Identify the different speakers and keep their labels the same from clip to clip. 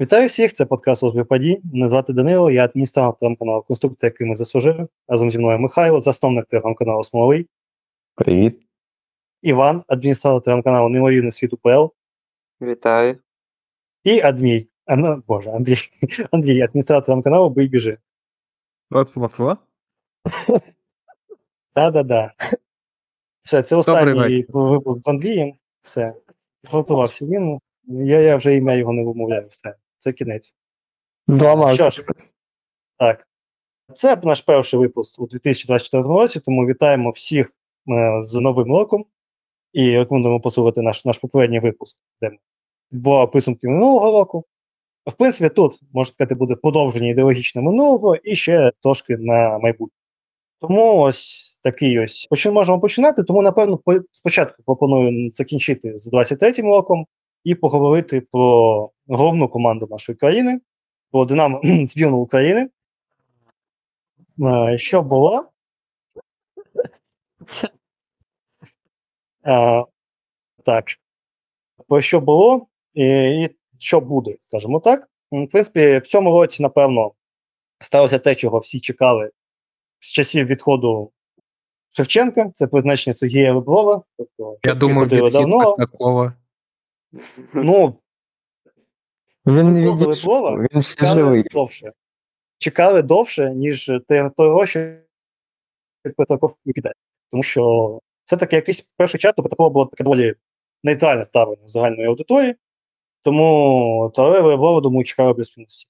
Speaker 1: Вітаю всіх, це подкаст «Розбір подій». Мене звати Данило, я адміністратор телеграм-каналу Конструктор, який ми заслужили. Разом зі мною Михайло, засновник телеграм-каналу Смоловий,
Speaker 2: Привіт.
Speaker 1: Іван, адміністратор телеграм-каналу Неймовірний світ УПЛ,
Speaker 3: Вітаю.
Speaker 1: і Адмій, а, ну, боже, Андрій, Андрій, адміністратор телеграм-каналу Бий біжи.
Speaker 4: От фла-фла.
Speaker 1: Да-да-да. Все, це останній випуск з Андрієм. Все. Готувався він. Я, я вже ім'я його не вимовляю. Все. Це кінець. Що ж, так. Це наш перший випуск у 2024 році, тому вітаємо всіх е, з Новим роком і рекомендуємо послухати наш, наш попередній випуск, де було підсумки минулого року. В принципі, тут, можна сказати, буде продовження ідеологічно минулого і ще трошки на майбутнє. Тому ось такий ось. Почин можемо починати, тому, напевно, спочатку пропоную закінчити з 23-м роком і поговорити про головну команду нашої країни, про Динамо збірну України. Е, Що було? Е, Так. Про що було і, і що буде, скажімо так. В принципі, в цьому році, напевно, сталося те, чого всі чекали з часів відходу Шевченка. Це призначення Сергія Реброва. Тобто,
Speaker 4: Я відхід
Speaker 1: давно.
Speaker 4: такого.
Speaker 1: Ну,
Speaker 2: Він не
Speaker 1: відходу
Speaker 2: відійшов, він ще
Speaker 1: чекали
Speaker 2: живий.
Speaker 1: довше. Чекали довше, ніж те- того, що Петраков піде. Тому що все-таки якийсь в першу чергу Петракова було таке доволі нейтральне ставлення загальної аудиторії. Тому Талева Львова, думаю, чекали без всі.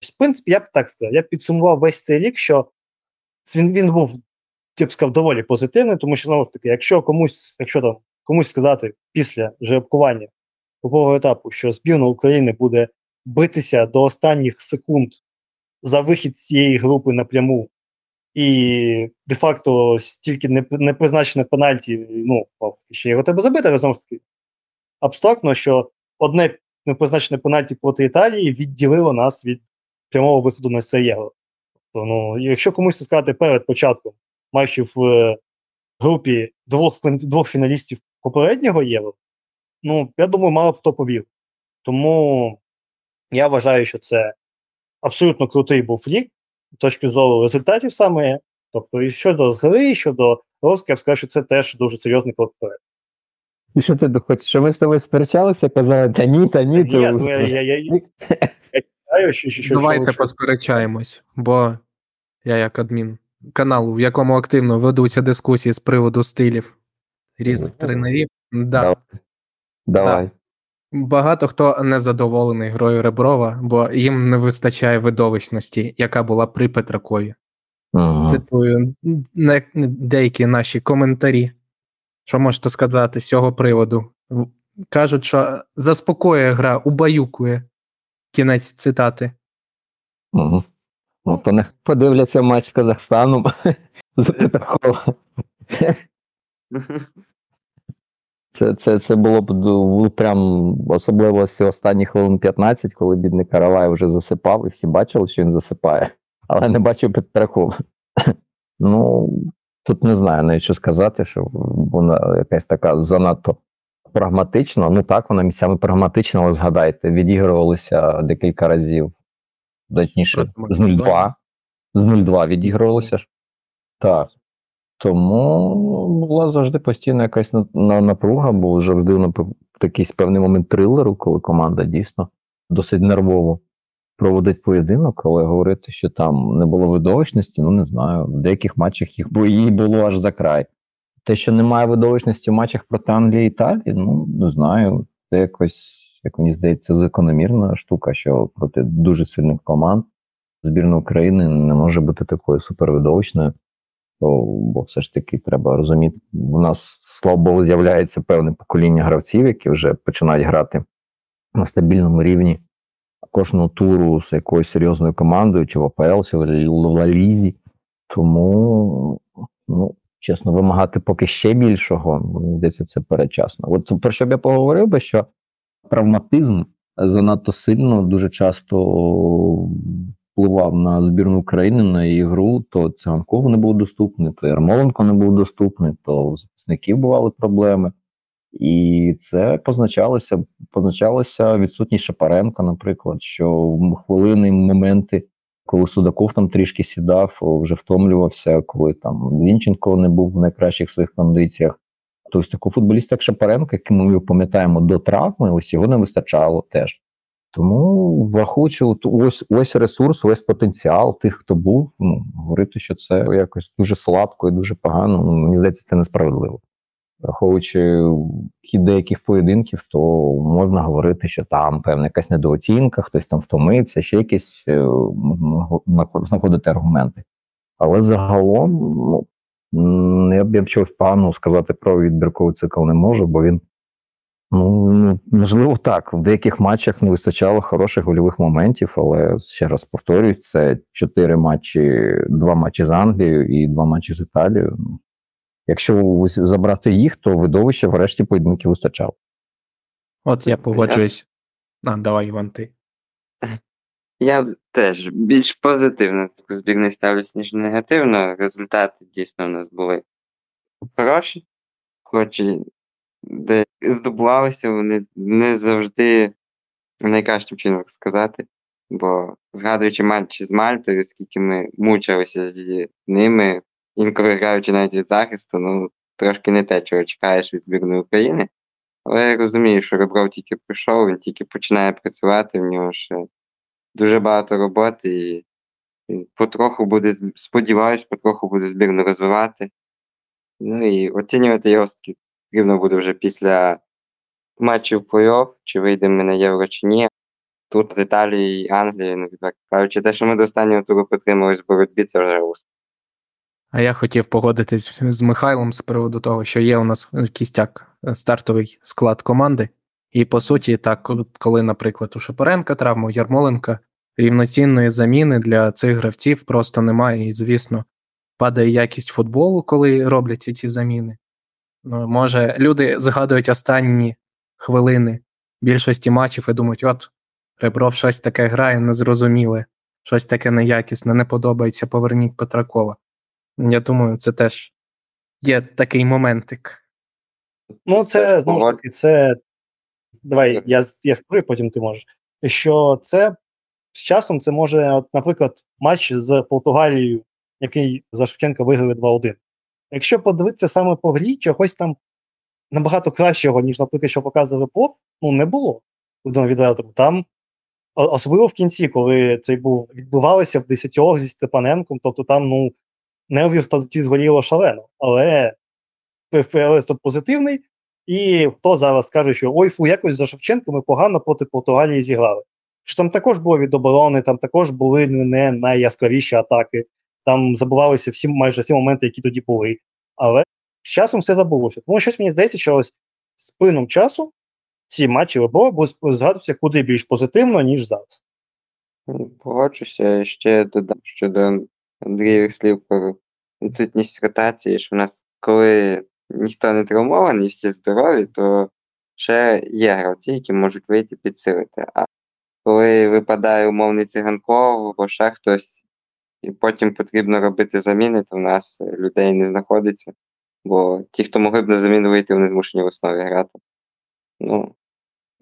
Speaker 1: В принципі, я б так сказав, я б підсумував весь цей рік, що він, він був, я б сказав, доволі позитивний, тому що, знову ж таки, якщо комусь, якщо там комусь сказати після жеребкування групового етапу, що збірна України буде битися до останніх секунд за вихід з цієї групи напряму, і де-факто стільки не, не пенальті, ну, ще його треба забити, знову ж таки, абстрактно, що одне непризначене пенальті проти Італії відділило нас від прямого виходу на це євро. Тобто, ну, якщо комусь сказати перед початком, маючи в е, групі двох, двох фіналістів попереднього євро, ну, я думаю, мало б хто повірив. Тому я вважаю, що це абсолютно крутий був рік з точки зору результатів саме. Тобто, і щодо гри, і щодо розвитку, я б сказав, що це теж дуже серйозний крок вперед.
Speaker 2: І що ти хочеш? Що ми з тобою сперечалися, казали, та ні, та ні,
Speaker 1: Ні,
Speaker 2: то
Speaker 1: ну, я, я, я, я, я що, що, що,
Speaker 4: Давайте посперечаємось, бо я як адмін каналу, в якому активно ведуться дискусії з приводу стилів різних тренерів. Да,
Speaker 2: Давай.
Speaker 4: Багато хто не задоволений грою Реброва, бо їм не вистачає видовищності, яка була при Петракові.
Speaker 2: Мгм.
Speaker 4: Цитую деякі наші коментарі. Що можете сказати з цього приводу? Кажуть, що заспокоює гра, убаюкує. Кінець цитати.
Speaker 2: Ну, то не подивляться матч з Казахстаном. Це, це, це було б прям особливо з останніх хвилин 15, коли бідний Каравай вже засипав, і всі бачили, що він засипає, але не бачив Петракова. Ну, тут не знаю навіть що сказати, що вона якась така занадто прагматична. Ну так, вона місцями прагматична, але згадайте, відігрувалися декілька разів, точніше, з 0-2. З 0-2 відігрувалося ж. Так. Тому була завжди постійно якась на, на, напруга, бо завжди нап- такий певний момент трилеру, коли команда дійсно досить нервово проводить поєдинок, але говорити, що там не було видовищності, ну не знаю. В деяких матчах їх її було аж за край. Те, що немає видовищності в матчах проти Англії і Італії, ну не знаю. Це якось, як мені здається, закономірна штука, що проти дуже сильних команд збірна України не може бути такою супервидовищною. Бо все ж таки треба розуміти, у нас, слава Богу, з'являється певне покоління гравців, які вже починають грати на стабільному рівні кожного туру з якоюсь серйозною командою, чи в АПЛ, чи в Лалізі. Тому, ну, чесно, вимагати поки ще більшого, мені здається, це передчасно. От про що б я поговорив би, що травматизм занадто сильно дуже часто впливав на збірну України, на її гру, то Циганков не був доступний, то Ярмоленко не був доступний, то у захисників бували проблеми. І це позначалося, позначалося відсутність Шапаренка, наприклад, що в хвилини, моменти, коли Судаков там трішки сідав, вже втомлювався, коли там Зінченко не був в найкращих своїх кондиціях. Тобто такого футболіста, як Шапаренко, який ми пам'ятаємо до травми, ось його не вистачало теж. Тому, враховуючи ось ось ресурс, ось потенціал тих, хто був, ну говорити, що це якось дуже слабко і дуже погано. Ну мені здається, це несправедливо. Враховуючи хід деяких поєдинків, то можна говорити, що там певна якась недооцінка, хтось там втомився, ще якісь е, знаходити аргументи. Але загалом, ну я б чогось поганого сказати про відбірковий цикл не можу, бо він Ну, можливо, так. В деяких матчах не вистачало хороших гольових моментів, але ще раз повторюсь, це чотири матчі, два матчі з Англією і два матчі з Італією. Ну, Якщо забрати їх, то видовище врешті поєдинків вистачало.
Speaker 4: От я погоджуюсь. А, давай, Іван, ти.
Speaker 3: Я теж більш позитивно таку збірну ставлюсь, ніж негативно. Результати дійсно в нас були хороші, хоч і де здобувалися вони не завжди найкращим чином сказати. Бо згадуючи матчі з Мальтою, скільки ми мучилися з ними, інколи граючи навіть від захисту, ну трошки не те, чого чекаєш від збірної України. Але я розумію, що Ребров тільки прийшов, він тільки починає працювати, в нього ще дуже багато роботи, і він потроху буде, сподіваюсь, потроху буде збірну розвивати. Ну і оцінювати його потрібно буде вже після матчів плей-офф, чи вийдемо ми на євро чи ні. Тут з Італії і Англії, ну відверто кажучи, те, що ми до останнього туру потримались в боротьбі, це вже успіх.
Speaker 4: А я хотів погодитись з Михайлом з приводу того, що є у нас кістяк е, стартовий склад команди. І по суті, так, коли, наприклад, у Шапаренка травма, у Ярмоленка рівноцінної заміни для цих гравців просто немає. І, звісно, падає якість футболу, коли робляться ці заміни. Ну, може, люди згадують останні хвилини більшості матчів і думають, от Ребров щось таке грає незрозуміле, щось таке неякісне, не подобається, поверніть Петракова. Я думаю, це теж є такий моментик.
Speaker 1: Ну, це знову ж таки, це. Давай, я, з- я скажу, потім ти можеш. Що це з часом це може, от, наприклад, матч з Португалією, який за Шевченка виграли 2-1. Якщо подивитися саме по грі, чогось там набагато кращого, ніж, наприклад, що показує Репов, ну не було. Відверто. Там, особливо в кінці, коли цей був, відбувалися в десятьох зі Степаненком, тобто там, ну, нервів тоді згоріло шалено. Але ПФЛ тут позитивний, і хто зараз скаже, що ой, фу, якось за Шевченко ми погано проти Португалії зіграли. Що там також було від оборони, там також були не найяскравіші атаки, там забувалися всі майже всі моменти, які тоді були. Але з часом все забулося. Тому щось мені здається, що ось з плином часу ці матчі ВБО будуть куди більш позитивно, ніж зараз.
Speaker 3: Ну, Погоджуся, ще додам щодо Андрієвих слів про відсутність ротації, що в нас, коли ніхто не травмований, всі здорові, то ще є гравці, які можуть вийти підсилити. А коли випадає умовний циганков або ще хтось, і потім потрібно робити заміни, то в нас людей не знаходиться. Бо ті, хто могли б на заміну вийти, вони змушені в основі грати. Ну,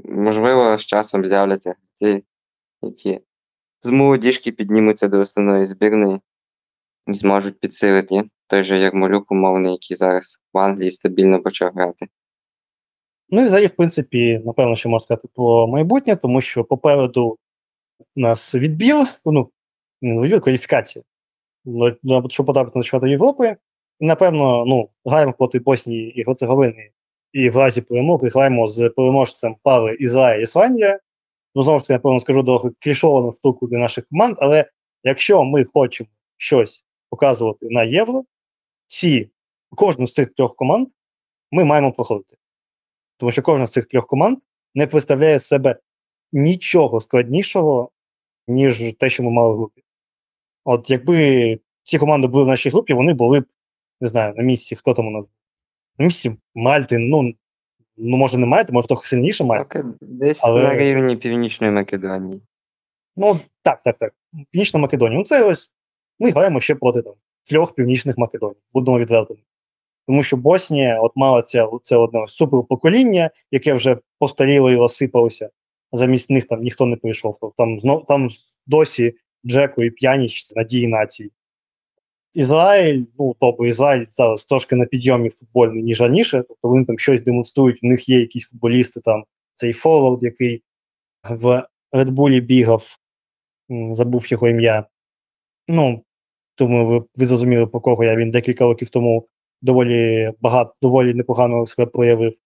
Speaker 3: можливо, з часом з'являться гравці, які з молодіжки піднімуться до основної збірної і зможуть підсилити той же Ярмолюк умовний, який зараз в Англії стабільно почав грати.
Speaker 1: Ну і взагалі, в принципі, напевно, що можна сказати про майбутнє, тому що попереду у нас відбір, ну, не відбір, кваліфікація. Ну, ну, Щоб потрапити на чемпіонат Європи. І, напевно, ну, граємо проти Боснії і Герцеговини, і в разі перемоги граємо з переможцем пари Ізраїль Ісландія. Ну, знову ж таки, напевно, скажу трохи клішовану штуку для наших команд, але якщо ми хочемо щось показувати на євро, ці, кожну з цих трьох команд ми маємо проходити. Тому що кожна з цих трьох команд не представляє себе нічого складнішого, ніж те, що ми мали в групі. От якби ці команди були в нашій групі, вони були б, не знаю, на місці, хто там у нас? На місці Мальти, ну, ну може не Мальти, може трохи сильніше Мальти.
Speaker 3: Десь
Speaker 1: Але-
Speaker 3: на рівні Північної Македонії.
Speaker 1: Ну, так, так, так. Північна Македонія. Ну, це ось ми граємо ще проти там, трьох північних Македоній, будемо відвертими. Тому що Боснія от мала це, це одне суперпокоління, яке вже постаріло і розсипалося. Замість них там ніхто не прийшов. Там знов там досі Джеко і П'яніч надії нації. Ізраїль, ну тобто Ізраїль зараз трошки на підйомі футбольний, ніж раніше. Тобто вони там щось демонструють. У них є якісь футболісти, там цей Фоллоуд, який в Редбулі бігав, забув його ім'я. Ну, тому ви, ви зрозуміли, по кого я він декілька років тому доволі багато, доволі непогано себе проявив.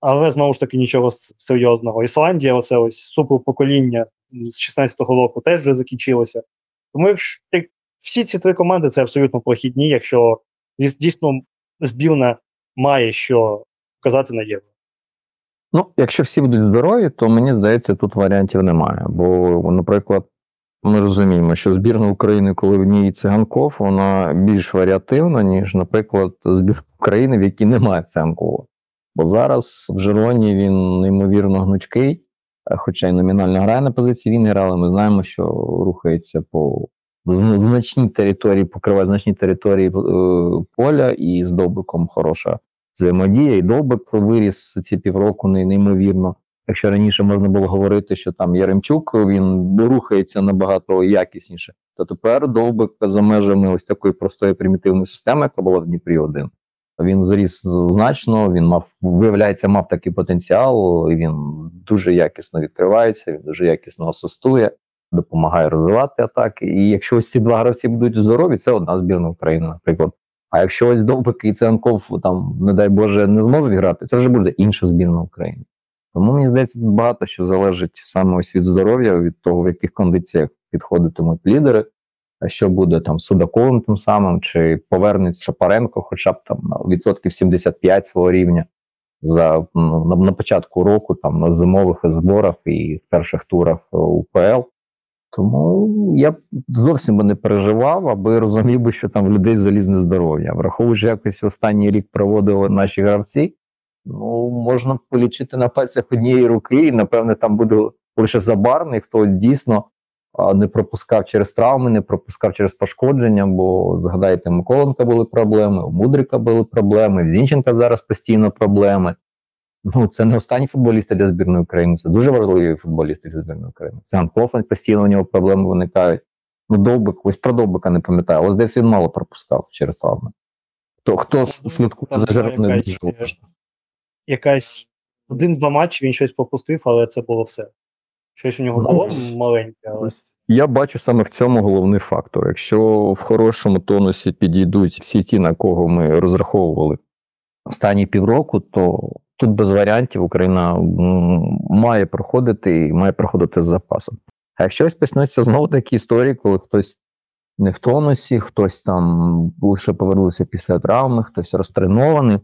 Speaker 1: Але знову ж таки нічого серйозного. Ісландія, оце ось суперпокоління з 16-го року теж вже закінчилося. Тому якщо як- всі ці три команди це абсолютно прохідні, якщо дійсно збірна має що вказати на євро.
Speaker 2: Ну, якщо всі будуть здорові, то мені здається, тут варіантів немає. Бо, наприклад, ми розуміємо, що збірна України, коли в ній циганков, вона більш варіативна, ніж, наприклад, збірна України, в якій немає циганкова. Бо зараз в Жероні він неймовірно гнучкий, хоча й номінально грає на позиції Вінгера, але ми знаємо, що рухається по значній території, покриває значні території е, поля, і з довбиком хороша взаємодія, і довбик виріс ці півроку неймовірно. Якщо раніше можна було говорити, що там Яремчук він рухається набагато якісніше, то тепер довбик за межами ось такої простої примітивної системи, яка була в Дніпрі 1 він зріс значно, він мав, виявляється, мав такий потенціал, і він дуже якісно відкривається, він дуже якісно асистує, допомагає розвивати атаки. І якщо ось ці два гравці будуть здорові, це одна збірна України, наприклад. А якщо ось Довбик і Ценков там, не дай Боже, не зможуть грати, це вже буде інша збірна України. Тому мені здається, багато що залежить саме ось від здоров'я, від того, в яких кондиціях підходитимуть лідери, що буде там з Судаковим тим самим, чи повернеться Шапаренко, хоча б там на відсотків 75 свого рівня за ну, на, на початку року, там на зимових зборах і в перших турах УПЛ. Тому я зовсім би не переживав, аби розумів би, що там в людей залізне здоров'я. Враховуючи, якось останній рік проводили наші гравці, ну можна полічити на пальцях однієї руки, і напевне там буде лише забарний, хто дійсно не пропускав через травми, не пропускав через пошкодження. Бо згадайте, у Миколенка були проблеми, у Мудрика були проблеми, в Зінченка зараз постійно проблеми. Ну, це не останні футболісти для збірної України, це дуже важливі футболісти для збірної України. Це Анкофан постійно у нього проблеми виникають. Ну, Довбик, ось про Довбика не пам'ятаю, але десь він мало пропускав через травми. Хто, хто
Speaker 1: Ну,
Speaker 2: слідкує за жертвою
Speaker 1: е. Якась один-два матчі він щось пропустив, але це було все. Щось у нього
Speaker 2: Ну,
Speaker 1: було маленьке, але
Speaker 2: Я бачу саме в цьому головний фактор. Якщо в хорошому тонусі підійдуть всі ті, на кого ми розраховували останні півроку, то тут без варіантів Україна має проходити і має проходити з запасом. А якщо ось почнуться знову такі історії, коли хтось не в тонусі, хтось там лише повернувся після травми, хтось розтренований,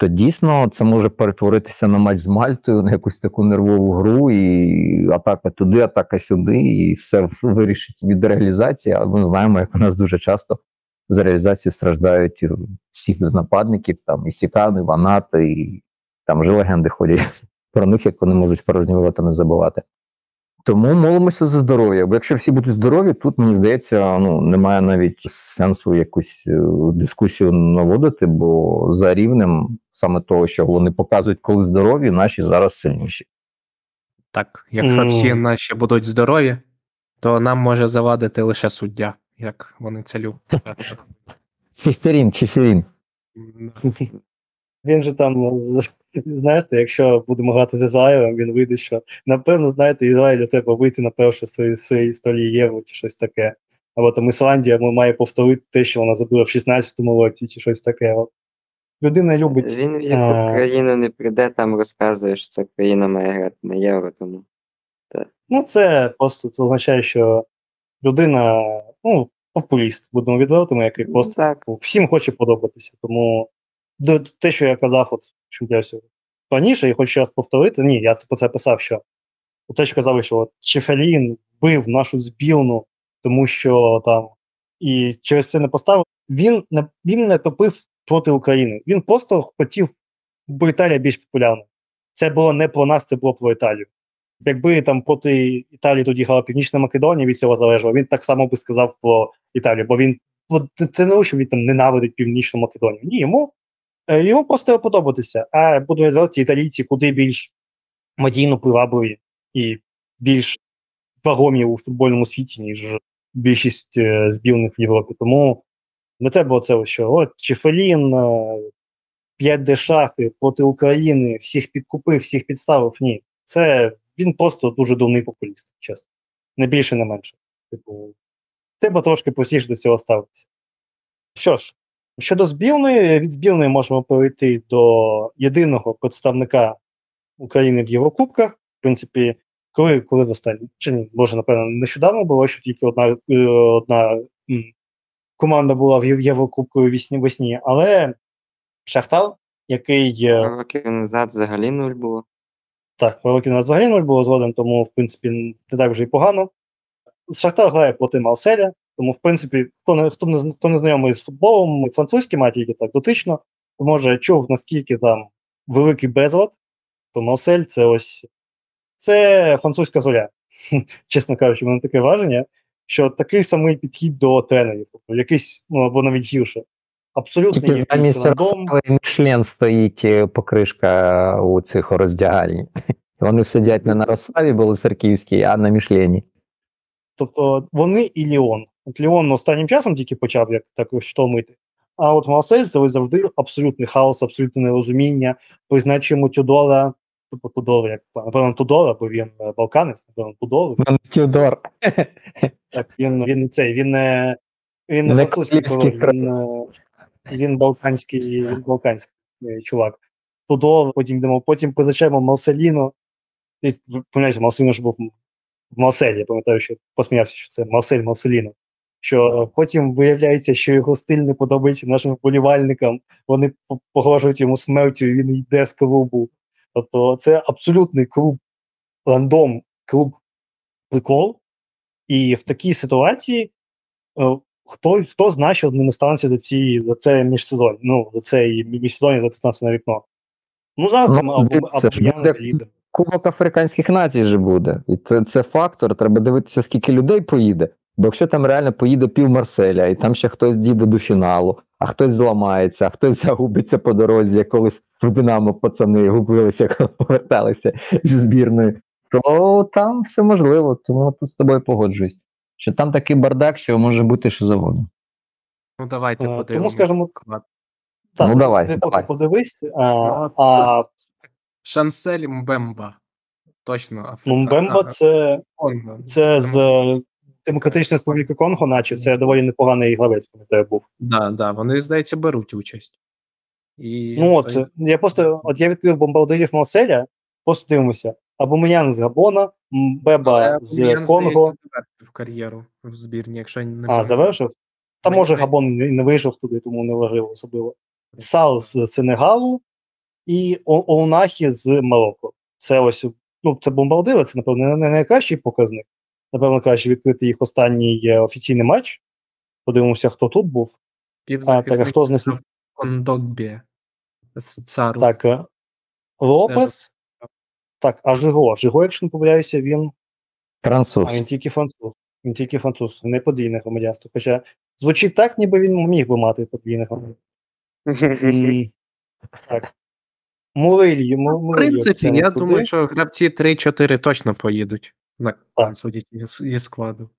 Speaker 2: то дійсно це може перетворитися на матч з Мальтою, на якусь таку нервову гру, і атака туди, атака сюди, і все вирішить від реалізації. А ми знаємо, як у нас дуже часто за реалізацію страждають всі з нападників, там і Сікан, і Ванат, і там вже легенди ходять про них, як вони можуть порожні ворота не забивати. Тому молимося за здоров'я. Бо якщо всі будуть здорові, тут мені здається, ну немає навіть сенсу якусь е, дискусію наводити, бо за рівнем саме того, що вони показують, коли здорові, наші зараз сильніші.
Speaker 4: Так, якщо всі наші будуть здорові, то нам може завадити лише суддя, як вони це люблять.
Speaker 2: Чеферін, Чеферін.
Speaker 1: Він же там, знаєте, якщо будемо грати з Ізраїлем, він вийде, що напевно, знаєте, Ізраїлю треба вийти на перше в своїй, історії євро чи щось таке. Або там Ісландія має повторити те, що вона забила в 16-му році, чи щось таке. От. Людина любить.
Speaker 3: Він в яку
Speaker 1: а,
Speaker 3: країну не прийде, там розказує, що ця країна має грати на євро, тому. Так.
Speaker 1: Ну, це просто це означає, що людина, ну, популіст, будемо відвертими, який
Speaker 3: Ну,
Speaker 1: просто
Speaker 3: так.
Speaker 1: всім хоче подобатися. Тому те, що я казав, от я сьогодні раніше, і хочу ще раз повторити, ні, я це про це писав, що те, що казали, що Чефелін бив нашу збірну, тому що там і через це не поставив. Він не він не топив проти України. Він просто хотів, бо Італія більш популярна. Це було не про нас, це було про Італію. Якби там проти Італії тоді грала Північна Македонія, від цього залежало, він так само би сказав про Італію, бо він це не що він там ненавидить Північну Македонію. Ні, йому Йому просто подобатися. А буду відверті, італійці куди більш медійно привабливі і більш вагомі у футбольному світі, ніж більшість е, збірних в Європі. Тому не треба оце що. От Чефелін, 5D шахи проти України, всіх підкупив, всіх підставив. Ні. Це він просто дуже дурний популіст, чесно. Не більше, не менше. Типу, треба трошки простіше до цього ставитися. Що ж, щодо збірної, від збірної можемо перейти до єдиного представника України в Єврокубках. В принципі, коли, коли в останній, чи ні, може, напевно, нещодавно було, що тільки одна, е, одна команда була в Єв- Єврокубку весні, весні, але Шахтар, який
Speaker 3: Років назад взагалі нуль було.
Speaker 1: так, років назад взагалі нуль було згодом, тому, в принципі, не так вже і погано. Шахтар грає проти Марселя, тому, в принципі, хто не, хто не, хто не знайомий з футболом, французький має тільки так дотично, то може чув, наскільки там великий безлад, то Марсель це ось це французька зоря. Чесно кажучи, в мене таке враження, що такий самий підхід до тренерів, тобто якийсь, ну або навіть гірше. Абсолютно.
Speaker 2: Мішлен стоїть е, покришка у цих роздягальні. Вони сидять не на Росаві Білоцерківській, а на Мішлені.
Speaker 1: Тобто вони і Ліон. От Ліон останнім часом тільки почав як так штормити. А от Марсель це завжди абсолютний хаос, абсолютне нерозуміння. Призначуємо Тюдора, тобто Тудора, як напевно Тудора, бо він е, балканець, напевно, Тудор.
Speaker 2: Тюдор.
Speaker 1: Так, він, він не цей, він не він не французький король, він, е, він балканський, він балканський е, чувак. Тудор, потім йдемо, потім призначаємо Марселіно. І, ви Марселіно ж був в Марселі, я пам'ятаю, що посміявся, що це Марсель Марселіно. Що потім виявляється, що його стиль не подобається нашим вболівальникам, вони по- погрожують йому смертю, і він йде з клубу. Тобто це абсолютний клуб рандом, клуб прикол. І в такій ситуації е, хто, хто знає, що не станеться за, ці, за це міжсезон, ну, за це міжсезоння, за це вікно. Ну, зараз
Speaker 2: Ну,
Speaker 1: там або,
Speaker 2: дивіться,
Speaker 1: або я лідер.
Speaker 2: Кубок африканських націй же буде. І це, це фактор. Треба дивитися, скільки людей поїде. Бо якщо там реально поїде пів Марселя, і там ще хтось дійде до фіналу, а хтось зламається, а хтось загубиться по дорозі, як колись в Динамо пацани губилися, коли поверталися зі збірної, то там все можливо. Тому тут з тобою погоджуюсь. Що там такий бардак, що може бути що завгодно.
Speaker 4: Ну давайте
Speaker 1: Е, тому,
Speaker 4: подивимося.
Speaker 1: скажімо. Так,
Speaker 2: Ну, давай,
Speaker 1: ти поки
Speaker 2: давай.
Speaker 1: подивись, а,
Speaker 4: Ну,
Speaker 1: а
Speaker 4: Шансель Мбемба. Точно, Африка.
Speaker 1: ну, Мбемба це, це з Демократичної Республіки Конго, наче це доволі непоганий гравець, пам'ятаю, був.
Speaker 4: Да, да, вони, здається, беруть участь. І
Speaker 1: Ну от,
Speaker 4: стоїть-
Speaker 1: я просто, от я відкрив бомбардирів Марселя, просто дивимося. Абумеян з Габона, Мбеба
Speaker 4: Але
Speaker 1: з Конго.
Speaker 4: здається, завершив кар'єру в збірні, якщо не
Speaker 1: А, завершив? Та може. Габон не, вийшов туди, тому не важливо особливо. Сал з Сенегалу і Оунахі з Марокко. Це ось, ну, це бомбардири, це, напевно, не найкращий показник. Напевно, краще відкрити їх останній е, офіційний матч. Подивимося, хто тут був. А, так, а хто з них?
Speaker 4: Цару.
Speaker 1: Так, е, Лопес. Так, а Жиго. Жиго, якщо не помиляюся, він
Speaker 2: Француз.
Speaker 1: А він тільки француз. Він тільки француз, не подвійне громадянство. Хоча звучить так, ніби він міг би мати подвійне громадянство. Так.
Speaker 4: В принципі, я думаю, що гравці 3-4 точно поїдуть. На
Speaker 1: Так.
Speaker 4: зі складу.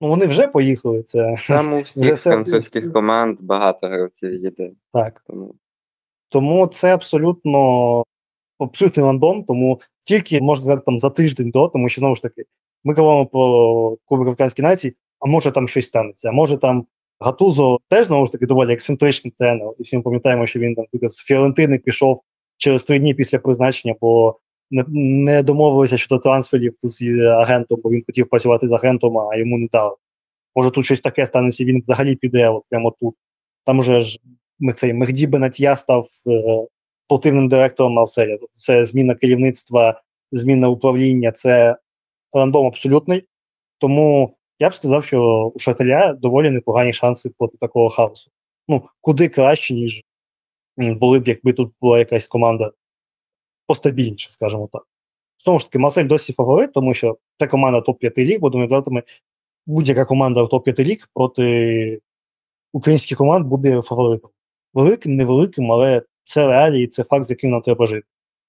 Speaker 1: Ну, вони вже поїхали, це
Speaker 3: Там у всіх
Speaker 1: все
Speaker 3: французьких команд багато гравців їде.
Speaker 1: так.
Speaker 3: Тому
Speaker 1: Тому це абсолютно абсолютний рандом, тому тільки можна сказати там за тиждень до, тому що знову ж таки, ми говоримо про Кубок Африканської нації, а може там щось станеться, а може там Гатузо теж знову ж таки доволі ексцентричний тренер. І всі ми пам'ятаємо, що він там з Фіорентини пішов через три дні після призначення, бо не, не домовилися щодо трансферів з агентом, бо він хотів працювати з агентом, а йому не дали. Може тут щось таке станеться, він взагалі піде от прямо тут. Там уже ж цей Мехді Бенатья став е, спортивним директором Марселя. Це зміна керівництва, зміна управління, це рандом абсолютний. Тому я б сказав, що у Шателя доволі непогані шанси проти такого хаосу. Ну, куди краще, ніж були б, якби тут була якась команда постабільніша, скажімо так. Знову ж таки, Марсель досі фаворит, тому що це команда топ-5 ліг, будемо відвертими, будь-яка команда в топ-5 ліг проти українських команд буде фаворитом. Великим, невеликим, але це реалії, це факт, з яким нам треба жити.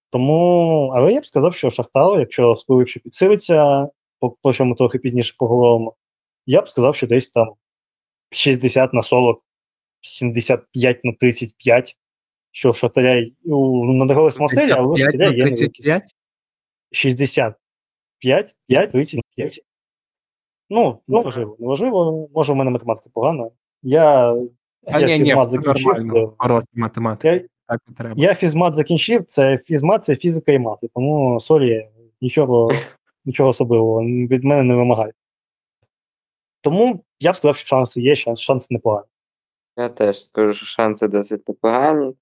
Speaker 1: Тому, але я б сказав, що Шахтар, якщо спливши підсилиться, по, по чому трохи пізніше поговоримо, я б сказав, що десь там 60 на 40, 75 на 35, що в Шахтаря й- у на Дегорис Марселі, але у
Speaker 4: 55
Speaker 1: Шахтаря є невеликий 65, 5, 35. Ну, неважливо, неважливо. Може, у мене математика погана. Я,
Speaker 4: А
Speaker 1: я
Speaker 4: ні, ні,
Speaker 1: фізмат
Speaker 4: все
Speaker 1: закінчив.
Speaker 4: нормально. математика.
Speaker 1: Я,
Speaker 4: Так і треба.
Speaker 1: я фізмат закінчив, це фізмат, це фізика і мати. Тому сорі, нічого, нічого особливого від мене не вимагає. Тому я б сказав, що шанси є, шанс, шанс непоганий.
Speaker 3: Я теж скажу, що шанси досить непогані,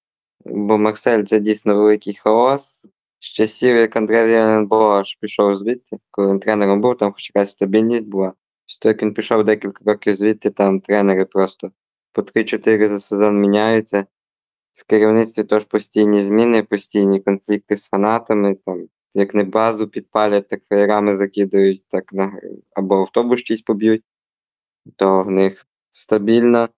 Speaker 3: бо Марсель це дійсно великий хаос. З часів, як Андрей Віленбош пішов звідти, коли він тренером був, там хоч якась стабільність була. Того, як він пішов декілька років звідти, там тренери просто по 3-4 за сезон міняються. В керівництві теж постійні зміни, постійні конфлікти з фанатами. Там, як не базу підпалять, так феєрами закидають, так на, або автобус чийсь поб'ють, то в них стабільно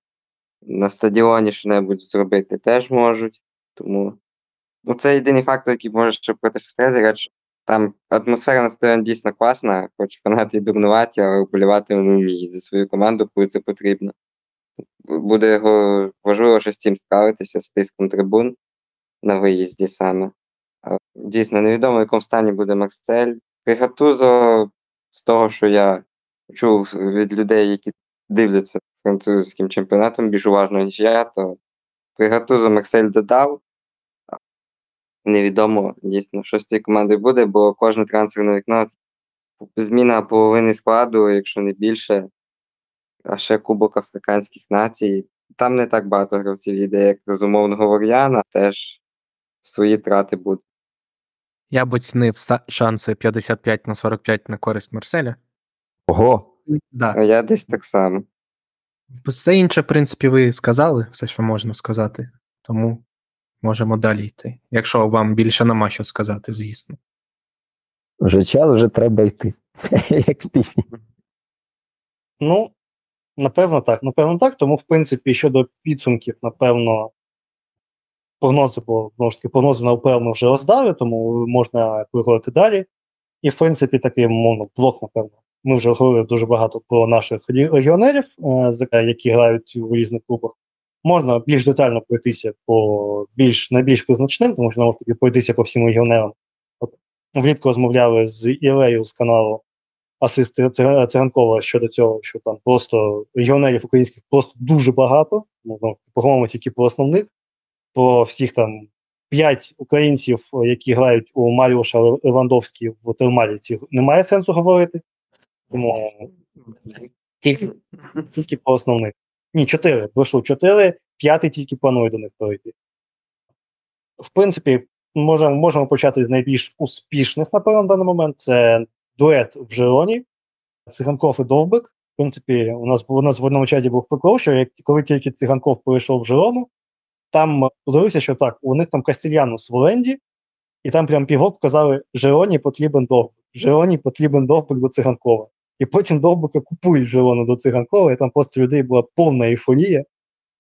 Speaker 3: на стадіоні що-небудь зробити теж можуть. Тому ну, це єдиний фактор, який може ще проти Шахтаря, що там атмосфера на стадіоні дійсно класна, хоч фанати й дурнуваті, але вболівати вони вміють за свою команду, коли це потрібно. Буде його важливо з цим справитися, з тиском трибун на виїзді саме. Дійсно, невідомо, в якому стані буде Марсель. Пригатузо, з того, що я чув від людей, які дивляться французьким чемпіонатом більш уважно, ніж я, то пригатузу Марсель додав. А Невідомо дійсно, що з цією командою буде, бо кожне трансферне вікно це зміна половини складу, якщо не більше, а ще Кубок Африканських націй. Там не так багато гравців йде, як з умовного Вар'яна, теж свої трати будуть.
Speaker 4: Я б оцінив шанси 55 на 45 на користь Марселя.
Speaker 2: Ого,
Speaker 4: Да.
Speaker 3: А я десь так само.
Speaker 4: Все інше, в принципі, ви сказали, все, що можна сказати. Тому можемо далі йти. Якщо вам більше нема що сказати, звісно.
Speaker 2: вже час, вже треба йти. Як в пісні.
Speaker 1: Ну, напевно, так. Напевно, так. Тому, в принципі, щодо підсумків, напевно, прогнози, бо знову ж таки, прогнози на УПЛ ми вже роздали, тому можна переходити далі. І, в принципі, такий мовно блок, напевно. Ми вже говорили дуже багато про наших легіонерів, е, які грають у різних клубах. Можна більш детально пройтися по більш найбільш визначним, тому що ж таки пройтися по всім легіонерам. От влітку розмовляли з Ілею з каналу асист Циганкова щодо цього, що там просто легіонерів українських просто дуже багато. Ну, ну, поговоримо тільки про основних, про всіх там п'ять українців, е, які грають у Маріуша Левандовський в Термаліці, немає сенсу говорити. Тому тільки, тільки по основних. Ні, чотири. Прошу, чотири, п'ятий тільки планує до них пройти. В принципі, можемо, можемо почати з найбільш успішних, напевно, на даний момент. Це дует в Жероні, Циганков і Довбик. В принципі, у нас, у нас в одному чаті був прикол, що як, коли тільки Циганков перейшов в Жерону, там подивився, що так, у них там Кастільянус в оренді, і там прям півроку казали, Жероні потрібен Довбик, Жероні потрібен Довбик до Циганкова. І потім Довбика купують Жерону до Циганкова, і там просто людей була повна ейфорія,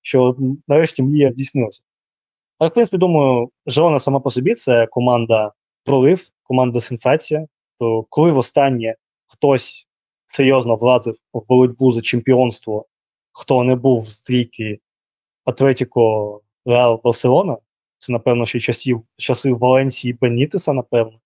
Speaker 1: що нарешті мрія здійснилася. Але, в принципі, думаю, Жерона сама по собі це команда пролив, команда сенсація. То коли востаннє хтось серйозно влазив в боротьбу за чемпіонство, хто не був в стрійки Атлетіко Реал Барселона, це, напевно, ще часів, часи Валенсії Бенітеса, напевно.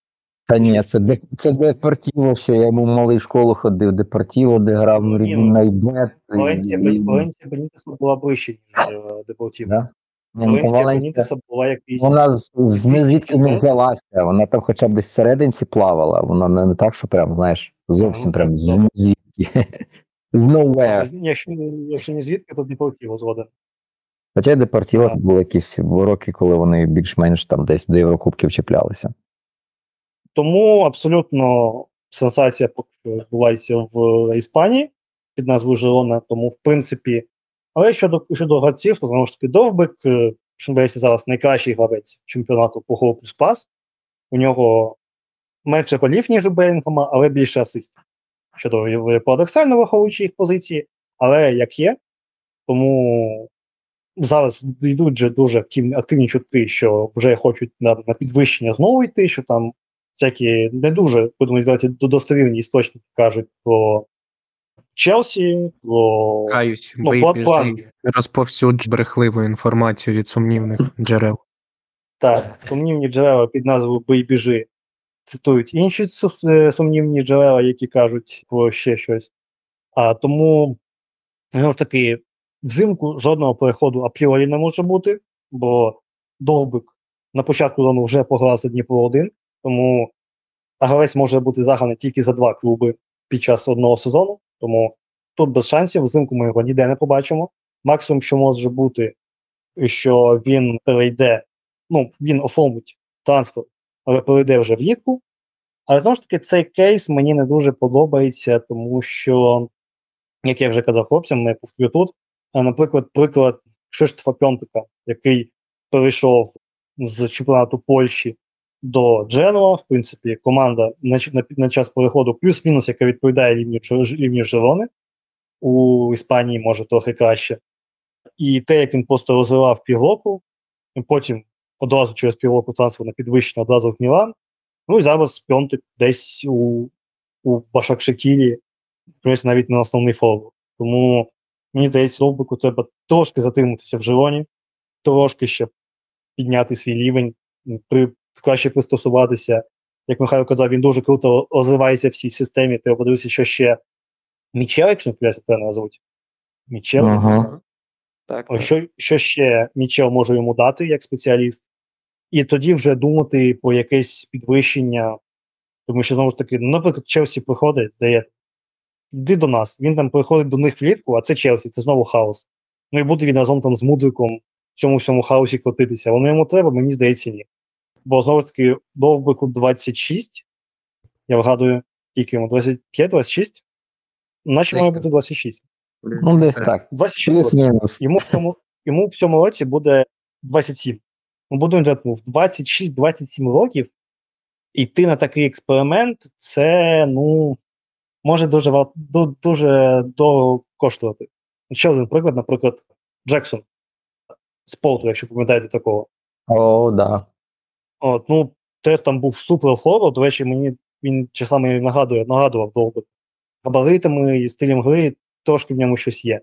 Speaker 2: Та ні, це, де, це Депортіво, що я був в малий школу ходив, Депортіво, де грав Нурідін
Speaker 1: ну,
Speaker 2: Найбет.
Speaker 1: Валенсія,
Speaker 2: і-
Speaker 1: Валенсія Бенітеса була ближче, ніж е, Депортіво.
Speaker 2: Ну,
Speaker 1: Валенсія Бенітеса була якийсь.
Speaker 2: Вона звідки не взялася, вона там хоча б десь всерединці плавала, вона не, не так, що прям, знаєш, зовсім
Speaker 1: Ну,
Speaker 2: прям звідки. З nowhere.
Speaker 1: Якщо, якщо не звідки, то Депортіво згоден.
Speaker 2: Хоча Депортіво були якісь роки, коли вони більш-менш там десь до Єврокубків чіплялися.
Speaker 1: Тому абсолютно сенсація відбувається в Іспанії під назвою Жерона. Тому, в принципі, але щодо, щодо гравців, то знову ж таки Довбик, е, що здається зараз найкращий гравець чемпіонату по голу плюс пас. У нього менше голів, ніж у Белінгема, але більше асистів. Що доволі парадоксально враховуючи їх позиції, але як є. Тому зараз йдуть вже дуже активні чутки, що вже хочуть на, на підвищення знову йти, що там всякі не дуже, будемо казати, достовірні істочники кажуть про Челсі, про
Speaker 4: Каюсь,
Speaker 1: Ну, план-
Speaker 4: біжи, розповсюдж брехливу інформацію від сумнівних джерел.
Speaker 1: Так, сумнівні джерела під назвою Бий біжи цитують інші е, сумнівні джерела, які кажуть про ще щось. А тому, знову ж таки, взимку жодного переходу апріорі не може бути, бо Довбик на початку зону вже пограв Дніпро 1, тому гравець може бути заграний тільки за два клуби під час одного сезону. Тому тут без шансів, взимку ми його ніде не побачимо. Максимум, що може бути, що він перейде ну, він оформить трансфер, але перейде вже влітку. Але знову ж таки, цей кейс мені не дуже подобається, тому що, як я вже казав хлопцям, не повторю тут. Наприклад, приклад Кшиштофа Пьонтика, який перейшов з чемпіонату Польщі до Дженуа. В принципі, команда на, на, на час переходу плюс-мінус, яка відповідає рівню, рівню Жерони. У Іспанії може трохи краще. І те, як він просто розвивав півроку, потім одразу через півроку трансфер на підвищення одразу в Мілан. Ну і зараз Пьонтик десь у, у Башакшекілі, навіть на основний форвард. Тому мені здається, Довбику треба трошки затриматися в Жироні, трошки ще підняти свій рівень, при, краще пристосуватися. Як Михайло казав, він дуже круто розвивається в цій системі. Треба подивитися, що ще Мічел, якщо не правильно назвуть. Мічел.
Speaker 2: Ага.
Speaker 3: Так,
Speaker 1: О, Що, що ще Мічел може йому дати як спеціаліст, і тоді вже думати про якесь підвищення. Тому що, знову ж таки, ну, наприклад, Челсі приходить, дає йди до нас. Він там приходить до них влітку, а це Челсі, це знову хаос. Ну і буде він разом там з мудриком в цьому всьому хаосі крутитися. Воно йому треба, мені здається, ні. Бо знову ж таки, довбику 26, я вгадую, скільки йому 25-26, наче має бути 26.
Speaker 2: Ну, десь так.
Speaker 1: 26 Йому в цьому, йому в цьому році буде 27. Ми будемо казати, ну, в 26-27 років йти на такий експеримент, це ну, може дуже, дуже дорого коштувати. Ще один приклад, наприклад, Джексон з Полту, якщо пам'ятаєте такого.
Speaker 2: О, да.
Speaker 1: От, ну, теж там був супер форвард, до речі, мені він часами нагадує, нагадував довго. Габаритами і стилем гри трошки в ньому щось є.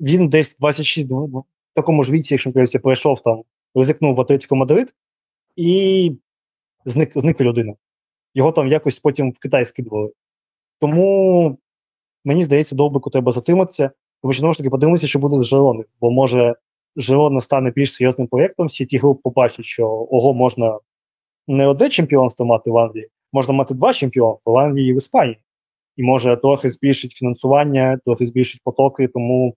Speaker 1: Він десь 26 в такому ж віці, якщо помиляюся, прийшов там, ризикнув в Атлетико Мадрид і зник, зникла людина. Його там якось потім в Китай скидували. Тому мені здається, довбику треба затриматися, тому що знову ж таки подивимося, що буде з Жерони, бо може Жерона стане більш серйозним проєктом, всі ті групи побачать, що ого, можна не одне чемпіонство мати в Англії, можна мати два чемпіонства в Англії і в Іспанії. І може трохи збільшить фінансування, трохи збільшить потоки. Тому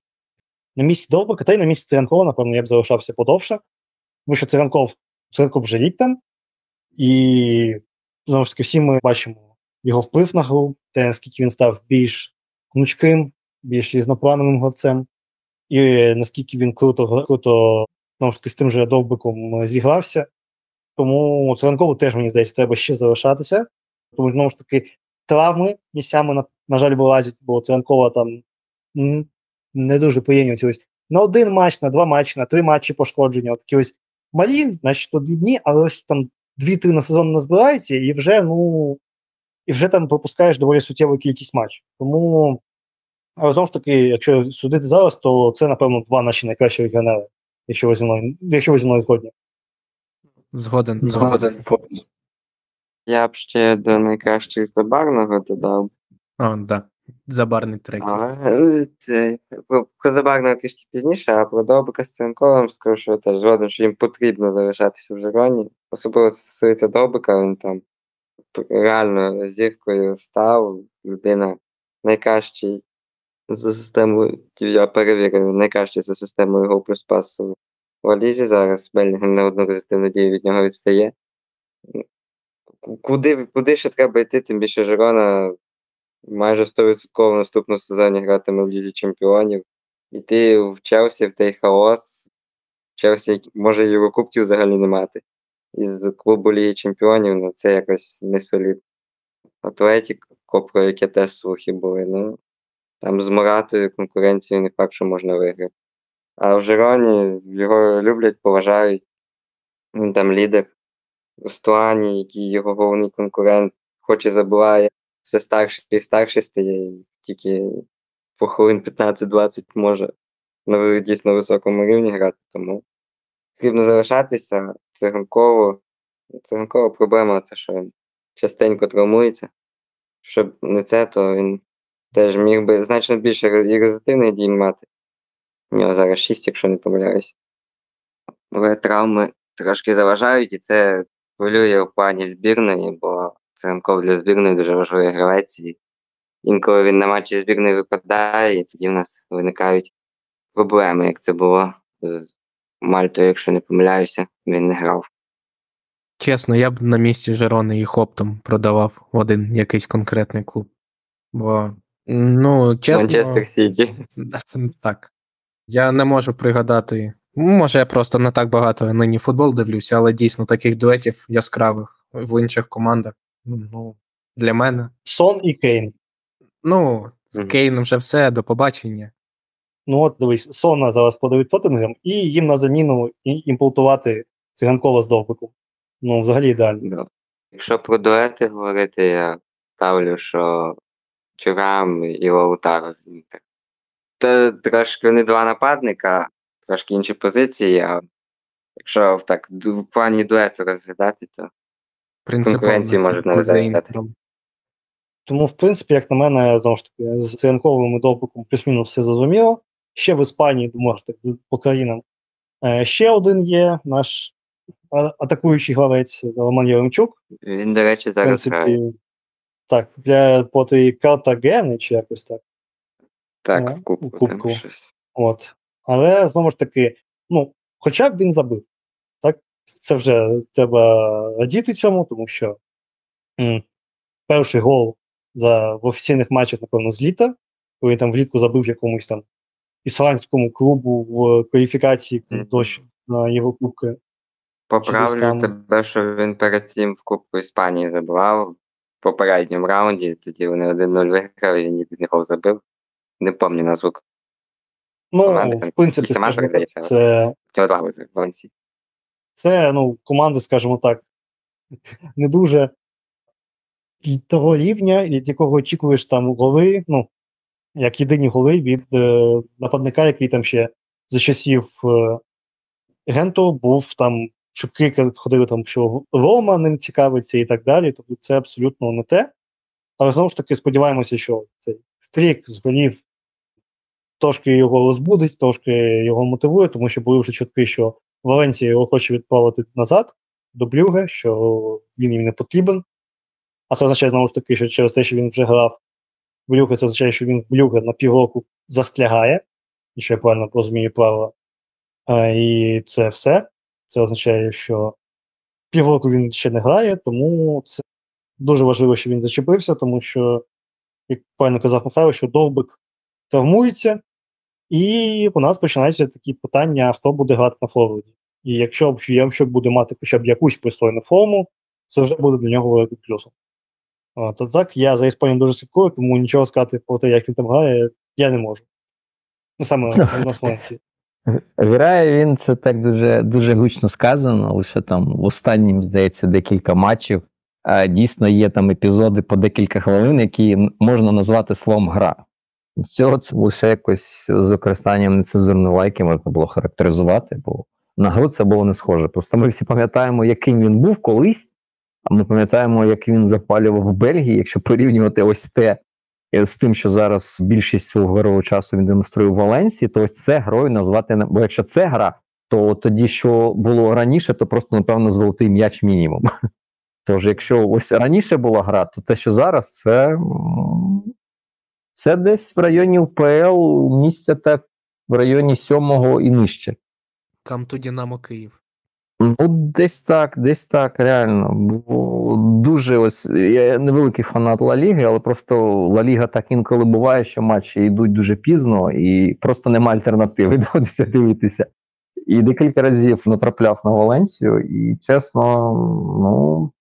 Speaker 1: на місці Довбика, та й на місці Циганкова, напевно, я б залишався подовше. Тому що Циганков, Циганков вже рік там, і знову ж таки, всі ми бачимо його вплив на гру, те, наскільки він став більш гнучким, більш різноплановим гравцем, і наскільки він круто, круто знову з тим же довбиком е, зігрався. Тому Циганкову теж, мені здається, треба ще залишатися. Тому знову ж таки, травми місцями, на, на жаль, вилазять, бо Циганкова там не дуже приємні ось на один матч, на два матчі, на три матчі пошкодження. Такі ось малі, значить, то дні, але ось там дві-три на сезон назбирається, і вже, ну, і вже там пропускаєш доволі суттєву кількість матчів. Тому, але знову ж таки, якщо судити зараз, то це, напевно, два наші найкращі регіонали, якщо ви зі мною, якщо ви зі мною згодні.
Speaker 4: Згоден, згоден.
Speaker 3: Я б ще до найкращих забарного додав.
Speaker 4: О, да. Забарний трек.
Speaker 3: Але е, це, про, про забарного трішки пізніше, а про Довбика з Ценковим скажу, що я теж згоден, що їм потрібно залишатися в Жироні. Особливо це стосується Довбика, він там реально зіркою став. Людина найкращий за системою, я перевірив, найкращий за системою гол плюс пасу в Алізі зараз. Белінгем на одну позитивну дію від нього відстає. Куди, куди ще треба йти, тим більше Жирона майже 100% в наступному сезоні гратиме в Лізі Чемпіонів. Іти в Челсі в той хаос. Челсі може Єврокубків взагалі не мати. Із клубу Ліги Чемпіонів, ну це якось не солідно. Атлетік, про яке теж слухи були. Ну, там з Моратою конкуренцію не факт, що можна виграти. А в Жироні його люблять, поважають. Він там лідер. Стуані, який його головний конкурент, хоч і забуває, все старше і старше стає, тільки по хвилин 15-20 може на дійсно високому рівні грати. Тому потрібно залишатися циганково. Циганкова проблема це, що він частенько травмується. Щоб не це, то він теж міг би значно більше і результативних дій мати. У нього зараз 6, якщо не помиляюсь. Але травми трошки заважають, і це хвилює в плані збірної, бо Циганков для збірної дуже важливий гравець. І інколи він на матчі збірної випадає, і тоді в нас виникають проблеми, як це було з Мальтою, якщо не помиляюся, він не грав.
Speaker 4: Чесно, я б на місці Жерони їх оптом продавав в один якийсь конкретний клуб. Бо, ну, чесно.
Speaker 3: Манчестер Сіті.
Speaker 4: Так. Я не можу пригадати. ну, Може, я просто не так багато нині футбол дивлюся, але дійсно таких дуетів яскравих в інших командах. Ну, для мене.
Speaker 1: Сон і Кейн.
Speaker 4: Ну,
Speaker 3: Мгм.
Speaker 4: Кейн вже все, до побачення.
Speaker 1: Ну от дивись, Сона зараз подають Тоттенгем, і їм на заміну і- імплантувати циганкова з довбиком. Ну, взагалі ідеально.
Speaker 3: Якщо про дуети говорити, я ставлю, що Чурам і Лаутаро з Інтер. Це трошки не два нападника, трошки інші позиції, а якщо в так в плані дуету розглядати, то. Конкуренції можуть не.
Speaker 4: Інтером.
Speaker 1: Тому, в принципі, як на мене, знову ж таки, з циганковим і довбиком плюс-мінус все зрозуміло. Ще в Іспанії, думаю, так, по країнам. Е, ще один є наш атакуючий гравець Роман Яремчук.
Speaker 3: він, до речі,
Speaker 1: В
Speaker 3: зараз грає.
Speaker 1: принципі, так, для проти Картагени чи якось так.
Speaker 3: Так,
Speaker 1: ну,
Speaker 3: в кубку,
Speaker 1: в кубку.
Speaker 3: там щось.
Speaker 1: От. Але знову ж таки, ну, хоча б він забив. Так, це вже треба радіти цьому, тому що м, перший гол за, в офіційних матчах, напевно, з літа, коли він там влітку забив якомусь там ісландському клубу в кваліфікації
Speaker 3: Мгм.
Speaker 1: дощ на його кубки.
Speaker 3: Поправлю тебе, що він перед цим в Кубку Іспанії забивав в попередньому раунді, тоді вони 1-0 виграли, він єдиний гол забив. Не пам'ятаю назву
Speaker 1: Ну,
Speaker 3: Команди
Speaker 1: в принципі, скажімо
Speaker 3: здається,
Speaker 1: це. Це ну, команди, скажімо так, не дуже того рівня, від якого очікуєш там голи, ну, як єдині голи від е, нападника, який там ще за часів е, Генту був там, чутки ходили там, що Рома ним цікавиться і так далі. Тобто це абсолютно не те. Але знову ж таки сподіваємося, що цей стрік з голів трошки його розбудить, трошки його мотивує, тому що були вже чутки, що Валенсія його хоче відправити назад до Блюге, що він їм не потрібен. А це означає, знову ж таки, що через те, що він вже грав Блюге, це означає, що він в Блюге на півроку застрягає, якщо я правильно розумію правила. І це все. Це означає, що півроку він ще не грає, тому це дуже важливо, що він зачепився, тому що, як правильно казав Михайло, що довбик травмується, і у нас починаються такі питання, хто буде грати на форварді. І якщо б буде мати хоча б якусь пристойну форму, це вже буде для нього великим плюсом. То так, я за Іспанією дуже слідкую, тому нічого сказати про те, як він там грає, я не можу. Ну саме на Фланці.
Speaker 2: Грає він це так дуже, дуже гучно сказано, лише там в останнім, здається, декілька матчів. А, дійсно є там епізоди по декілька хвилин, які можна назвати словом гра. З цього це лише якось з використанням нецензурної лайки можна було характеризувати, бо на гру це було не схоже. Просто ми всі пам'ятаємо, яким він був колись, а ми пам'ятаємо, як він запалював в Бельгії, якщо порівнювати ось те з тим, що зараз більшість свого героїв часу він демонструє в Валенсії, то ось це грою назвати не. Бо якщо це гра, то тоді, що було раніше, то просто, напевно, золотий м'яч мінімум. Тож, якщо ось раніше була гра, то те, що зараз, це, це десь в районі УПЛ місця так в районі сьомого і нижче.
Speaker 4: Камту Динамо Київ.
Speaker 2: Ну, десь так, десь так, реально. Дуже ось я невеликий фанат Ла Ліги, але просто Ла Ліга так інколи буває, що матчі йдуть дуже пізно і просто нема альтернативи, доводиться дивитися. І декілька разів натрапляв на Валенсію, і чесно, ну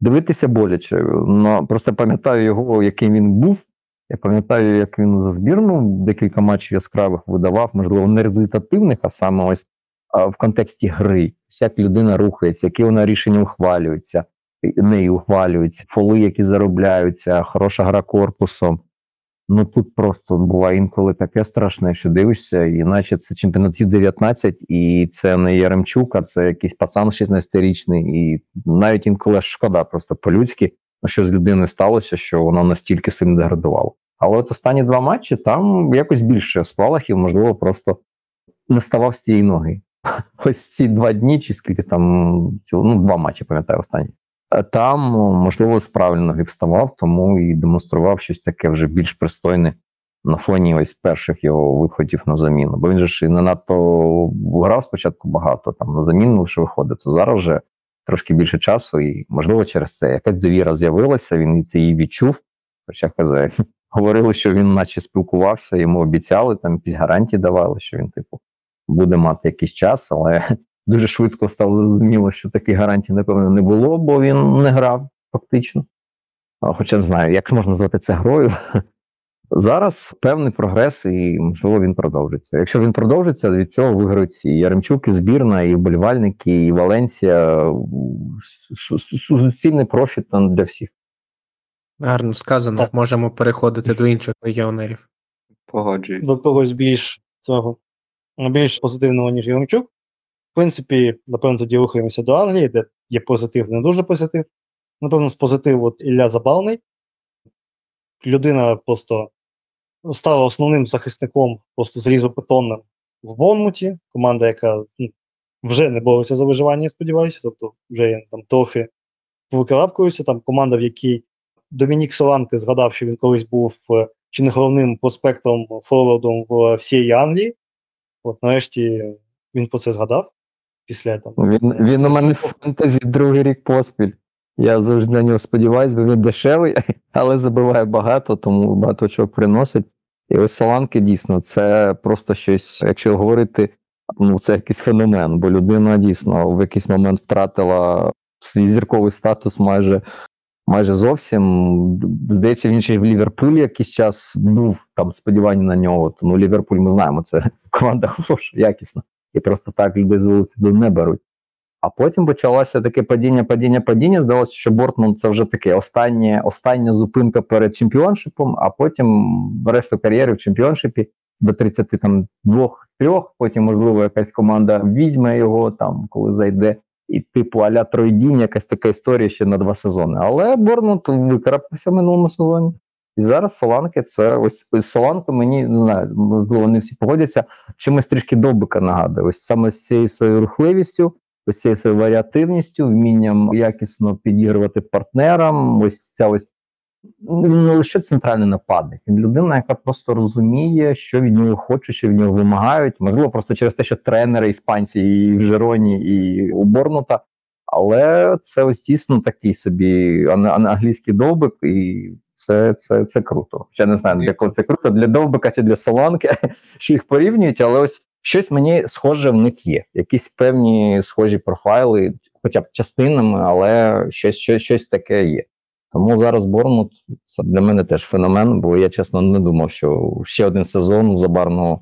Speaker 2: дивитися боляче. Ну, просто пам'ятаю його, яким він був, Я пам'ятаю, як він за збірну декілька матчів яскравих видавав, можливо, не результативних, а саме ось в контексті гри, як людина рухається, які вона рішення ухвалюються, нею ухвалюються, фоли, які заробляються, хороша гра корпусом. Ну тут просто буває інколи таке страшне, що дивишся, і наче це чемпіонат 19, і це не Яремчук, а це якийсь пацан 16-річний, і навіть інколи шкода, просто по-людськи, ну, що з людиною сталося, що вона настільки сильно деградувала. Але от останні два матчі там якось більше спалахів, можливо, просто не ставав з цієї ноги. Ось ці два дні, чи скільки там, ну, два матчі, пам'ятаю, останні. Там, можливо, правильно ноги вставав, тому і демонстрував щось таке вже більш пристойне на фоні ось перших його виходів на заміну. Бо він же ж і не надто грав спочатку багато, там на заміну лише виходить, то зараз вже трошки більше часу, і можливо через це якась довіра з'явилася, він це її відчув. Хоча казав, говорили, що він наче спілкувався, йому обіцяли, там якісь гарантії давали, що він, типу, буде мати якийсь час, але дуже швидко стало зрозуміло, що таких гарантій, напевно, не було, бо він не грав фактично. Хоча не знаю, як можна назвати це грою. Зараз певний прогрес, і можливо він продовжиться. Якщо він продовжиться, від цього виграють і Яремчук, і збірна, і вболівальники, і Валенсія. Су- су- су- Суцільний профіт там для всіх.
Speaker 4: Гарно сказано,
Speaker 1: Так.
Speaker 4: можемо переходити до інших легіонерів.
Speaker 3: Погоджуюсь.
Speaker 1: до когось більш цього більш позитивного, ніж Єремчук. В принципі, напевно, тоді рухаємося до Англії, де є позитив, не дуже позитив. Напевно, з позитиву от Ілля Забалний. Людина просто стала основним захисником, просто зрізопитомним в Бонмуті. Команда, яка ну, вже не бореться за виживання, я сподіваюся, тобто вже там трохи викарабкується. Там команда, в якій Домінік Соланки згадав, що він колись був е, чи не головним проспектом форвардом в всій Англії. От нарешті він про це згадав. Після там
Speaker 2: Він, він у мене в фентезі другий рік поспіль. Я завжди на нього сподіваюся, бо він дешевий, але забиває багато, тому багато чого приносить. І ось Соланки дійсно це просто щось, якщо говорити, ну це якийсь феномен, бо людина дійсно в якийсь момент втратила свій зірковий статус майже. Майже зовсім здається, він ще й в Ліверпулі якийсь час був там сподівання на нього. Тому Ліверпуль ми знаємо, це команда хороша, якісна і просто так людей з велосипеду не беруть. А потім почалося таке падіння, падіння, падіння. Здалося, що Бортман це вже таке останнє, остання зупинка перед чемпіоншипом, а потім решта кар'єри в чемпіоншипі до 32 трьох. Потім, можливо, якась команда відьме його там, коли зайде. І типу аля Тройдінь, якась така історія ще на два сезони. Але Борнмут викарабкався в минулому сезоні. І зараз Соланки це ось ось Соланка мені не знаю, не всі погодяться. Чимось трішки довбика нагадує. Ось саме з цією своєю рухливістю, ось цією своєю варіативністю, вмінням якісно підігрувати партнерам. Ось ця ось ну, не лише центральний нападник. Він людина, яка просто розуміє, що від нього хочуть, що від нього вимагають. Можливо, просто через те, що тренери іспанці і в Жероні, і у Борнута. Але це ось дійсно такий собі ан- ан- англійський довбик, і це, це, це круто. Хоча не знаю, для кого це круто, для довбика чи для соланки, що їх порівнюють, але ось щось мені схоже в них є. Якісь певні схожі профайли, хоча б частинами, але щось, щось, щось таке є. Тому зараз Борнмут це для мене теж феномен, бо я чесно не думав, що ще один сезон забарно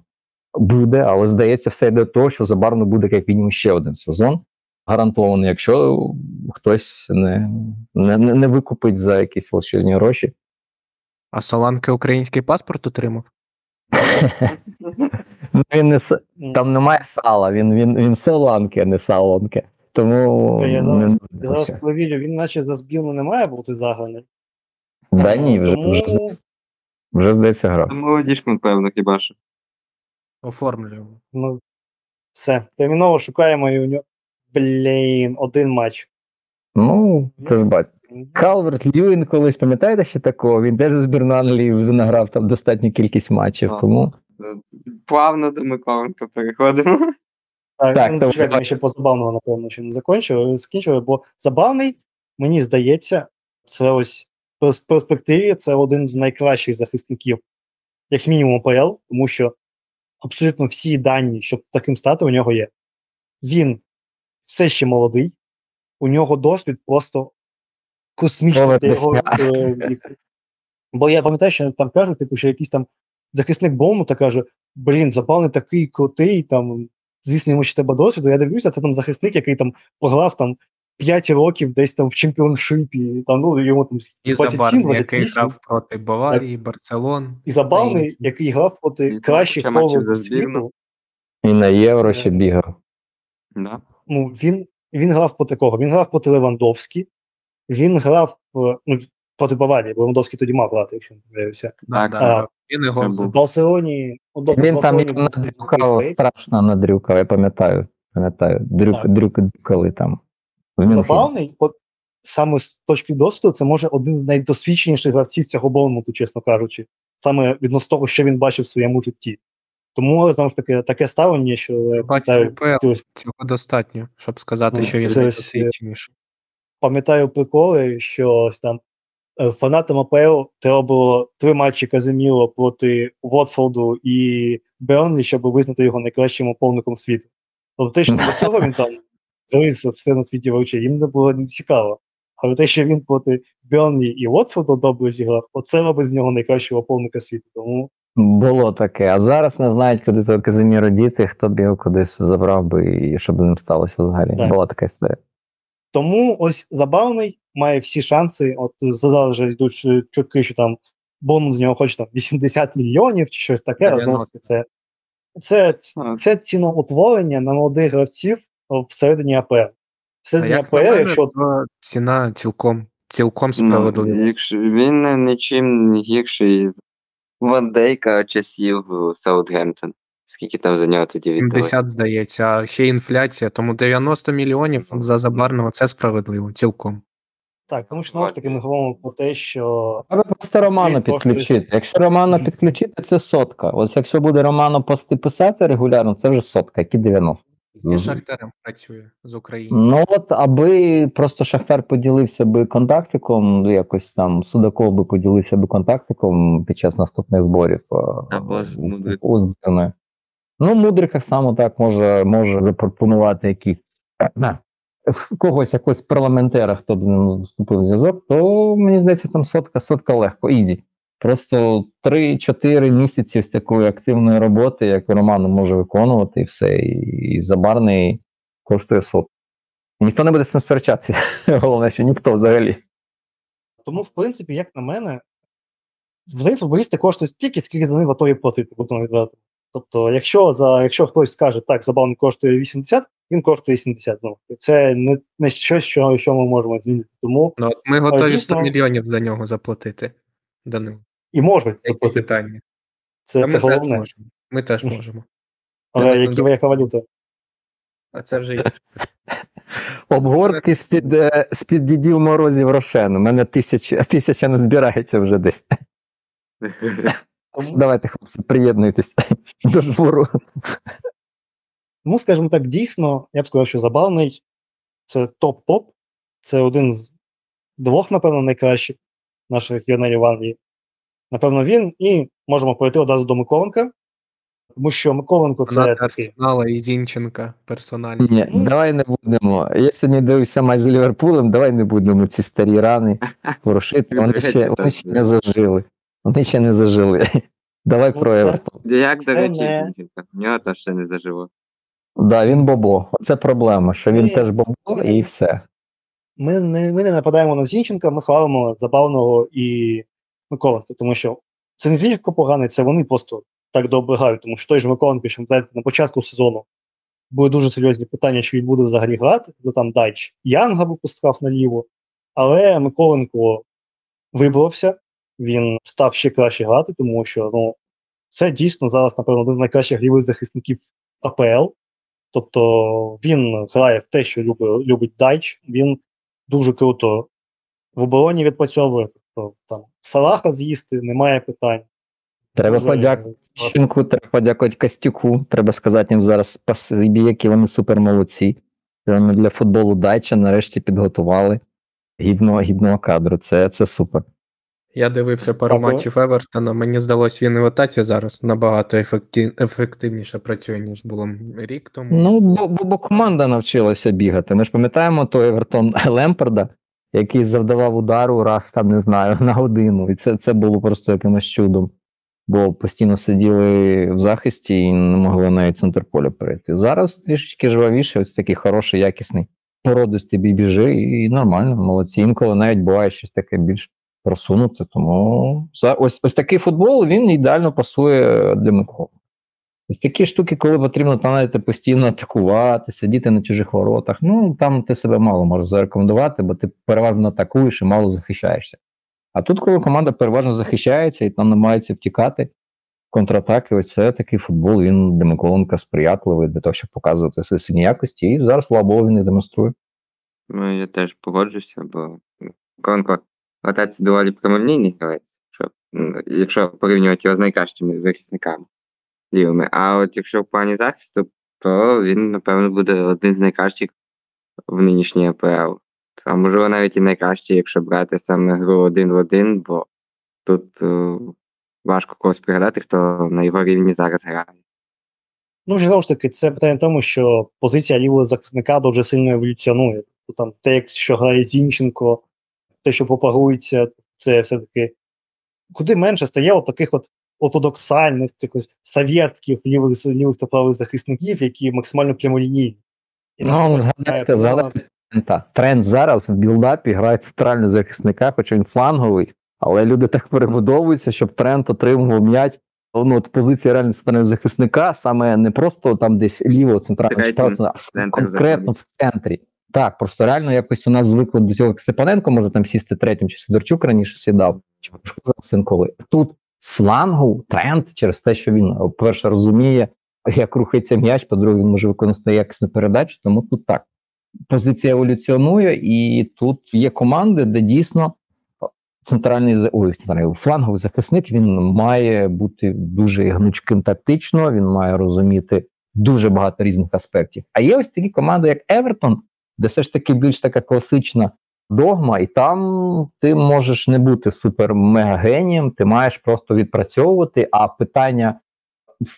Speaker 2: буде, але здається, все йде до того, що забарно буде як мінімум ще один сезон. Гарантований, якщо хтось не, не, не не викупить за якісь величезні гроші.
Speaker 4: А Соланки український паспорт отримав?
Speaker 2: Ну, він не, там немає сала, він, він, він селанки, а не салонки. Тому
Speaker 1: Я зараз- я зараз повірю, він наче за збірну не має бути заграний.
Speaker 2: Да ні, вже,
Speaker 1: Тому
Speaker 2: вже, вже здається гра.
Speaker 3: Молодіжку, напевно, хіба що.
Speaker 4: Оформлюємо.
Speaker 1: ну, все, терміново шукаємо і у нього. Блін, один матч.
Speaker 2: Ну, це ж бать. Калверт Льюін колись, пам'ятаєте ще такого? Він теж за збірну Англії награв там достатню кількість матчів, тому
Speaker 3: Плавно до Миколенка переходимо.
Speaker 1: Так,
Speaker 2: Так,
Speaker 1: ну, чекайте, ми ще по забавного, напевно, ще не закінчили, закінчили, бо забавний, мені здається, це ось в перспективі це один з найкращих захисників, як мінімум ПЛ, тому що абсолютно всі дані, щоб таким стати, у нього є. Він все ще молодий, у нього досвід просто космічний його е. Бо я пам'ятаю, що там кажуть, типу, що якийсь там захисник Бомута каже: блін, запалний такий крутий, там, звісно, йому ще треба досвіду. Я дивлюся, це там захисник, який там пограв там 5 років десь там в чемпіоншипі, там, ну, йому там
Speaker 4: І
Speaker 1: 27,
Speaker 4: Забарний, який грав проти Баварії, Барселон.
Speaker 1: І забавний, який грав проти
Speaker 3: І
Speaker 1: кращих
Speaker 3: збірну.
Speaker 1: світу.
Speaker 2: І на євро ще бігав.
Speaker 3: Да.
Speaker 1: Ну, він, він грав проти кого? Він грав проти Левандовські, він грав е, ну, проти Баварії, бо Левандовський тоді мав грати, якщо не помиляюся.
Speaker 3: Так,
Speaker 1: а.
Speaker 4: Він і
Speaker 1: В. Барселоні. ну, добре,
Speaker 2: Він там
Speaker 1: Барселоні
Speaker 2: його надрюкав, страшно надрюкав, я пам'ятаю. Пам'ятаю, дрюк,
Speaker 1: Так.
Speaker 2: дрюк, дрюкали там. В
Speaker 1: забавний, от саме з точки досвіду, це може один з найдосвідченіших гравців цього Борнмуту, чесно кажучи, саме відносно того, що він бачив в своєму житті. Тому знову ж таки таке ставлення, що пам'ятаю,
Speaker 4: УПЛ. Цього достатньо, щоб сказати,
Speaker 1: Ну,
Speaker 4: що він
Speaker 1: це
Speaker 4: найдосвідченіший.
Speaker 1: пам'ятаю приколи, що там е, фанатам АПЛ треба було три матчі Казиміло проти Вотфорду і Бернлі, щоб визнати його найкращим оповником світу. Тобто те, що до цього він там колись все на світі вивчив, їм не було не цікаво. Але те, що він проти Бернлі і Вотфорду добре зіграв, оце робить з нього найкращого оповника світу. Тому
Speaker 2: Було таке. А зараз не знають, куди того Казиміра діти, хто б його кудись забрав би і що б ним сталося взагалі.
Speaker 1: Так.
Speaker 2: Була така історія.
Speaker 1: Тому ось забавний має всі шанси. От зараз вже йдуть е, чутки, що там бонус з нього хоче там 80 мільйонів чи щось таке.
Speaker 4: 90.
Speaker 1: Знову це, це, це ціноутворення на молодих гравців всередині АПЛ. Всередині АПЛ, якщо
Speaker 4: то ціна цілком, цілком
Speaker 3: Ну,
Speaker 4: справедлива.
Speaker 3: якщо він не- нічим не гірший з Ван Дейка часів у Саутгемптон. Скільки там за нього тоді віддали?
Speaker 4: 70, здається, а ще інфляція, тому 90 мільйонів за забарного це справедливо, цілком.
Speaker 1: Так, тому що знову ж таки ми говоримо про те, що
Speaker 2: Треба просто Романа підключити. Якщо Романа підключити, це сотка. Ось якщо буде Романо пости писати регулярно, це вже сотка, які 90.
Speaker 4: І Шахтарем працює з українців.
Speaker 2: Ну от, аби просто Шахтар поділився би контактиком, ну, якось там Судаков би поділився би контактиком під час наступних зборів. е,
Speaker 3: Або ж
Speaker 2: у-
Speaker 3: Мудрик.
Speaker 2: Ну, Мудрик так само так може, може запропонувати е, когось, якогось парламентера, хто б ним вступив в зв'язок, то мені здається, там сотка, сотка легко, іді. Просто 3-4 місяці з такої активної роботи, як Роман може виконувати, і все, і забарний коштує сотку. Ніхто не буде з цим сперечатися. Головне, що ніхто взагалі.
Speaker 1: тому, в принципі, як на мене, взагалі футболісти коштують стільки, скільки за них готові платити, будемо відверто. Тобто, якщо за якщо хтось скаже, так, забавно коштує 80, він коштує 70. Ну, це не, не щось, що, що ми можемо змінити. Тому
Speaker 4: Ну, ми готові
Speaker 1: дійсно-
Speaker 4: 100 мільйонів за нього заплатити. Данил.
Speaker 1: і можуть
Speaker 4: Які
Speaker 1: заплатити.
Speaker 4: питання?
Speaker 1: Це, це
Speaker 4: ми теж
Speaker 1: головне.
Speaker 4: можемо. Ми теж можемо.
Speaker 1: Але які, яка валюта?
Speaker 4: А це вже є.
Speaker 2: Обгортки з-під, е, з-під дідів морозів Рошен. У мене тисяча, тисяча не збирається вже десь.
Speaker 1: Тому,
Speaker 2: Давайте, хлопці, приєднуйтесь до збору.
Speaker 1: тому, скажімо так, дійсно, я б сказав, що забавний це топ-топ. Це один з двох, напевно, найкращих наших регіоналів в Англії. Напевно, він, і можемо перейти одразу до Миколенка, тому що Миколенко це такий.
Speaker 4: Арсенала і Зінченка персонально.
Speaker 2: Ні,
Speaker 1: Ну.
Speaker 2: давай не будемо. Я сьогодні дивився матч з Ліверпулем, давай не будемо ці старі рани ворошити. Вони ще, вони ще не зажили. Вони ще не зажили. Давай
Speaker 1: Ну,
Speaker 2: про Евертон.
Speaker 3: Як, до речі, Зінченко? В нього то ще не зажило.
Speaker 2: Да, він Бобо. Це проблема, що він теж Бобо і все.
Speaker 1: Ми не, ми не нападаємо на Зінченка, ми хвалимо Забавного і Миколенко, тому що це не Зінченко поганий, це вони просто так добре грають, тому що той же Миколенко, що на початку сезону були дуже серйозні питання, чи він буде взагалі грати, то там Дайч Янга випускав наліво, але Миколенко вибрався, він став ще краще грати, тому що ну, це дійсно зараз, напевно, один з найкращих лівих захисників АПЛ. Тобто він грає в те, що любить, любить Дайч, він дуже круто в обороні відпрацьовує. Тобто там Салаха з'їсти, немає питань.
Speaker 2: Треба подякувати Щенку, треба подякувати Костюку. Треба сказати їм зараз спасибі, які вони супер молодці. Вони для футболу Дайча нарешті підготували гідного, гідного кадру. Це, це супер.
Speaker 4: Я дивився пару
Speaker 1: Дякую.
Speaker 4: матчів Евертона. Мені здалось, він і в атаці зараз набагато ефекті... ефективніше працює, ніж було рік тому.
Speaker 2: Ну, бо, бо, бо команда навчилася бігати. Ми ж пам'ятаємо той Евертон Лемперда, який завдавав удару раз там, не знаю, на годину. І це, це було просто якимось чудом. Бо постійно сиділи в захисті і не могли навіть центр поля перейти. Зараз трішечки жвавіше, ось такий хороший, якісний, породистий бібіжи, і нормально, молодці. Інколи навіть буває щось таке більш просунуте. Тому за- ось, ось такий футбол він ідеально пасує для Миколи. Ось такі штуки, коли потрібно там навіть постійно атакувати, сидіти на чужих воротах. Ну там ти себе мало можеш зарекомендувати, бо ти переважно атакуєш і мало захищаєшся. А тут, коли команда переважно захищається і там намагається втікати, контратаки, ось це такий футбол. Він для Миколенка сприятливий для того, щоб показувати свої сильні якості. І зараз, слава Богу, він їх демонструє.
Speaker 3: Ну, я теж погоджуся, бо ну, Атаці доволі прямолінійний гравець, що, якщо порівнювати його з найкращими захисниками лівими. А от якщо в плані захисту, то він, напевно, буде один з найкращих в нинішній АПЛ. А можливо навіть і найкращий, якщо брати саме гру один в один, бо тут е, важко когось пригадати, хто на його рівні зараз грає.
Speaker 1: Ну, знову ж таки, це питання в тому, що позиція лівого захисника дуже сильно еволюціонує. Там те, як що грає Зінченко, те, що пропагується, це все-таки куди менше стає таких от ортодоксальних, совєтських лівих, лівих та правих захисників, які максимально прямолінійні. І,
Speaker 2: Ну, згадайте, згадайте Трента. Трент зараз в build-up і грає центральний захисника, хоча він фланговий, але люди так перебудовуються, щоб Трент отримував м'яч. Ну, от позиція реально центрального захисника, саме не просто там десь ліво центрального
Speaker 1: ну,
Speaker 2: а конкретно в центрі. Так, просто реально якось у нас звикли до цього, як Степаненко може там сісти третім, чи Сидорчук раніше сідав, чи Синковий. Тут з флангу тренд через те, що він, по-перше, розуміє, як рухається м'яч, по-друге, він може виконувати якісну передачу, тому тут так. Позиція еволюціонує, і тут є команди, де дійсно центральний ой, центральний фланговий захисник він має бути дуже гнучким тактично, він має розуміти дуже багато різних аспектів. А є ось такі команди, як Евертон, де все ж таки більш така класична догма, і там ти можеш не бути супер-мега-генієм, ти маєш просто відпрацьовувати, а питання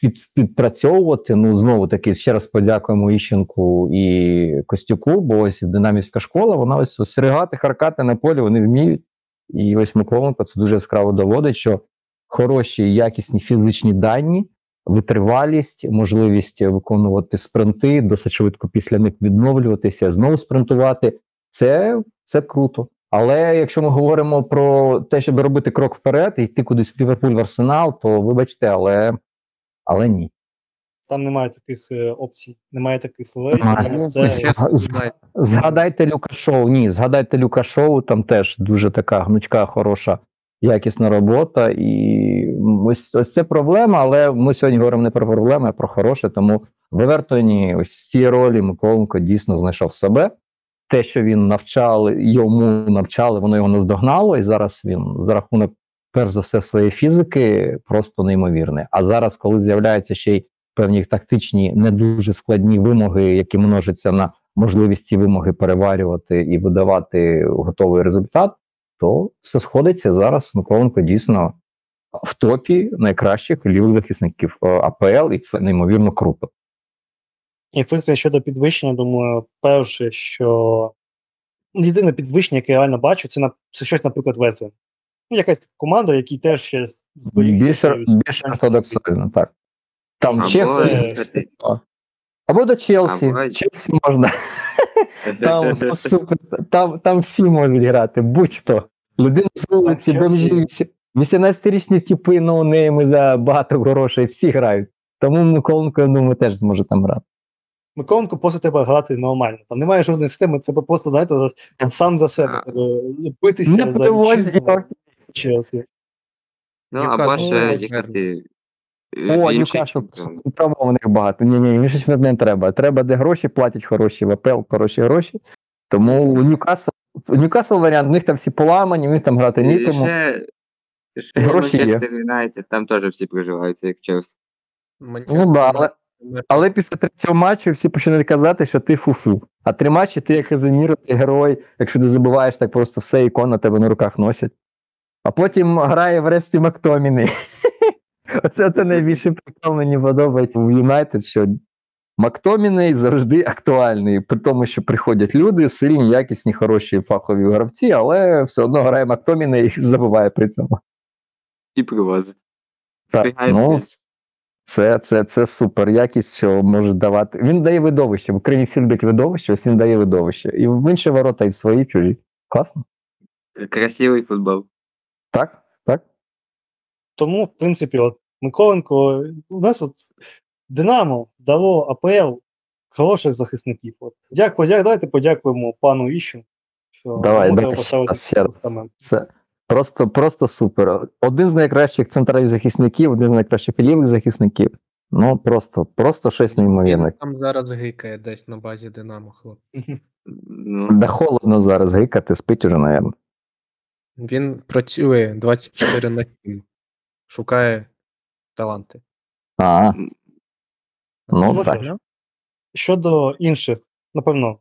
Speaker 2: від, відпрацьовувати, ну знову таки, ще раз подякуємо Іщенку і Костюку, бо ось динамівська школа, вона ось, ригати, харкати на полі, вони вміють. І ось Миколенко це дуже яскраво доводить, що хороші, якісні фізичні дані, витривалість, можливість виконувати спринти, досить швидко після них відновлюватися, знову спринтувати. Це, це круто. Але якщо ми говоримо про те, щоб робити крок вперед і йти кудись в Ліверпуль в арсенал, то вибачте, але, але ні.
Speaker 1: Там немає таких е, опцій, немає таких лей.
Speaker 4: Ну,
Speaker 1: Це.
Speaker 2: Згадайте Люка Шоу. Ні, згадайте Люка Шоу, там теж дуже така гнучка, хороша, якісна робота. І ось, ось це проблема, але ми сьогодні говоримо не про проблеми, а про хороше. Тому в Евертоні ось з цієї ролі Миколенко дійсно знайшов себе. Те, що він навчав, йому навчали, воно його наздогнало, і зараз він за рахунок, перш за все, своєї фізики, просто неймовірний. А зараз, коли з'являються ще й певні тактичні, не дуже складні вимоги, які множаться на можливість ці вимоги переварювати і видавати готовий результат, то все сходиться зараз. Миколенко дійсно в топі найкращих лівих захисників е, АПЛ, і це неймовірно круто.
Speaker 1: І, в принципі, щодо підвищення, думаю, перше, що єдине підвищення, яке я реально бачу, це, на, це щось, наприклад, Везе. Ну, якась команда, який теж ще зберіг
Speaker 2: Більш, ортодоксально, так. Там
Speaker 3: Або
Speaker 2: чек,
Speaker 3: їхати.
Speaker 2: або до Челсі.
Speaker 3: Або-
Speaker 2: Челсі можна. Там, там, там всі можуть грати, будь-хто. Людина з вулиці, бомжі, 18-річні типи, ноунейми за багато грошей, всі грають. Тому Миколенко, я думаю, теж зможе там грати.
Speaker 1: Миколенко просто треба грати нормально. Там немає жодної системи, це просто, знаєте, там сам за себе
Speaker 3: А.
Speaker 1: битися
Speaker 2: Не
Speaker 1: за вітчизну
Speaker 3: Ну, або ще їхати.
Speaker 2: О, Ньюкасл, багато. Ні, ні, більше не треба. Треба, де гроші платять хороші, в АПЛ хороші гроші. Тому у Ньюкасл, Ньюкасл варіант, в них там всі поламані, в них там грати нікому.
Speaker 3: ще, ще
Speaker 2: Гроші є.
Speaker 3: Юнайтед, там теж всі приживаються, як Челсі.
Speaker 2: Ну да, але, але після третього матчу всі починають казати, що ти фуфу. А три матчі ти як Казимір, ти герой. Якщо ти забуваєш, так просто все ікона тебе на руках носять. А потім грає в Ресті Мактоміни. Оце це найбільше прикол мені подобається в Юнайтед, що Мактоміней завжди актуальний, при тому, що приходять люди, сильні, якісні, хороші фахові гравці, але все одно грає Мактоміней і забуває при цьому.
Speaker 3: І привозить.
Speaker 2: Так, ну, це, це, це супер якість, що може давати. Він дає видовище. В Україні всі люблять видовище, ось він дає видовище. І в інші ворота, і в свої, і чужі. Класно?
Speaker 3: Красивий футбол.
Speaker 2: Так? Так?
Speaker 1: Тому, в принципі, от Миколенко, у нас от Динамо дало АПЛ хороших захисників. От. Дякую, дя- давайте подякуємо пану Іщу. Що
Speaker 2: Давай, давай ще раз, ще раз. Це просто, просто супер. Один з найкращих центральних захисників, один з найкращих лівих захисників. Ну, просто, просто щось неймовірне.
Speaker 4: Там зараз гикає десь на базі Динамо, хлоп.
Speaker 2: Да холодно зараз гикати, спить уже, напевно.
Speaker 4: Він працює 24 на 7. Шукає таланти.
Speaker 2: А, ну
Speaker 1: Ну,
Speaker 2: так.
Speaker 1: Щодо інших, напевно,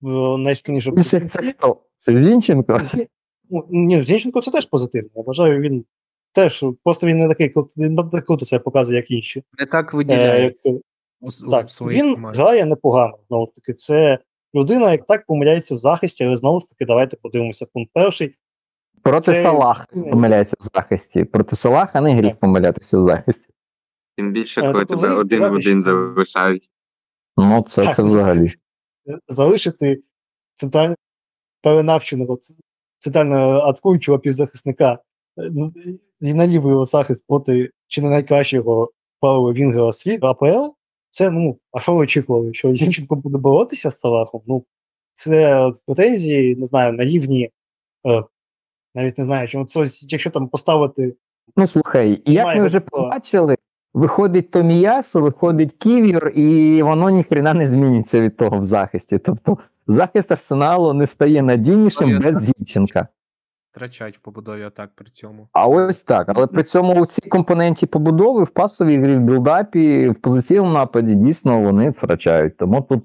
Speaker 1: в найскільніше
Speaker 2: Це, це хто? Це Зінченко?
Speaker 1: Ну, ні, Зінченко це теж позитивно. Я вважаю, він теж просто він не такий він не круто себе показує, як інші.
Speaker 4: Не так
Speaker 1: Е,
Speaker 4: виділяє
Speaker 1: як,
Speaker 4: у, у
Speaker 1: так,
Speaker 4: своїй
Speaker 1: він
Speaker 4: команді.
Speaker 1: грає непогано. Знову ж таки, це людина, як так помиляється в захисті, але знову ж таки, давайте подивимося. Пункт перший.
Speaker 2: Проти
Speaker 1: Це-
Speaker 2: Салаха помиляється в захисті. Проти Салаха не гріх помилятися в захисті.
Speaker 3: Тим більше,
Speaker 1: Е,
Speaker 3: коли
Speaker 1: тобто
Speaker 3: тебе один в один залишають.
Speaker 2: Ну, це,
Speaker 1: Так,
Speaker 2: це взагалі.
Speaker 1: е, залишити центрального перенавченого центрального атакуючого півзахисника е, ну, і на лівий захист проти чи не найкращого правого вінгера світу АПЛ. Це ну, а що ви очікували? Що Зінченко буде боротися з Салахом? Ну, це претензії, не знаю, наївні. Е, навіть не знаю, чому це, якщо там поставити
Speaker 2: Ну слухай, як ми вже побачили, виходить Томіясу, виходить Ківір, і воно ніхрена не зміниться від того в захисті. Тобто захист арсеналу не стає надійнішим без Зінченка.
Speaker 4: Втрачають в побудові атак при цьому.
Speaker 2: А ось так. Але при цьому у цій компоненті побудови в пасовій грі, в build-up і, в позиційному нападі дійсно вони втрачають. Тому тут,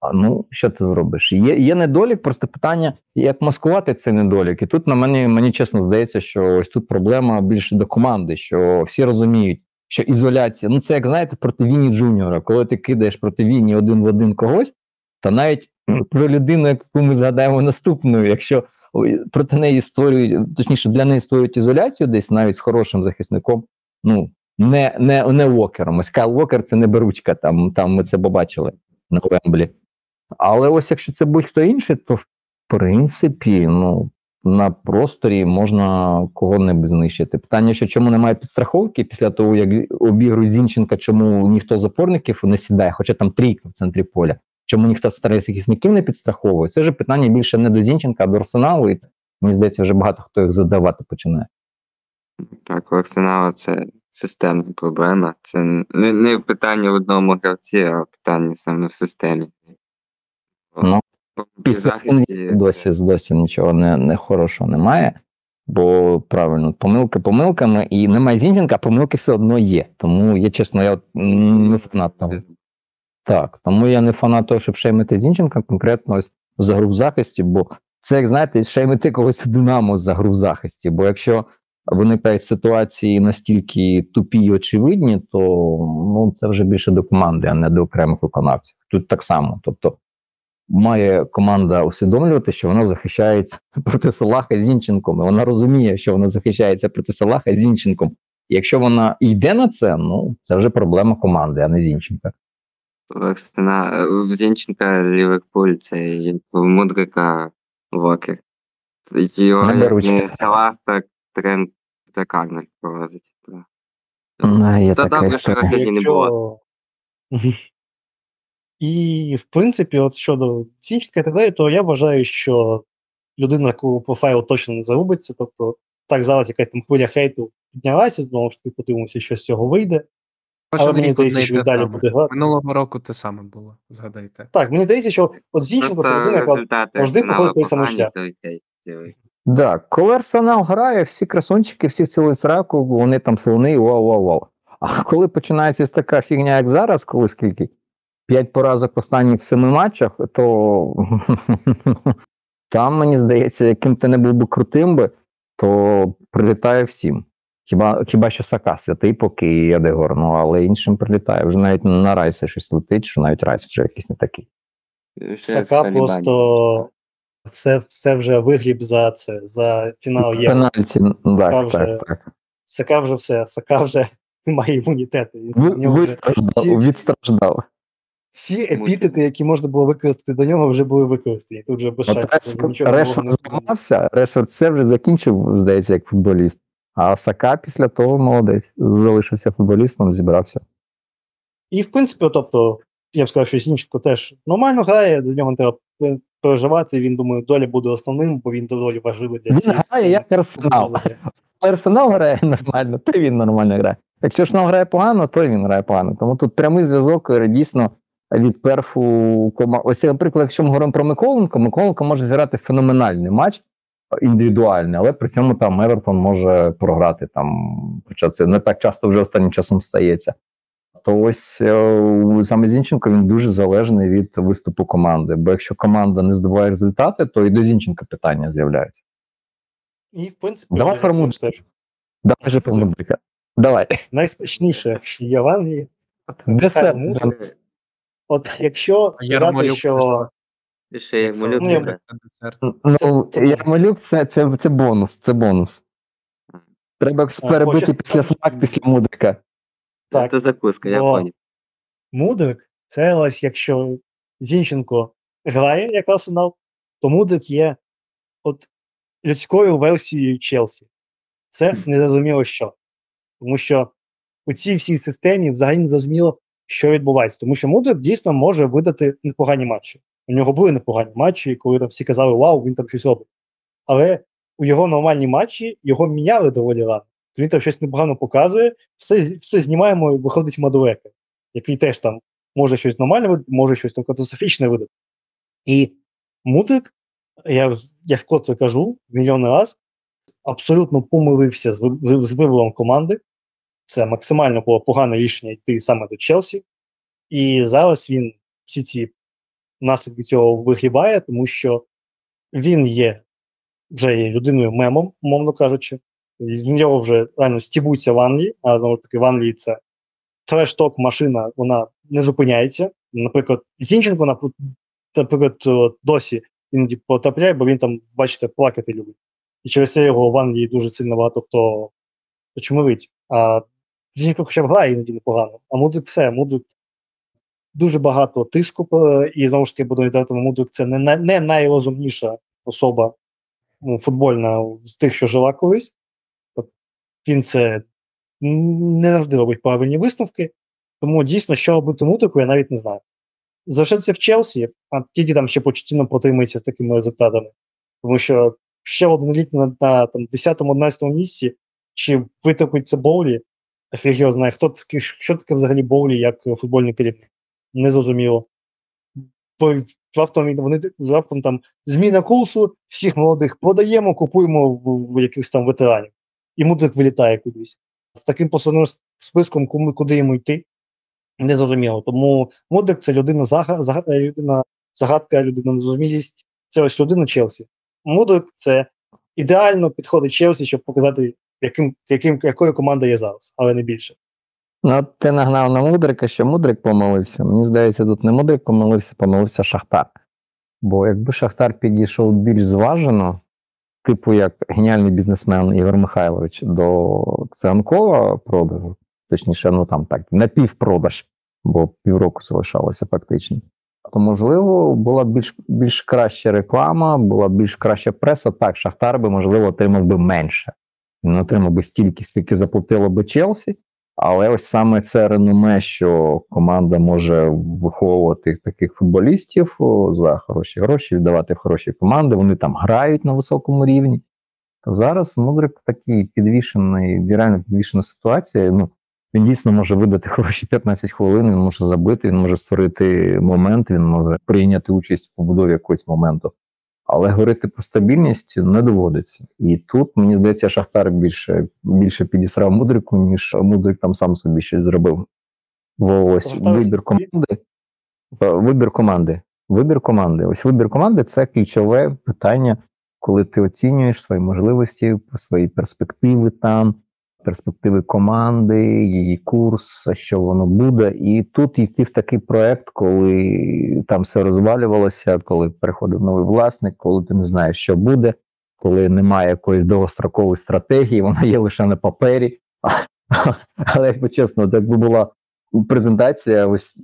Speaker 2: а, ну, що ти зробиш? Є, є недолік, просто питання, як маскувати цей недолік. І тут на мене, мені чесно здається, що ось тут проблема більше до команди, що всі розуміють, що ізоляція, ну це як знаєте, проти Віні Джуніора, коли ти кидаєш проти Віні один в один когось, то навіть про людину, яку ми згадаємо наступною, якщо проти неї створюють, точніше, для неї створюють ізоляцію десь навіть з хорошим захисником. Ну, не, не, не Уокером. Ось Кайл Уокер це не беручка, там, там ми це побачили на Вемблі. Але ось якщо це будь-хто інший, то в принципі, ну, на просторі можна кого-небудь знищити. Питання, що чому немає підстраховки після того, як обігрують Зінченка, чому ніхто з опорників не сідає, хоча там трійка в центрі поля. Чому ніхто з старих захисників не підстраховує? Це ж питання більше не до Зінченка, а до Арсеналу. І мені здається, вже багато хто їх задавати починає.
Speaker 3: Так, у Арсенала це системна проблема. Це не, не питання в одному гравці, а питання саме в системі.
Speaker 2: Ну, Після
Speaker 3: захисті
Speaker 2: досі, досі нічого не, не хорошого немає. Бо правильно, помилки помилками, і немає Зінченка, а помилки все одно є. Тому я чесно, я не фанат того. Так, тому я не фанат того, щоб шеймити Зінченка конкретно ось за гру в захисті, бо це, як знаєте, шеймити когось Динамо за гру в захисті. Бо якщо виникають ситуації настільки тупі і очевидні, то ну, це вже більше до команди, а не до окремих виконавців. Тут так само. Тобто має команда усвідомлювати, що вона захищається проти Салаха Зінченком. І вона розуміє, що вона захищається проти Салаха Зінченком. І якщо вона йде на це, ну це вже проблема команди, а не Зінченка.
Speaker 3: В в Зінченка Ліверпуль це Мудрика Вокер. Його
Speaker 2: Не
Speaker 3: не Салах, так тренд та Карнель провозить. Та
Speaker 2: така
Speaker 3: добре, що
Speaker 2: історія.
Speaker 3: Сьогодні не було.
Speaker 1: Мгм. І, в принципі, от щодо Зінченка і так далі, то я вважаю, що людина такого профайлу точно не загубиться. Тобто, так зараз якась там хвиля хейту піднялася, знову ж таки, подивимося, що з цього вийде. Але мені здається, що далі буде грати.
Speaker 4: Минулого року те саме було, згадайте.
Speaker 1: Так, мені здається, що от Зінченко це людина, яка завжди проходить той самий шлях.
Speaker 3: цілий.
Speaker 2: Да, коли Арсенал грає, всі красунчики, всі цілують сраку, вони там слони, вау, вау, вау. А коли починається така фігня, як зараз, коли скільки? П'ять поразок в останніх семи матчах, то там, мені здається, яким ти не був би крутим би, то прилітає всім. Хіба, хіба що Сака святий поки і Едегор, ну але іншим прилітає. Вже навіть на Райса щось летить, що навіть Райс вже якийсь не такий.
Speaker 1: Сака просто все, все вже вигріб за це, за фінал є.
Speaker 2: Пенальті,
Speaker 1: Сака
Speaker 2: так,
Speaker 1: вже-
Speaker 2: так, так.
Speaker 1: Сака вже все, Сака вже має імунітет. Він-
Speaker 2: Ви,
Speaker 1: в нього вже
Speaker 2: вистраждав,
Speaker 1: всі-
Speaker 2: відстраждав.
Speaker 1: Всі епітети, які можна було використати до нього, вже були використані. Тут вже без
Speaker 2: От
Speaker 1: шансів.
Speaker 2: Решфорд- зламався, Решфорд все вже закінчив, здається, як футболіст. А Сака після того молодець. Залишився футболістом, зібрався.
Speaker 1: І, в принципі, тобто, я б сказав, що Зінченко теж нормально грає, до нього треба переживати. Він, думаю, долі буде основним, бо він доволі важливий для
Speaker 2: Він грає як Арсенал. Арсенал грає нормально, то він нормально грає. Якщо Арсенал грає погано, то він грає погано. Тому тут прямий зв'язок е, дійсно від перфу команди. Ось, наприклад, якщо ми говоримо про Миколенко, Миколенко може зіграти феноменальний матч індивідуальний, але при цьому там Евертон може програти там, хоча це не так часто вже останнім часом стається. То ось е, саме Зінченко він дуже залежний від виступу команди. Бо якщо команда не здобуває результати, то і до Зінченка питання з'являються.
Speaker 1: І, в принципі,
Speaker 2: Давай про Мудрика. Давай же про Мудрика. Давай.
Speaker 1: найсмачніше в Англії.
Speaker 2: Десерт.
Speaker 1: От якщо сказати, що
Speaker 3: ще як малюк
Speaker 1: Ну, я
Speaker 2: Ну,
Speaker 1: Це- це
Speaker 2: Ярмолюк це, це, це бонус, це бонус. Треба перебити після смак, після мудрика.
Speaker 1: Так.
Speaker 3: Це закуска, я поняв.
Speaker 1: Мудрик, це ось якщо Зінченко грає як арсенал, то Мудрик є от людською версією Челсі. Це незрозуміло що. Тому що у цій всій системі взагалі не зрозуміло, що відбувається. Тому що Мудрик дійсно може видати непогані матчі. У нього були непогані матчі, коли там всі казали, вау, він там щось робить. Але у його нормальні матчі його міняли доволі рано. Він там щось непогано показує, все, все знімаємо і виходить Мадурека, який теж там може щось нормальне видати, може щось там катастрофічне видати. І Мудрик, я, я вкотре кажу мільйон раз, абсолютно помилився з, з вибором команди. Це максимально було погане рішення йти саме до Челсі. І зараз він всі ці наслідки цього вигрібає, тому що він є вже є людиною мемом, умовно кажучи. З нього вже реально стібуться в Англії, а знову ж таки в Англії це треш-ток машина, вона не зупиняється. Наприклад, Зінченко, наприклад, досі іноді потрапляє, бо він там, бачите, плакати любить. І через це його в Англії дуже сильно багато хто почмирить. А Зінченко хоча б грає іноді непогано, а Мудрик все, Мудрик дуже багато тиску, е, і знову ж таки буду віддати Мудрик це не, не найрозумніша особа ну, футбольна з тих, що жила колись. Він це не завжди робить правильні висновки. Тому дійсно, що робити Мудрику, я навіть не знаю. Залишатися в Челсі, а тільки там ще почтінно протримується з такими результатами. Тому що ще один рік на, на там, 10-11 місці, чи витерпить це Боулі, фіг його знає, хто таки, що таке взагалі Боулі як е, футбольний керівник. Незрозуміло. Бо раптом вони раптом там зміна курсу, всіх молодих продаємо, купуємо в, в якихось там ветеранів. І мудрик вилітає кудись. З таким послідним списком, куди йому йти, не зрозуміло. Тому мудрик це людина загадка, загадка, людина загадка, людина незрозумілість. Це ось людина Челсі. Мудрик це ідеально підходить Челсі, щоб показати, яким, яким, якою команда є зараз, але не більше.
Speaker 2: Ну, ти нагнав на Мудрика, що Мудрик помилився. Мені здається, тут не Мудрик помилився, помилився Шахтар. Бо якби Шахтар підійшов більш зважено, типу як геніальний бізнесмен Ігор Михайлович до Циганкова продажу, точніше, ну там так, напівпродаж, бо півроку залишалося фактично. То, можливо, була більш, більш краща реклама, була більш краща преса. Так, Шахтар би, можливо, отримав би менше. Він отримав би стільки, скільки заплатило би Челсі. Але ось саме це реноме, що команда може виховувати таких футболістів за хороші гроші, віддавати хороші команди, вони там грають на високому рівні. То зараз Мудрик такий підвішений, реально підвішена ситуація. Ну, він дійсно може видати хороші 15 хвилин, він може забити, він може створити момент, він може прийняти участь в побудові якогось моменту. Але говорити про стабільність не доводиться. І тут, мені здається, Шахтар більше, більше підісрав Мудрику, ніж Мудрик там сам собі щось зробив. Бо ось вибір команди. е, Вибір команди. Вибір команди. Ось вибір команди це ключове питання, коли ти оцінюєш свої можливості, свої перспективи там, перспективи команди, її курс, що воно буде. І тут йти в такий проект, коли там все розвалювалося, коли приходив новий власник, коли ти не знаєш, що буде, коли немає якоїсь довгострокової стратегії, вона є лише на папері. Але якби чесно, це якби була презентація ось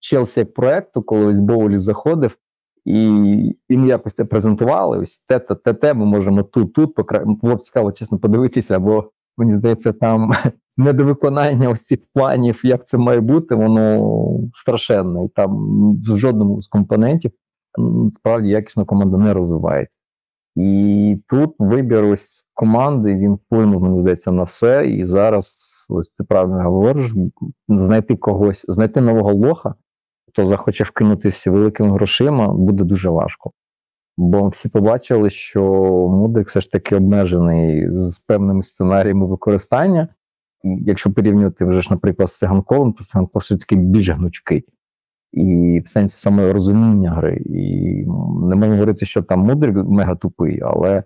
Speaker 2: Челсі як проекту, коли ось Боулі заходив. І, ми якось це презентували. Ось те, те, те, те ми можемо тут, тут покра... було б цікаво, чесно, подивитися, бо мені здається, там недовиконання ось цих планів, як це має бути, воно страшенне. Там в жодному з компонентів справді якісно команда не розвивається. І тут вибір ось команди він вплинув, мені здається, на все. І зараз, ось ти правильно говориш, знайти когось, знайти нового лоха, хто захоче вкинутися великими грошима, буде дуже важко. Бо всі побачили, що Мудрик все ж таки обмежений з певними сценаріями використання. Якщо порівнювати вже ж, наприклад, з циганковим, то циганков все-таки більш гнучкий. І в сенсі саме розуміння гри. І не можна говорити, що там Мудрик мега тупий, але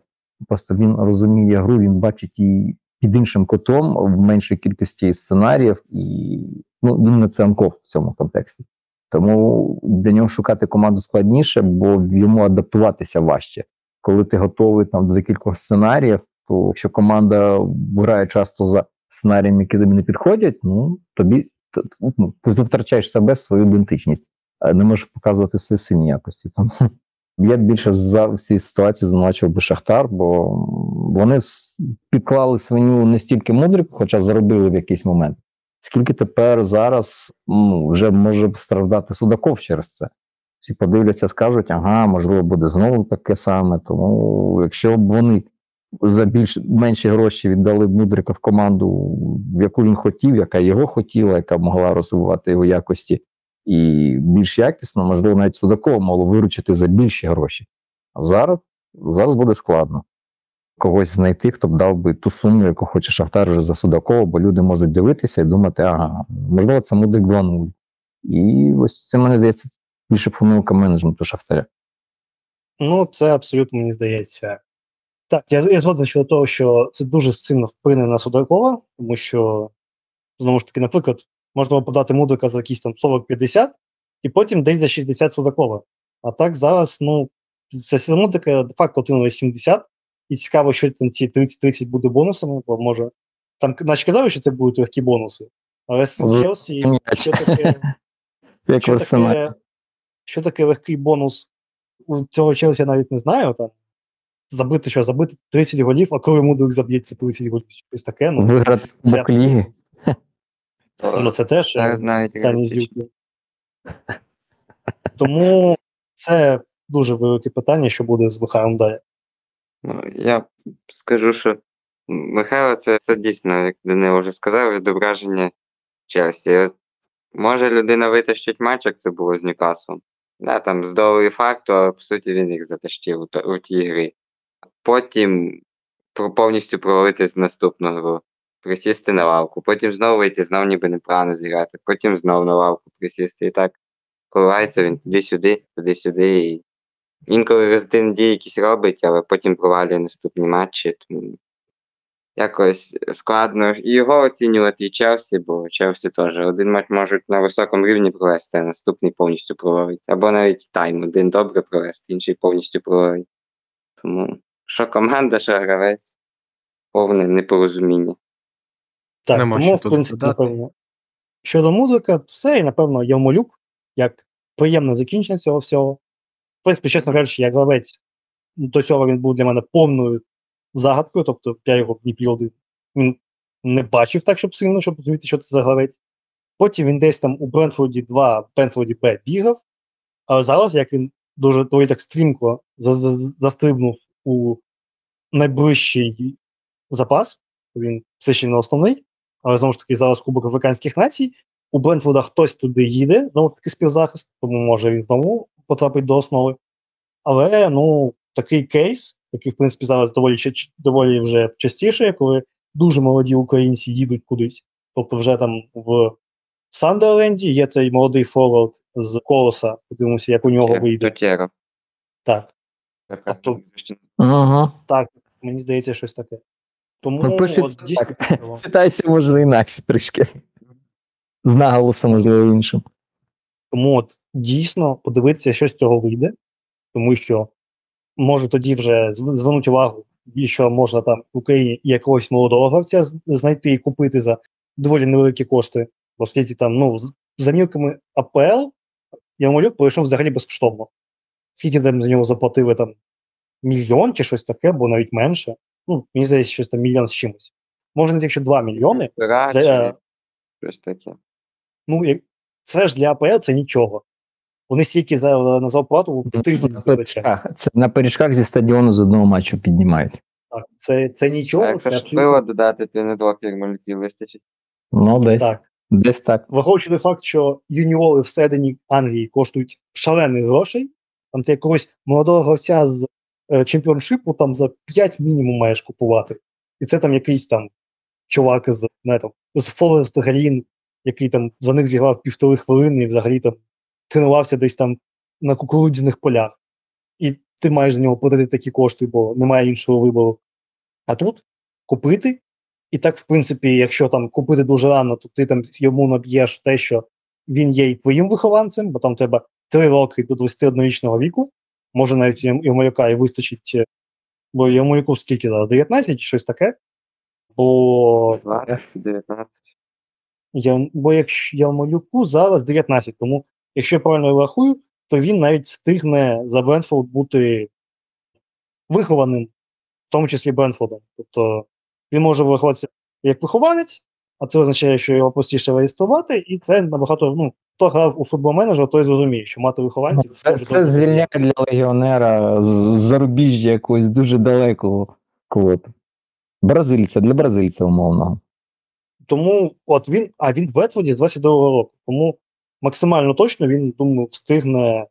Speaker 2: просто він розуміє гру, він бачить її під іншим котом в меншій кількості сценаріїв, і ну, він не циганков в цьому контексті. Тому для нього шукати команду складніше, бо йому адаптуватися важче. Коли ти готовий там до декількох сценаріїв, то якщо команда грає часто за сценаріями, які тобі не підходять, ну тобі ну, ти втрачаєш себе, свою ідентичність, не можеш показувати свої сильні якості. Я більше за всі ситуації звинувачував би Шахтар, бо вони підклали свиню не стільки мудрику, хоча заробили в якийсь момент. Скільки тепер зараз ну, вже може страждати Судаков через це? Всі подивляться, скажуть, ага, можливо, буде знову таке саме. Тому якщо б вони за більш менші гроші віддали б Мудрика в команду, яку він хотів, яка його хотіла, яка могла розвивати його якості, і більш якісно, можливо, навіть Судакова могло виручити за більші гроші. А зараз, зараз буде складно когось знайти, хто б дав би ту суму, яку хоче Шахтар вже за Судакова, бо люди можуть дивитися і думати, ага, можливо, це Мудрик 2-0. І ось це, мені здається, більше помилка менеджменту Шахтаря.
Speaker 1: Ну, це абсолютно мені здається. Так, я, я згоден щодо того, що це дуже сильно вплине на Судакова, тому що, знову ж таки, наприклад, можна подати Мудрика за якісь там 40-50, і потім десь за 60 Судакова. А так зараз, ну, це Мудрика де-факто отримали 70, і цікаво, що там ці 30-30 буде бонусами, бо може. Там, наче казали, що це будуть легкі бонуси, але з Челсі, що таке.
Speaker 2: Як
Speaker 1: Що таке, що таке легкий бонус у цього Челсі я навіть не знаю. Там, забити що, забити 30 голів, а коли Мудрик заб'ється 30 голів, щось таке, ну,
Speaker 2: Виграти Ліги.
Speaker 1: ну це теж е,
Speaker 3: Навіть.
Speaker 1: Тому це дуже велике питання, що буде з Михайлом далі.
Speaker 3: Ну, я скажу, що Михайло це, це дійсно, як Данило вже сказав, відображення Челсі. От, може людина витащить матч, як це було з Ньюкаслом. Да, там з довгої факту, але по суті він їх затащив у, у тій грі. Потім повністю провалитись в наступну гру, присісти на лавку, потім знову вийти, знову ніби неправильно зіграти, потім знову на лавку присісти. І так коливається він туди-сюди, туди-сюди. І Інколи резидент дії якісь робить, але потім провалює наступні матчі. Тому якось складно і його оцінювати, і Челсі, бо Челсі теж один матч можуть на високому рівні провести, а наступний повністю провалить. Або навіть тайм один добре провести, інший повністю провалить. Тому що команда, що гравець, повне непорозуміння.
Speaker 1: Так,
Speaker 4: Нема
Speaker 1: тому,
Speaker 4: що
Speaker 1: в принципі,
Speaker 4: додати.
Speaker 1: напевно, щодо Мудрика, все, і, напевно, Ярмолюк, як приємне закінчення цього всього. Принципі, чесно кажучи, як гравець, до цього він був для мене повною загадкою, тобто я його Дніпрі один не бачив так, щоб сильно, щоб розуміти, що це за гравець. Потім він десь там у Брентфорді 2, в Брентфорді Б бігав, але зараз, як він дуже доволі так стрімко за- за- застрибнув у найближчий запас, він все ще не основний, але знову ж таки зараз Кубок Африканських націй. У Брентфорда хтось туди їде, знову таки співзахист, тому може він знову потрапить до основи. Але ну, такий кейс, який, в принципі, зараз доволі, доволі вже частіше, коли дуже молоді українці їдуть кудись. Тобто, вже там в Сандерленді є цей молодий форвард з колоса. Подивимося, як у нього вийде.
Speaker 3: Тутєро.
Speaker 1: Так,
Speaker 3: Це
Speaker 1: Тобто-
Speaker 2: Угу.
Speaker 1: так, мені здається, щось таке. Тому
Speaker 2: Ну, пишеться
Speaker 1: от, дійсно
Speaker 2: так.
Speaker 1: цікаво.
Speaker 2: Читається, інакше трішки. З наголосом, можливо, іншим.
Speaker 1: Тому от дійсно подивитися, що з цього вийде, тому що може тоді вже зв- звернути увагу, що можна там в Україні якогось молодого гравця знайти і купити за доволі невеликі кошти, оскільки там ну за мілками АПЛ Ярмолюк пройшов взагалі безкоштовно. Скільки там за нього заплатили там мільйон чи щось таке, або навіть менше. Ну, мені здається, щось там мільйон з чимось. Може, навіть якщо 2 мільйони, за-
Speaker 3: щось таке.
Speaker 1: ну це ж для АПЛ це нічого. Вони стільки за на зарплату в тиждень
Speaker 2: На пиріжках. Це на пиріжках зі стадіону з одного матчу піднімають.
Speaker 1: Так, це, це нічого.
Speaker 3: А
Speaker 1: Це
Speaker 3: якщо пиво додати, то не двох ярмолюків вистачить.
Speaker 2: Ну, десь.
Speaker 1: так.
Speaker 2: Десь так.
Speaker 1: Враховуючи той факт, що юніори всередині Англії коштують шалених грошей, там ти якогось молодого гравця з е, чемпіоншипу там за 5 мінімум маєш купувати. І це там якийсь там чувак з, не, там, з Форест Грін, який там за них зіграв півтори хвилини і взагалі там тренувався десь там на кукурудзяних полях. І ти маєш за нього платити такі кошти, бо немає іншого вибору. А тут купити. І так, в принципі, якщо там купити дуже рано, то ти там йому наб'єш те, що він є і твоїм вихованцем, бо там треба 3 роки до 21-річного віку. Може навіть Ярмоляка і вистачить, е, бо Ярмоляку скільки зараз? 19 чи щось таке. Бо,
Speaker 3: 20, 19.
Speaker 1: я, бо якщо Ярмолюку зараз 19, тому якщо я правильно рахую, то він навіть встигне за Брентфорд бути вихованим, в тому числі Брентфордом. Тобто він може виховатися як вихованець, а це означає, що його простіше реєструвати, і це набагато. Ну, хто грав у футбол менеджер, той зрозуміє, що мати вихованців
Speaker 2: Це,
Speaker 1: дуже
Speaker 2: це звільняє для легіонера з з зарубіжжя якогось дуже далекого квоту. Бразильця, для бразильця умовного.
Speaker 1: Тому от він, а він в Бетфорді з 22-го року. Тому максимально точно він, думаю, встигне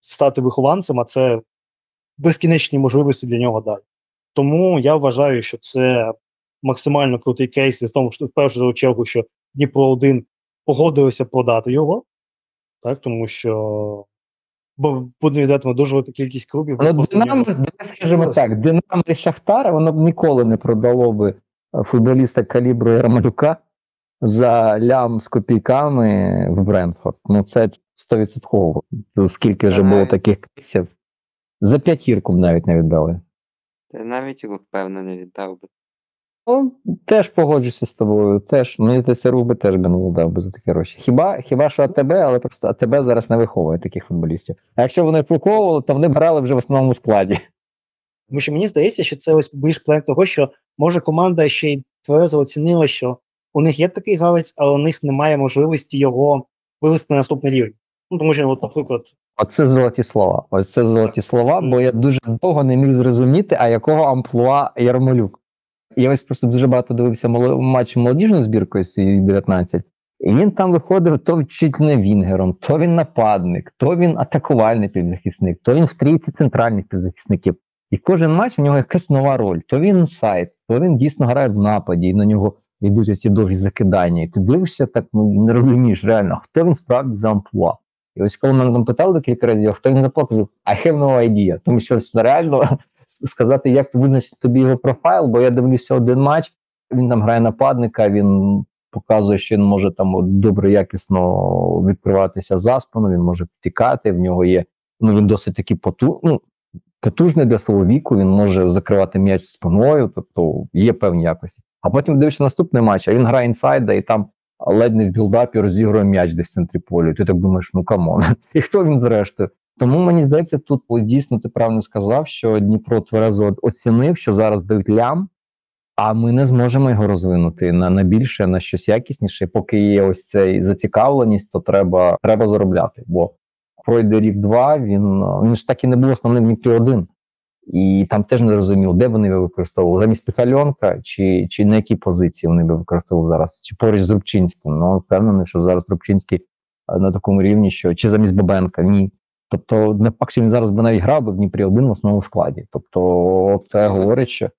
Speaker 1: стати вихованцем, а це безкінечні можливості для нього далі. Тому я вважаю, що це максимально крутий кейс, і в тому, що в першу чергу, що Дніпро 1 погодилося продати його, так, тому що бо будемо віддати дуже велика кількість клубів. Просто
Speaker 2: Динамо, скажімо так, Динамо і Шахтар, воно б ніколи не продало би е, футболіста калібру Ярмолюка за лям з копійками в Бренфорд. Ну, це 100%. Скільки вже було таких кейсів. За п'ятірку б навіть не віддали.
Speaker 3: Та навіть рук, певно, не віддав би.
Speaker 2: Ну, теж погоджуся з тобою. Теж, мені здається, рух би теж би не віддав би за такі гроші. Хіба, хіба що АТБ, але просто АТБ зараз не виховує таких футболістів. А якщо вони виховували, то вони брали вже в основному складі.
Speaker 1: Тому що мені здається, що це ось більш план того, що може команда ще й тверезо оцінила, що у них є такий гравець, але у них немає можливості його вивести на наступний рівень. Ну тому що, наприклад,
Speaker 2: Оце золоті слова. Ось це золоті слова, бо я дуже довго не міг зрозуміти, а якого амплуа Ярмолюк. Я ось просто дуже багато дивився матч молодіжної збіркою з 19. І він там виходив то чуть не вінгером, то він нападник, то він атакувальний півзахисник, то він в трійці центральних півзахисників. І кожен матч у нього якась нова роль. То він інсайд, то він дійсно грає в нападі, і на нього йдуть оці довгі закидання. І ти дивишся так, ну не розумієш реально, хто він справді за амплуа. І ось коли мене там питали декілька разів, хто він заплатив, I have no idea. Тому що реально сказати, як визначити тобі його профайл, бо я дивлюся один матч, він там грає нападника, він показує, що він може там добре якісно відкриватися за спину, він може втікати, в нього є. Ну він досить таки поту, ну, потужний для свого віку, він може закривати м'яч спиною, тобто є певні якості. А потім дивишся наступний матч, а він грає інсайда і там ледь не в build-up і розігрує м'яч десь в центрі полю. Ти так думаєш, ну come on. І хто він зрештою? Тому мені здається, тут дійсно ти правильно сказав, що Дніпро тверезо оцінив, що зараз дають лям, а ми не зможемо його розвинути на, на більше, на щось якісніше. Поки є ось цей зацікавленість, то треба, треба заробляти. Бо пройде рік-два, він, він ж так і не був основним Дніпрі один. І там теж не зрозуміло, де вони використовували. Замість Піхальонка, чи, чи на якій позиції вони би використовували зараз, чи поруч з Рубчинським. Ну, впевнений, що зараз Рубчинський е, на такому рівні, що чи замість Бабенка, ні. Тобто, не факт, що він зараз би навіть грав би в Дніпрі один в основному складі. Тобто, це говорить, що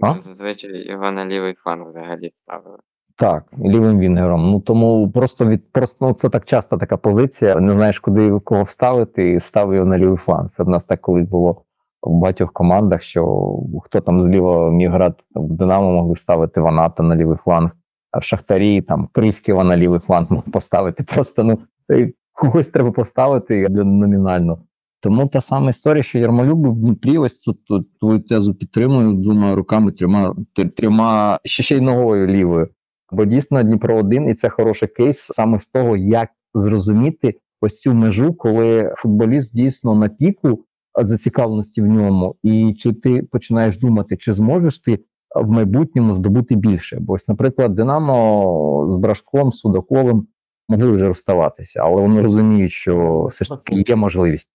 Speaker 2: А?
Speaker 3: Зазвичай його на лівий фланг взагалі ставили.
Speaker 2: так, лівим вінгером. Ну тому просто від просто ну, це так часто така позиція. Не знаєш, куди кого вставити, і став його на лівий фланг. Це в нас так колись було в багатьох командах, що хто там зліва міг грати в Динамо, могли ставити Ваната на лівий фланг, а в Шахтарі там Крисківа на лівий фланг мог поставити. Просто ну е, когось треба поставити номінально. Тому та сама історія, що Ярмолюк в Дніпрі, ось тут, твою тезу підтримую двома руками, трьома, трьома ще ще й ногою лівою. Бо дійсно Дніпро 1 і це хороший кейс саме з того, як зрозуміти ось цю межу, коли футболіст дійсно на піку зацікавленості в ньому, і чи ти починаєш думати, чи зможеш ти в майбутньому здобути більше. Бо ось, наприклад, Динамо з Брашком, Судаковим могли вже розставатися, але вони розуміють, що все ж таки є можливість.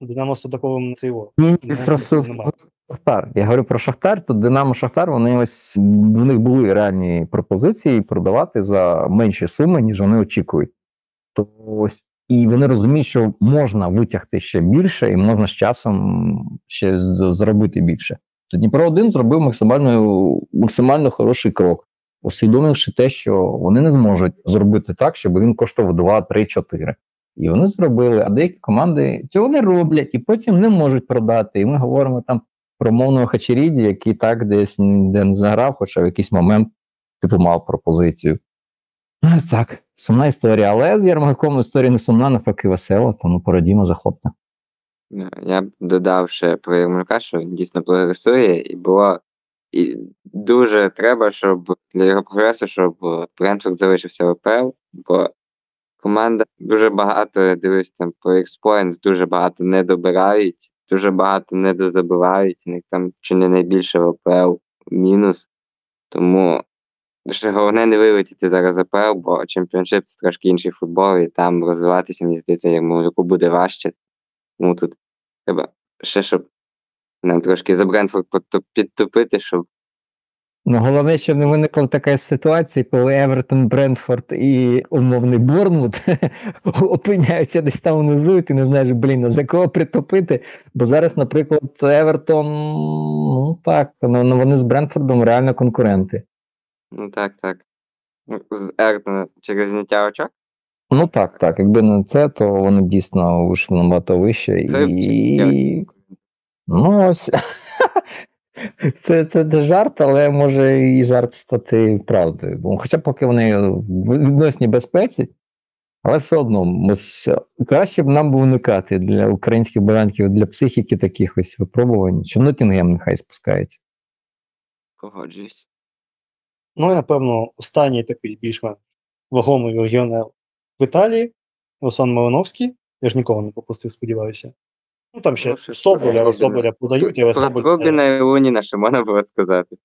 Speaker 1: Динамо Судаковим це його.
Speaker 2: Ні. Шахтар. Я говорю про Шахтар, то Динамо Шахтар, вони ось в них були реальні пропозиції продавати за менші суми, ніж вони очікують. То ось і вони розуміють, що можна витягти ще більше, і можна з часом ще з- заробити більше. То Дніпро 1 зробив максимально, максимально хороший крок, усвідомивши те, що вони не зможуть зробити так, щоб він коштував 2, 3, 4. І вони зробили, а деякі команди цього не роблять і потім не можуть продати. І ми говоримо там про мовного Хачеріді, який так десь ніде не заграв, хоча в якийсь момент типу мав пропозицію. Так, сумна історія. Але з Ярмаком історія не сумна, навпаки, весела, тому порадімо за хлопця.
Speaker 3: Ну, Я б додав ще про Ярмолька, що він дійсно прогресує, і було і дуже треба, щоб для його прогресу, щоб Брентфорд залишився в АПЛ, бо команда дуже багато, я дивлюсь там по X-Points, дуже багато не добирають, дуже багато не дозабивають, у них там чи не найбільше в АПЛ мінус. Тому ще головне не вилетіти зараз АПЛ, бо чемпіоншип це трошки інший футбол, і там розвиватися, мені здається, Ярмолюку буде важче. Тому тут треба ще, щоб нам трошки за Брентфорд підтопити, щоб
Speaker 2: Ну, головне, щоб не виникла така ситуація, коли Евертон, Брентфорд і умовний Борнмут опиняються десь там внизу, і ти не знаєш, блін, а за кого притопити. Бо зараз, наприклад, Евертон, ну так, ну, ну, вони з Брентфордом реально конкуренти.
Speaker 3: Ну так, так. Ну, З Ертона через зняття очок.
Speaker 2: Ну так, так. Якби не це, то вони дійсно вийшли набагато вище.
Speaker 3: Це
Speaker 2: І... Ну ось. Це, це, це жарт, але може і жарт стати правдою. Бо хоча поки вони в відносній безпеці, але все одно ми с- краще б нам було уникати для українських банків, для психіки таких ось випробувань, що Ноттінгем нехай спускається.
Speaker 3: Погоджуюсь.
Speaker 1: Ну і напевно, останній такий більш-менш вагомий легіонер в Італії, Руслан Малиновський. Я ж нікого не попустив, сподіваюся. Ну там ще
Speaker 3: Ну,
Speaker 1: Соболя, Соболя подають, але
Speaker 3: Про
Speaker 1: Соболь це...
Speaker 3: Робіна і Луніна, що можна було сказати.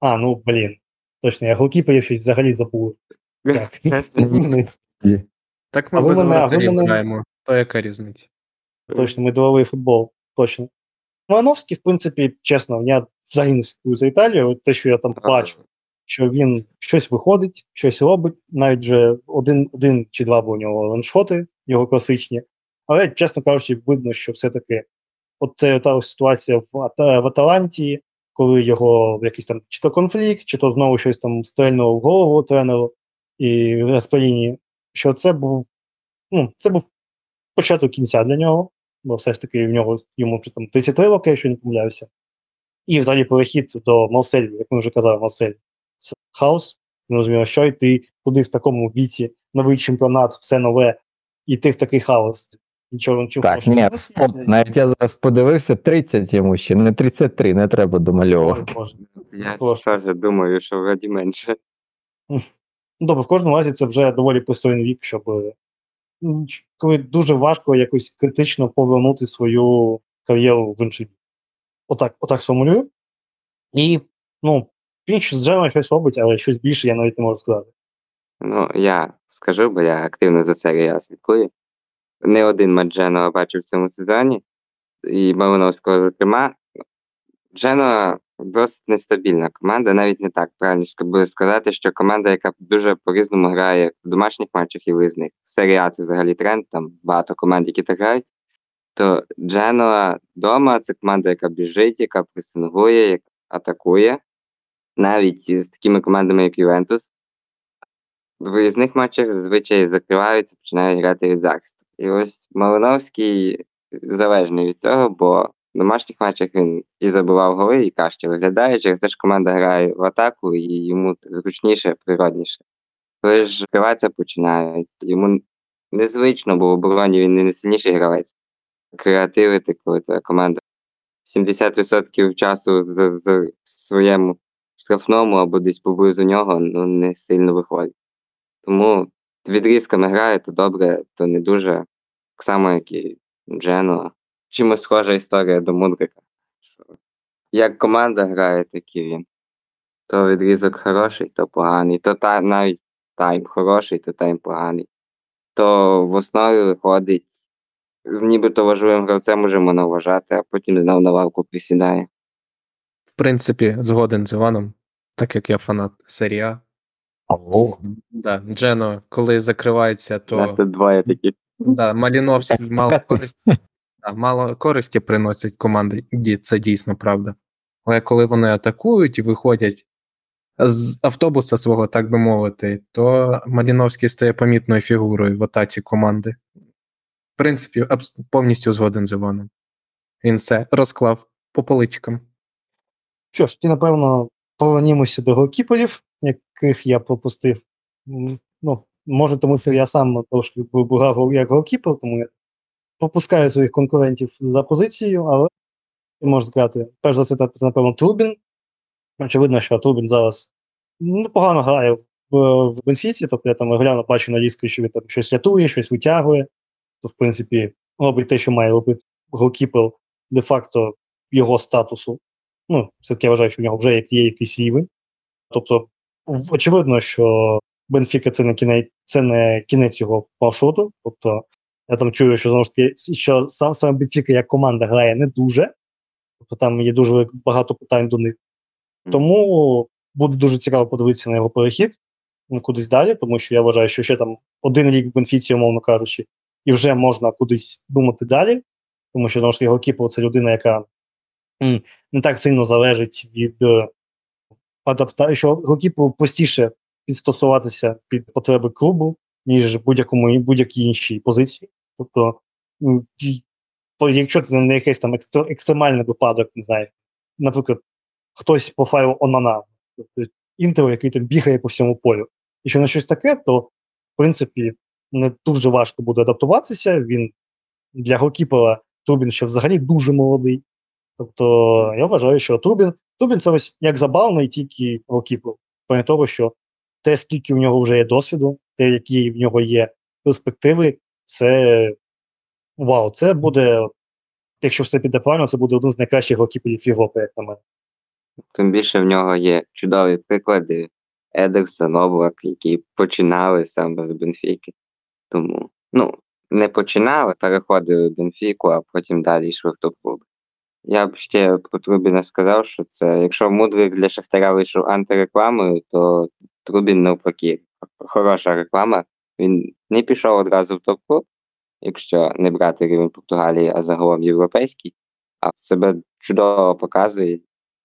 Speaker 1: А, ну блін. Точно, я голкіперів щось взагалі забув. Так.
Speaker 4: Так ми
Speaker 1: А
Speaker 4: без
Speaker 1: мене-
Speaker 4: граємо. То яка різниця?
Speaker 1: Точно, ми діловий футбол. Точно. Малиновський, в принципі, чесно, я взагалі не слідкую за Італією. От Те, що я там бачу, що він щось виходить, щось робить. Навіть вже один, один чи два були у нього ланшоти, його класичні. Але, чесно кажучи, видно, що все-таки от це та ситуація в, в Аталанті, коли його якийсь там чи то конфлікт, чи то знову щось там стрельнуло в голову тренеру і Гаспаріні, що це був, ну, це був початок кінця для нього, бо все ж таки в нього йому вже там 33 роки, якщо не помиляюся. І взагалі перехід до Марселю, як ми вже казали, Марсель це хаос. Не розуміло, що йти туди в такому віці, новий чемпіонат, все нове, і ти в такий хаос. Нічого нічого
Speaker 2: Так, ні, стоп. Навіть я зараз подивився 30 йому ще, не 33, не треба домальовувати.
Speaker 3: Я теж думаю, що вроді менше.
Speaker 1: Ну, добре, в кожному разі це вже доволі пристойний вік, щоб е, ну, коли дуже важко якось критично повернути свою кар'єру в інший бік. Отак, отак сформулюю. І, ну, він щось звичайно щось робить, але щось більше я навіть не можу сказати.
Speaker 3: Ну, я скажу, бо я активно за серію слідкую. Не один матч Дженова бачив в цьому сезоні, і Малиновського, зокрема. Дженова досить нестабільна команда, навіть не так правильно буде сказати, що команда, яка дуже по-різному грає в домашніх матчах і виїзних. В серії А це взагалі тренд, там багато команд, які так грають. То Дженова вдома це команда, яка біжить, яка пресингує, яка атакує. Навіть з такими командами, як Ювентус, в виїзних матчах зазвичай закриваються, починають грати від захисту. І ось Малиновський залежний від цього, бо В домашніх матчах він і забивав голи, і краще виглядає. Через те, що команда грає в атаку, і йому зручніше, природніше. Коли ж відкриватися починає, йому незвично, бо в обороні він не найсильніший гравець. Креативити, коли твоя команда 70% часу з своєму штрафному або десь поблизу нього ну, не сильно виходить. Тому відрізками грає, то добре, то не дуже. Так само, як і Джено. Чимось схожа історія до Мудрика. Як команда грає, так і він. То відрізок хороший, то поганий, то та, навіть тайм хороший, то тайм поганий. То в основі виходить, нібито важливим гравцем можемо наважати, а потім знов на лавку присідає.
Speaker 4: В принципі, згоден з Іваном, так як я фанат серії А.
Speaker 2: О,
Speaker 4: Да, Джено, коли закривається,
Speaker 3: У нас
Speaker 4: то
Speaker 3: тут двоє такі.
Speaker 4: да, Маліновський мало користі, да, мало користі приносить команді, ді- це дійсно правда. Але коли вони атакують і виходять з автобуса свого, так би мовити, то Маліновський стає помітною фігурою в атаці команди. В принципі, повністю згоден з Іваном. Він все розклав по поличкам.
Speaker 1: Що ж, ті, напевно, повернімося до голкіперів, яких я пропустив. Ну, може, тому що я сам трошки грав як голкіпер, тому я пропускаю своїх конкурентів за позицією, але можна сказати, перш за все, це, напевно, Трубін. Очевидно, що Трубін зараз ну, погано грає в, в Бенфіці, тобто я там регулярно бачу на диску, що він там щось рятує, щось витягує. То, в принципі, робить те, що має робити голкіпер де-факто його статусу ну, все-таки я вважаю, що в нього вже є якийсь рівень. Тобто, очевидно, що Бенфіка це не кінець, це не кінець його маршруту. Тобто, я там чую, що знову ж таки, що сам саме Бенфіка як команда грає не дуже. Тобто там є дуже багато питань до них. Тому буде дуже цікаво подивитися на його перехід ну, кудись далі, тому що я вважаю, що ще там один рік в Бенфіці, умовно кажучи, і вже можна кудись думати далі. Тому що знову ж таки голкіпер це людина, яка не так сильно залежить від е, адаптації, що голкіпу простіше підстосуватися під потреби клубу, ніж будь-якому будь-якій іншій позиції. Тобто, то якщо це не якийсь там екстр, екстремальний випадок, не знаю, наприклад, хтось по файлу Онана, тобто інтер, який там бігає по всьому полю. Якщо на щось таке, то в принципі не дуже важко буде адаптуватися. Він для голкіпера Трубін ще взагалі дуже молодий. Тобто я вважаю, що Трубін, Трубін це ось як забавний тільки голкіпер. Помимо того, що те, скільки в нього вже є досвіду, те, які в нього є перспективи, це вау, це буде, якщо все піде правильно, це буде один з найкращих голкіперів Європи, як на мене.
Speaker 3: Тим більше в нього є чудові приклади Едерсон, Облак, які починали саме з Бенфіки. Тому, ну, не починали, переходили в Бенфіку, а потім далі йшли в топ-клуби. Я б ще про Трубіна сказав, що це, якщо Мудрик для Шахтаря вийшов антирекламою, то Трубін навпаки. Хороша реклама. Він не пішов одразу в топ-клуб, якщо не брати рівень Португалії, а загалом європейський, а себе чудово показує.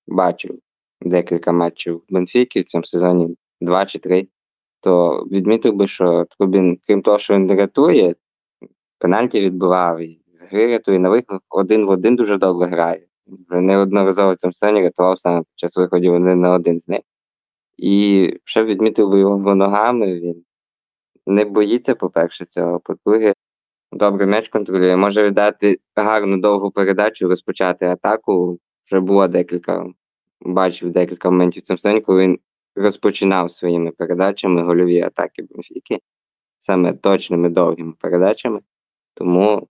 Speaker 3: Бачив декілька матчів Бенфіки в цьому сезоні, два чи три. То відмітив би, що Трубін, крім того, що він рятує, пенальті відбивав, і з гри рятує на виклик, один в один дуже добре грає. Вже неодноразово в цьому сезоні рятував саме під час виходів один на один з ним. І ще відмітив би його ногами. Він не боїться, по-перше, цього. По-друге, добре м'яч контролює. Може віддати гарну довгу передачу, розпочати атаку. Вже було декілька, бачив декілька моментів в цьому сезоні, коли він розпочинав своїми передачами гольові атаки Бенфіки, саме точними довгими передачами. Тому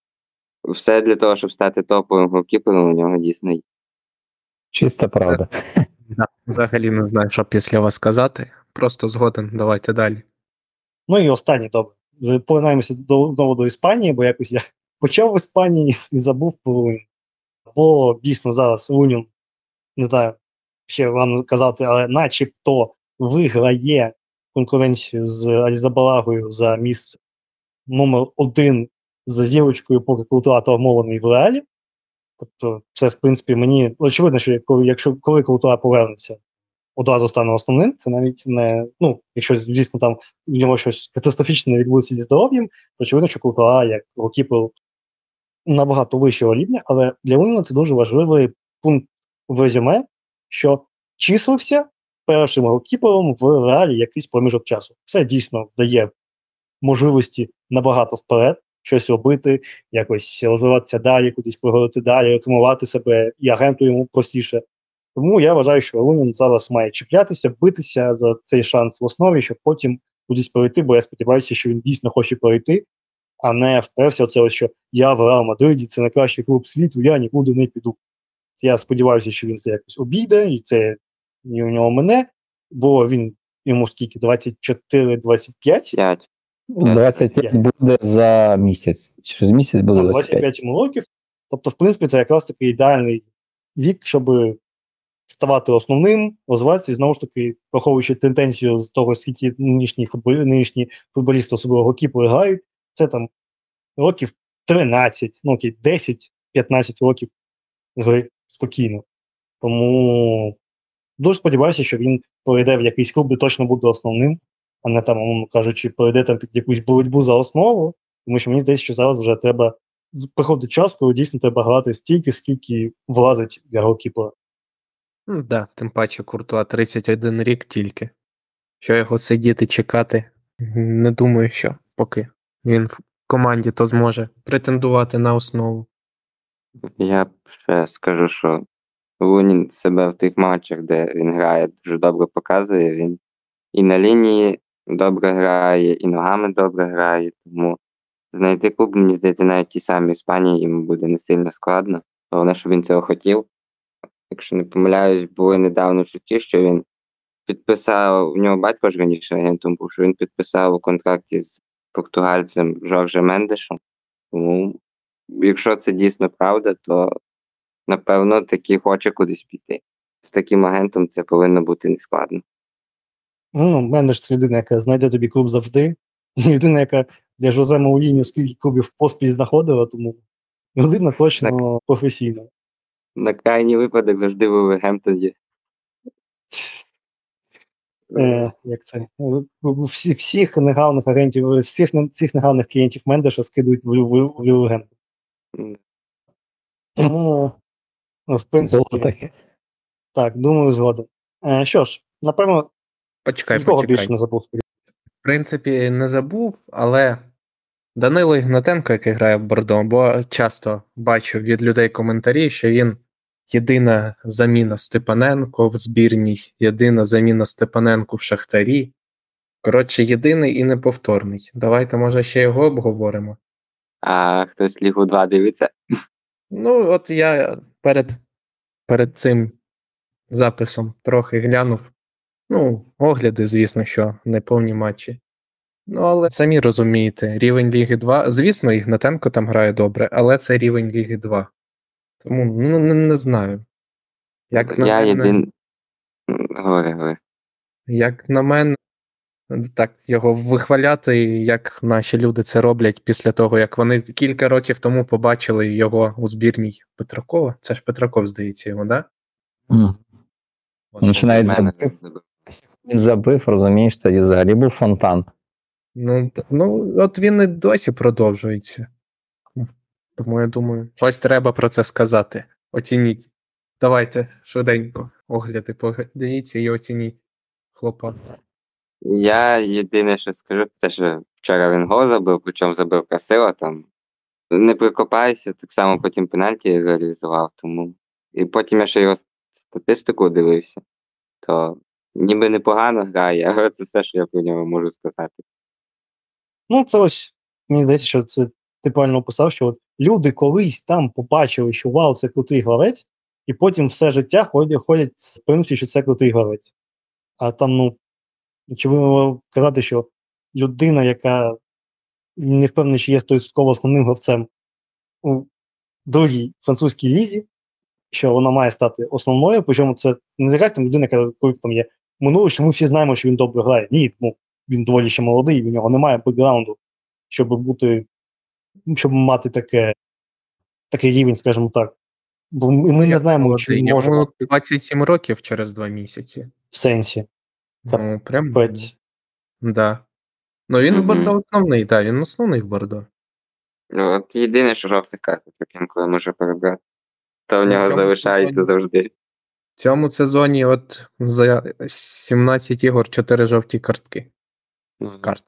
Speaker 3: все для того, щоб стати топовим голкіпером, у нього дійсно є.
Speaker 2: чиста правда.
Speaker 4: Да, взагалі не знаю, що після вас сказати. Просто згоден, давайте далі.
Speaker 1: Ну і останнє, добре. До, знову до Іспанії, бо якось я почав в Іспанії і, і забув про Лунін. Бо дійсно зараз Лунін, не знаю, ще вам казати, але начебто виграє конкуренцію з Алізабалагою за місце номер один за зірочкою, поки Куртуа травмований в реалі. Тобто, це, в принципі, мені очевидно, що якщо коли Куртуа повернеться, одразу стане основним. Це навіть не ну, якщо звісно там в нього щось катастрофічне відбудеться зі здоров'ям, то очевидно, що Куртуа як голкіпер набагато вищого рівня, але для Луніна це дуже важливий пункт в резюме, що числився першим голкіпером в реалі якийсь проміжок часу. Це дійсно дає можливості набагато вперед щось робити, якось розвиватися далі, кудись проходити далі, рекламувати себе, і агенту йому простіше. Тому я вважаю, що Лунін зараз має чіплятися, битися за цей шанс в основі, щоб потім кудись перейти, бо я сподіваюся, що він дійсно хоче перейти, а не вперся оце, ось, що я в Реал Мадриді, це найкращий клуб світу, я нікуди не піду. Я сподіваюся, що він це якось обійде, і це і у нього мене, бо він йому скільки 24-25.
Speaker 3: 5.
Speaker 2: 25 буде за місяць. Через місяць буде
Speaker 1: Ну,
Speaker 2: 25.
Speaker 1: 25 йому років. Тобто, в принципі, це якраз такий ідеальний вік, щоб ставати основним, розвиватися і знову ж таки, враховуючи тенденцію з того, скільки нинішні футболі, нинішні футболісти, особливо голкіпери грають, це там років 13, ну окей, 10-15 років гри спокійно. Тому дуже сподіваюся, що він перейде в якийсь клуб, де точно буде основним, а не там, умовно кажучи, перейде там під якусь боротьбу за основу. Тому що мені здається, що зараз вже треба з- приходить час, коли дійсно треба грати стільки, скільки влазить для голкіпера.
Speaker 4: Ну, да, тим паче Куртуа 31 рік тільки. Що його сидіти, чекати, не думаю, що поки він в команді то зможе претендувати на основу.
Speaker 3: Я ще скажу, що Лунін себе в тих матчах, де він грає, дуже добре показує. Він і на лінії добре грає, і ногами добре грає. Тому знайти клуб, мені здається, навіть ті самі Іспанії йому буде не сильно складно. Головне, щоб він цього хотів. Якщо не помиляюсь, були недавно чутки, що він підписав, у нього батько ж раніше агентом був, що він підписав у контракті з португальцем Жорже Мендешем. Тому, якщо це дійсно правда, то напевно таки хоче кудись піти. З таким агентом це повинно бути нескладно.
Speaker 1: Ну, в це людина, яка знайде тобі клуб завжди. Людина, яка для Жозе Мауліню скільки клубів поспіль знаходила, тому людина точно професійна.
Speaker 3: На крайній випадок завжди в Вулверхемптоні.
Speaker 1: Е, як це? Всі, всіх негавних агентів, всіх, всіх негавних клієнтів Мендеша скидують в.
Speaker 3: М,
Speaker 1: Тому, ну, в принципі, так, думаю, згодом. Е, що ж, напевно,
Speaker 4: Почекай,
Speaker 1: нікого
Speaker 4: почекай.
Speaker 1: більше не забув.
Speaker 4: В принципі, не забув, але Данило Ігнатенко, який грає в Бордо, бо часто бачу від людей коментарі, що він єдина заміна Степаненко в збірній, єдина заміна Степаненко в Шахтарі. Коротше, єдиний і неповторний. Давайте, може, ще його обговоримо.
Speaker 3: А хтось Лігу 2 дивиться.
Speaker 4: Ну, от я перед, перед цим записом трохи глянув. Ну, огляди, звісно, що не повні матчі. Ну, але самі розумієте, рівень Ліги 2. Звісно, Ігнатенко там грає добре, але це рівень Ліги 2. Тому ну, не, не знаю. Як на,
Speaker 3: Я
Speaker 4: мене,
Speaker 3: єдин. Говори, говори.
Speaker 4: як на мене, так його вихваляти, як наші люди це роблять після того, як вони кілька років тому побачили його у збірній Петракова. Це ж Петраков, здається, його, да?
Speaker 2: М. Він він забив, розумієш, це взагалі був фонтан.
Speaker 4: Ну, ну, от він і досі продовжується. Тому я думаю, щось треба про це сказати. Оцініть. Давайте швиденько огляди подивіться і оцініть хлопа.
Speaker 3: Я єдине, що скажу, це те, що вчора він гол забив, причому забив красиво там. Не прикопайся, так само потім пенальті реалізував, тому. І потім я ще його статистику дивився, то ніби непогано грає, але це все, що я про нього можу сказати.
Speaker 1: Ну, це ось, мені здається, що це ти правильно описав, що от люди колись там побачили, що вау, це крутий гравець, і потім все життя ходять, ходять з певністю, що це крутий гравець. А там, ну, очевидно казати, що людина, яка не впевнена, що є стовідсотково основним гравцем у другій французькій лізі, що вона має стати основною, причому це не якась там людина, яка там є минуле, що ми всі знаємо, що він добре грає. Ні, ну, він доволі ще молодий, у нього немає бекграунду, щоб бути, щоб мати таке, такий рівень, скажімо так. Бо ми, ми не знаємо, чи він може
Speaker 4: Йому 27 років через 2 місяці.
Speaker 1: в сенсі.
Speaker 4: Ну, прям.
Speaker 1: Пець.
Speaker 4: Да. Ну він в Бордо основний, так, він основний в Бордо.
Speaker 3: Ну, От єдине, що прикинь, коли може перебрати. То в
Speaker 4: Ну,
Speaker 3: нього залишається завжди.
Speaker 4: В цьому сезоні от за 17 ігор 4 жовті картки.
Speaker 3: Ну,
Speaker 4: Карт.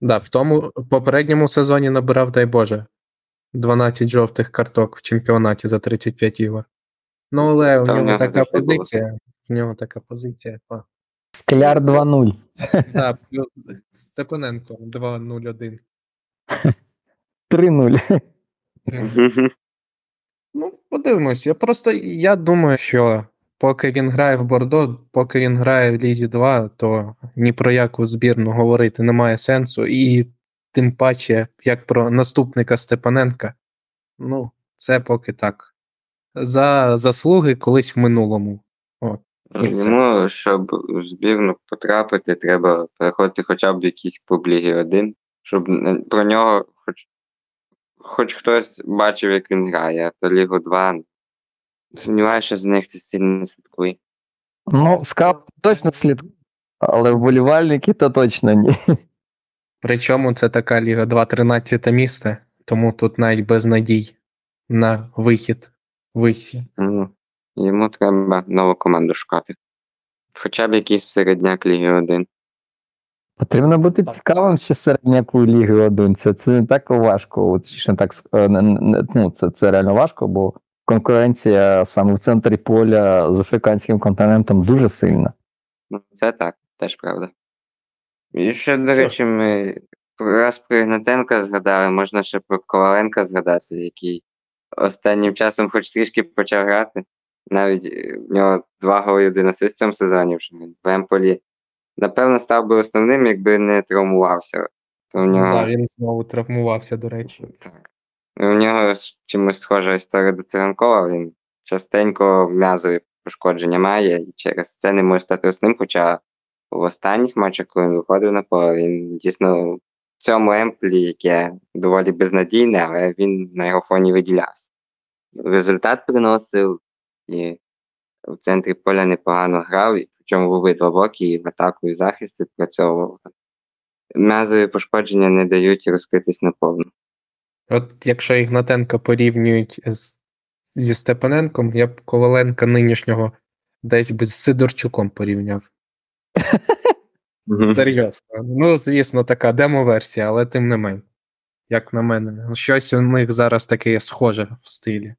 Speaker 4: Да, в тому попередньому сезоні набирав, дай Боже, 12 жовтих карток в чемпіонаті за 35 ігор. Ну, але в
Speaker 3: Та в
Speaker 4: нього така
Speaker 3: було.
Speaker 4: позиція. В нього така позиція. Па.
Speaker 2: Скляр 2-0.
Speaker 4: Да, Степаненко 2-0-1.
Speaker 2: 3-0.
Speaker 3: Мгм.
Speaker 4: Ну, подивимось. Я просто я думаю, що поки він грає в Бордо, поки він грає в Лізі 2, то ні про яку збірну говорити немає сенсу. І тим паче, як про наступника Степаненка, ну, це поки так. За заслуги колись в минулому. От.
Speaker 3: Йому, щоб в збірну потрапити, треба переходити хоча б в якийсь клуб Ліги 1, щоб про нього хоч, хоч хтось бачив, як він грає, а то Лігу 2. Сумніваюся, що з них хтось сильно не слідкує.
Speaker 2: Ну, скаут точно слід, але вболівальники то точно ні.
Speaker 4: Причому це така Ліга 2 13 місце, тому тут навіть без надій на вихід вище.
Speaker 3: Ну, йому треба нову команду шукати. Хоча б якийсь середняк Ліги 1.
Speaker 2: Потрібно бути цікавим ще середняку Ліги 1. Це, це не так важко. От, не так, е, не- не- ну, це, це реально важко, бо конкуренція саме в центрі поля з африканським континентом дуже сильна.
Speaker 3: Ну, це так, теж правда. І ще, до
Speaker 1: Що
Speaker 3: речі, ми раз про Ігнатенка згадали, можна ще про Коваленка згадати, який останнім часом хоч трішки почав грати. Навіть е, в нього два голи один асист в цьому сезоні вже. В Емполі, напевно, став би основним, якби не травмувався. То в нього,
Speaker 4: Да, він знову травмувався, до речі.
Speaker 3: так. У нього чимось схожа історія до Циганкова. Він частенько м'язові пошкодження має, і через це не може стати основним, хоча в останніх матчах, коли він виходив на поле, він дійсно в цьому емплі, яке доволі безнадійне, але він на його фоні виділявся. Результат приносив і в центрі поля непогано грав, і причому в обидва боки, і в атаку, і захист відпрацьовував. М'язові пошкодження не дають розкритись наповну.
Speaker 4: От якщо Ігнатенка порівнюють з, зі Степаненком, я б Коваленка нинішнього десь би з Сидорчуком порівняв. Серйозно. Ну, звісно, така демо-версія, але тим не менш. Як на мене, щось у них зараз таке схоже в стилі.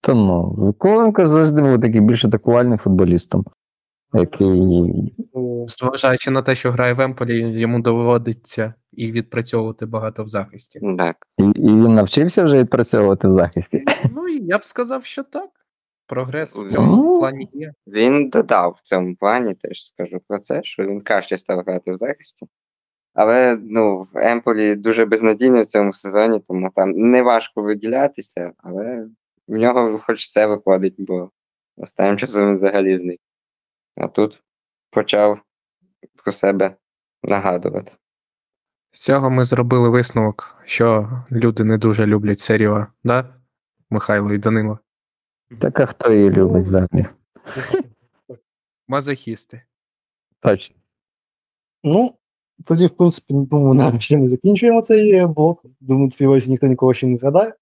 Speaker 2: То ну, Коленко завжди був такий більш атакувальним футболістом, який
Speaker 4: Зважаючи на те, що грає в Емполі, йому доводиться і відпрацьовувати багато в захисті.
Speaker 3: Так.
Speaker 2: і, і він навчився вже відпрацьовувати в захисті.
Speaker 4: Ну і я б сказав, що так. Прогрес в
Speaker 3: Ну.
Speaker 4: плані є.
Speaker 3: Він додав в цьому плані, теж скажу про це, що він краще став грати в захисті. Але ну, в Емполі дуже безнадійно в цьому сезоні, тому там не важко виділятися, але в нього хоч це виходить, бо останнім часом він взагалі зник. А тут почав про себе нагадувати.
Speaker 4: З цього ми зробили висновок, що люди не дуже люблять серію А, да? Михайло і Данило.
Speaker 2: Так а хто її любить взагалі?
Speaker 4: Мазохісти.
Speaker 2: Точно.
Speaker 1: Ну, тоді, в принципі, думаю, на ще ми закінчуємо цей блок. Думаю, сподіваюся, ніхто нікого ще не згадає.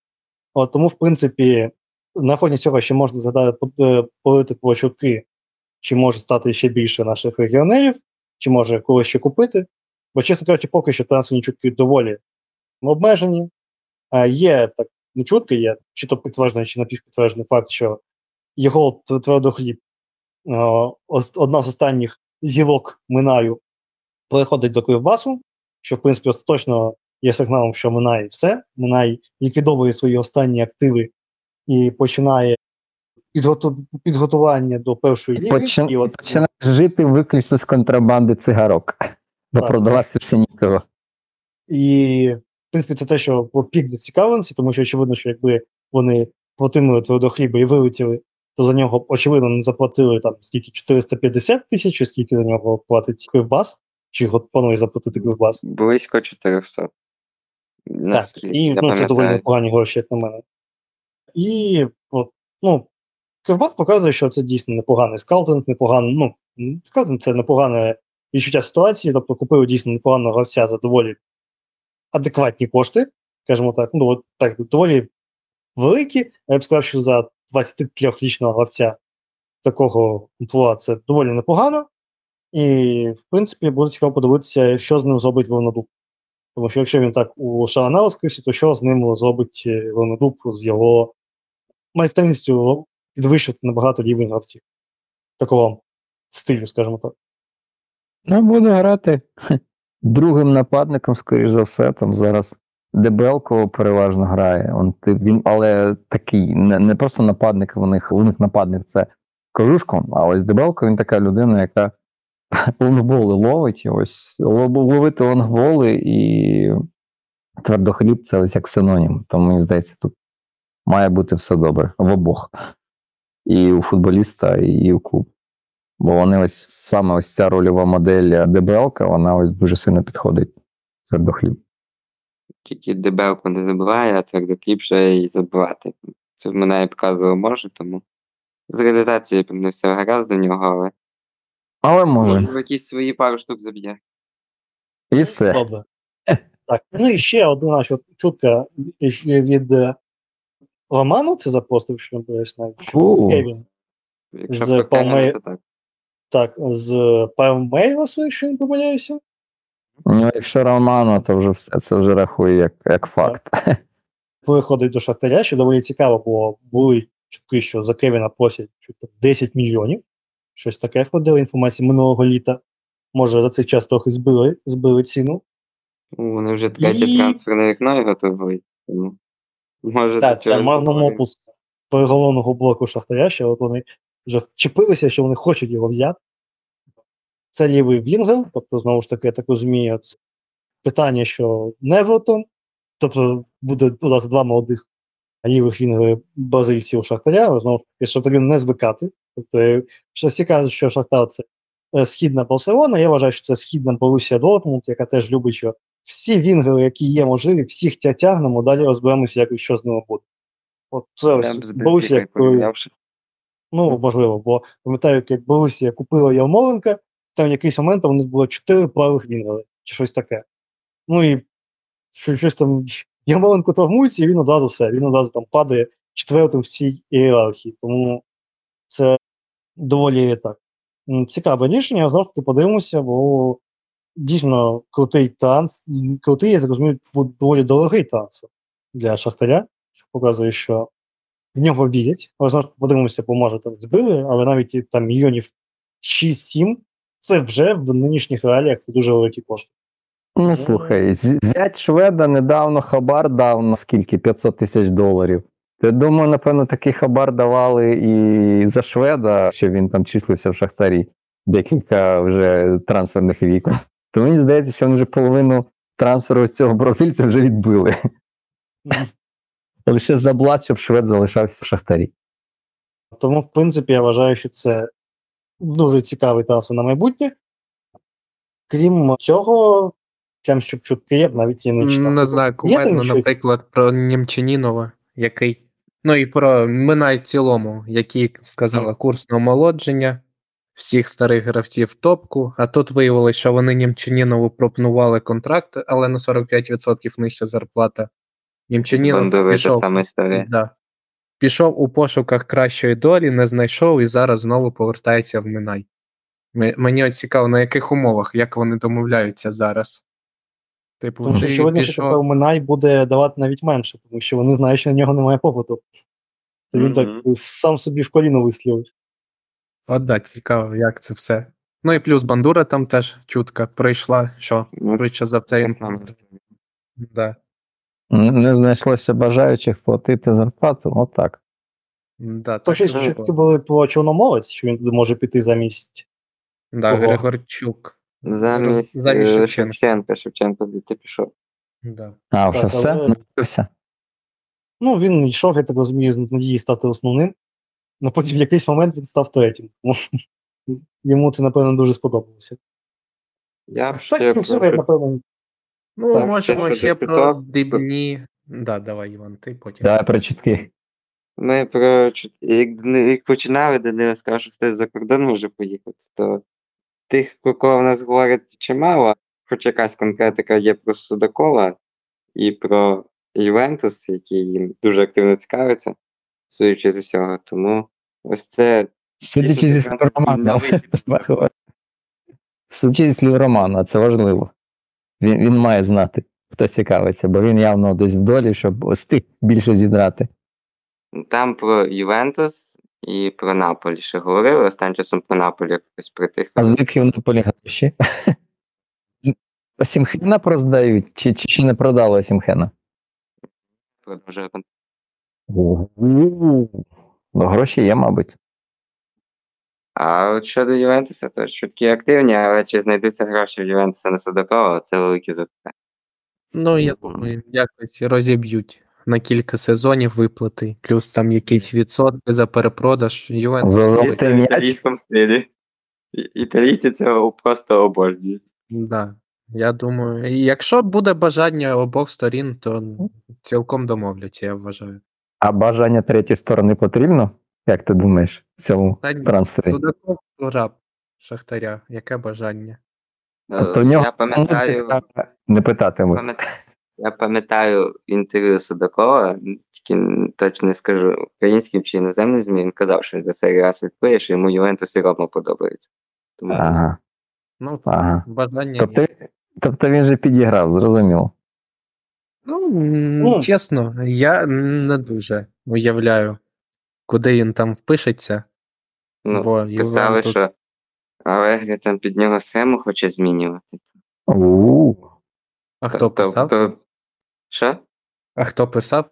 Speaker 1: От, тому, в принципі, на фоні цього ще можна згадати е, політику чутки, чи може стати ще більше наших регіонерів, чи може когось ще купити. Бо, чесно кажучи, поки що трансферні чутки доволі обмежені. А є так, не чутки, є чи то підтверджений, чи напівпідтверджений факт, що його твердохліб, одна з останніх зілок Минаю переходить до Кривбасу, що в принципі остаточно є сигналом, що Минай все. Минай ліквідовує свої останні активи і починає підготування до першої ліги.
Speaker 2: Починає жити виключно з контрабанди цигарок, бо
Speaker 1: Так.
Speaker 2: продавати все нікого.
Speaker 1: І, в принципі, це те, що пік зацікавленості, тому що очевидно, що якби вони платили твердохліба і вилетіли, то за нього, очевидно, не заплатили там скільки 450 тисяч, чи скільки за нього платить Кривбас, чи от планує заплатити Кривбас.
Speaker 3: Близько 400.
Speaker 1: Так, і
Speaker 3: я
Speaker 1: ну, це доволі непогані гроші, як на мене. І от, ну, Кривбас показує, що це дійсно непоганий скаутинг, непоганий, ну, скаутинг це непогане відчуття ситуації, тобто купили дійсно непоганого гравця за доволі адекватні кошти. скажімо так, ну, от, так, доволі великі. Я б сказав, що за 23-річного гравця такого амплуа це доволі непогано. І, в принципі, буде цікаво подивитися, що з ним зробить Леонодуб. Тому що якщо він так у Шалана воскресі, то що з ним зробить е, з його майстерністю підвищити набагато рівень гравців такого стилю, скажімо так.
Speaker 2: Ну, буде грати другим нападником, скоріш за все, там зараз Дебелко переважно грає. Он, він, але такий, не, не просто нападник, у них, у них нападник це кожушком, а ось Дебелко він така людина, яка лонгболи ловить. Ось ловити лонгболи і твердохліб це ось як синонім. Тому мені здається, тут має бути все добре в обох. І у футболіста, і у клубу. Бо вони ось саме ось ця рольова модель ДБЛка, вона ось дуже сильно підходить твердохліб.
Speaker 3: Тільки дебелку не забиває, а твердокліп ще і забивати. Це в мене і показував може, тому з реалізацією не все гаразд до нього, але
Speaker 2: Але може,
Speaker 3: може якісь свої пару штук заб'є.
Speaker 2: і все.
Speaker 1: Добре. Так, ну і ще одна чутка від е, Роману, це запостив, що не навіть. що
Speaker 2: Фу.
Speaker 1: Кевін.
Speaker 3: Якщо
Speaker 1: З
Speaker 3: про Кевіна, то так.
Speaker 1: Так, з Палмейросу, якщо не помиляюся.
Speaker 2: Ну, якщо Романо, то вже все це вже рахує як, як факт.
Speaker 1: Переходить до Шахтаря, що доволі цікаво, бо були чутки, що за Кевіна просять 10 мільйонів. Щось таке ходило інформація минулого літа. Може, за цей час трохи збили, збили ціну.
Speaker 3: Ну, Вони вже третє
Speaker 1: І-
Speaker 3: трансферне вікно і готові. Тому може
Speaker 1: Так, це
Speaker 3: здобуваємо.
Speaker 1: опус переголовного блоку Шахтаря, що от вони вже вчепилися, що вони хочуть його взяти. Це лівий Вінгел, тобто, знову ж таки, я так розумію, це питання, що Невертон, тобто буде у нас два молодих лівих вінгери бразильців у Шахтаря, знову ж таки, Шахтарю не звикати. Тобто, всі кажуть, що Шахтар це е, східна Барселона, я вважаю, що це східна Борусія Дортмунд, яка теж любить, що всі вінгери, які є можливі, всіх тягнемо, далі розберемося, як і що з ними буде. От це ось Борусія. Ну можливо, бо пам'ятаю, як Борусія купила Ярмоленка, там в якийсь момент у них було чотири правих вінгери, чи щось таке. Ну і що- щось там Ярмоленко травмується, і він одразу все, він одразу там падає четвертим в цій ієрархії. Тому це доволі так. Цікаве рішення, знову таки подивимося, бо дійсно крутий транс, крутий, я так розумію, доволі дорогий трансфер для Шахтаря, що показує, що в нього вірять. Але знову подивимося, бо може там збили, але навіть там мільйонів 6-7 це вже в нинішніх реаліях це дуже великі кошти.
Speaker 2: Ну слухай, зять Шведа недавно хабар дав на скільки? 500 тисяч доларів. Це думаю, напевно, такий хабар давали і за Шведа, що він там числився в Шахтарі декілька вже трансферних вікон. То мені здається, що вони вже половину трансферу з цього бразильця вже відбили. Лише заблат, щоб швед залишався в Шахтарі.
Speaker 1: Тому, в принципі, я вважаю, що це дуже цікавий трансфер на майбутнє. Крім цього, прям щоб чутки, я б навіть і не читав.
Speaker 4: Не знаю,
Speaker 1: Є
Speaker 4: кумедно, наприклад, про Німчанінова, який. Ну і про Минай в цілому, який сказала курс на омолодження всіх старих гравців в топку. А тут виявилося, що вони Німчанінову пропонували контракт, але на 45% нижча зарплата. Німчанінов пішов,
Speaker 3: саме історія.
Speaker 4: да, пішов у пошуках кращої долі, не знайшов і зараз знову повертається в Минай. Мені от цікаво, на яких умовах, як вони домовляються зараз. Типу,
Speaker 1: Тому що що
Speaker 4: пішов-
Speaker 1: тепер Минай буде давати навіть менше, тому що вони знають, що на нього немає попиту. Це він
Speaker 3: Мгм.
Speaker 1: так сам собі в коліно вистрілив.
Speaker 4: От да, цікаво, як це все. Ну і плюс бандура там теж чутка прийшла, що
Speaker 3: Ну,
Speaker 4: швидше за це. він-. Да.
Speaker 2: Не знайшлося бажаючих платити зарплату, отак.
Speaker 4: Да,
Speaker 1: То
Speaker 4: так
Speaker 1: щось чутки були про Чорноморець, що він туди може піти замість.
Speaker 4: Да,
Speaker 1: Кого?
Speaker 4: Григорчук.
Speaker 3: Замість
Speaker 4: замість
Speaker 3: е,
Speaker 4: Шевченка.
Speaker 3: Шевченка, Шевченко ти пішов.
Speaker 4: Да.
Speaker 2: А, вже
Speaker 1: Так,
Speaker 2: все?
Speaker 1: але-
Speaker 2: Напився?
Speaker 1: Ну, він йшов, я так розумію, з надії стати основним. але потім в якийсь момент він став третім. Йому це, напевно, дуже сподобалося.
Speaker 3: Я б ще
Speaker 1: я,
Speaker 3: про-
Speaker 1: напевно,
Speaker 4: Ну,
Speaker 1: Так,
Speaker 4: можемо
Speaker 3: ще
Speaker 4: про
Speaker 3: квиток.
Speaker 4: дрібні. Да, давай, Іван, ти потім.
Speaker 2: Давай про чітки.
Speaker 3: Ми про як, як починали, Данило сказав, що хтось за кордон може поїхати, то тих, про кого в нас говорять чимало, хоч якась конкретика є про Судакова і про Ювентус, який їм дуже активно цікавиться, судячи з усього. Тому ось це.
Speaker 2: Судячи зі слів Романа, це важливо. Він, він має знати, хто цікавиться, бо він явно десь в долі, щоб встиг більше зідрати.
Speaker 3: там про Ювентус і про Наполі ще говорили. Останнім часом про Наполі якось притих.
Speaker 2: А звідки вони поліграфіші? Осімхена проздають, чи, чи ще не продали Осімхена?
Speaker 3: Продовжує кон-
Speaker 2: Ну, гроші є, мабуть.
Speaker 3: А от щодо Ювентуса, то швидкі активні, але чи знайдуться гроші в Ювентуса на Судакова, це велике запитання.
Speaker 4: Ну, я думаю, якось розіб'ють на кілька сезонів виплати, плюс там якісь відсотки за перепродаж. Ювентус.
Speaker 2: Золотий
Speaker 3: в
Speaker 2: м'яч.
Speaker 3: італійському стилі. І- Італійці це просто обожнюють.
Speaker 4: Да. Я думаю, і якщо буде бажання обох сторін, то цілком домовляться, я вважаю.
Speaker 2: А бажання третьої сторони потрібно? Як ти думаєш, в цьому трансфері?
Speaker 4: Судаков раб Шахтаря, яке бажання?
Speaker 2: Тобто в
Speaker 3: Е,
Speaker 2: нього
Speaker 3: Я пам'ятаю,
Speaker 2: не
Speaker 3: пам'ятаю, я пам'ятаю інтерв'ю Судакова, тільки точно не скажу українським чи іноземним ЗМІ, він казав, що за серію А слідкує, що йому Ювентус і Рома подобається. Тому
Speaker 2: Ага,
Speaker 4: Ну,
Speaker 2: ага.
Speaker 4: бажання.
Speaker 2: Тобто,
Speaker 4: є.
Speaker 2: тобто він же підіграв, зрозуміло.
Speaker 4: Ну,
Speaker 1: Ну.
Speaker 4: чесно, я не дуже уявляю, куди він там впишеться.
Speaker 3: ну,
Speaker 4: бо
Speaker 3: писали,
Speaker 4: Ювентус-
Speaker 3: що Алегрі там під нього схему хоче змінювати.
Speaker 2: У,
Speaker 4: А хто писав?
Speaker 3: Тобто, що?
Speaker 4: А хто писав?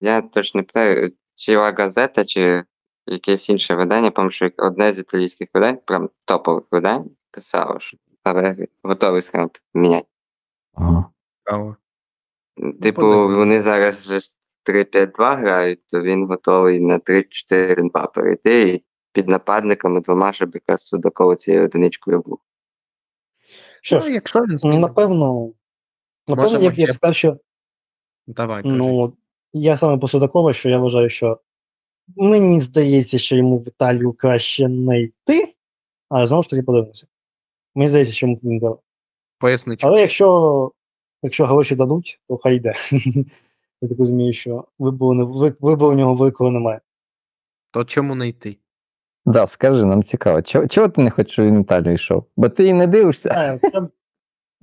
Speaker 3: Я точно не питаю, чи Ла Газета, чи якесь інше видання, пам'ятаю, що одне з італійських видань, прям топових видань, писало, що Алегрі готовий схему міняти.
Speaker 2: ага.
Speaker 3: Типу, вони зараз вже з 3-5-2 грають, то він готовий на 3-4-2 перейти і під нападниками двома, щоб якраз Судакова цією одиничкою був.
Speaker 1: Що
Speaker 4: Ну,
Speaker 1: ж,
Speaker 4: якщо він
Speaker 1: напевно, напевно, як, як
Speaker 4: ще-
Speaker 1: сказав, що
Speaker 4: давай, кажи.
Speaker 1: Ну, я саме по Судакова, що я вважаю, що мені здається, що йому в Італію краще не йти, але знову ж таки подивимося. Мені здається, що йому.
Speaker 4: Поясни, чому.
Speaker 1: Але якщо, якщо гроші дадуть, то хай йде. Я так розумію, що вибору, у нього великого немає.
Speaker 4: то чому не йти?
Speaker 2: Да, скажи, нам цікаво. Чого, чого ти не хочеш, щоб він в Італію йшов? Бо ти її не дивишся.
Speaker 1: А, це,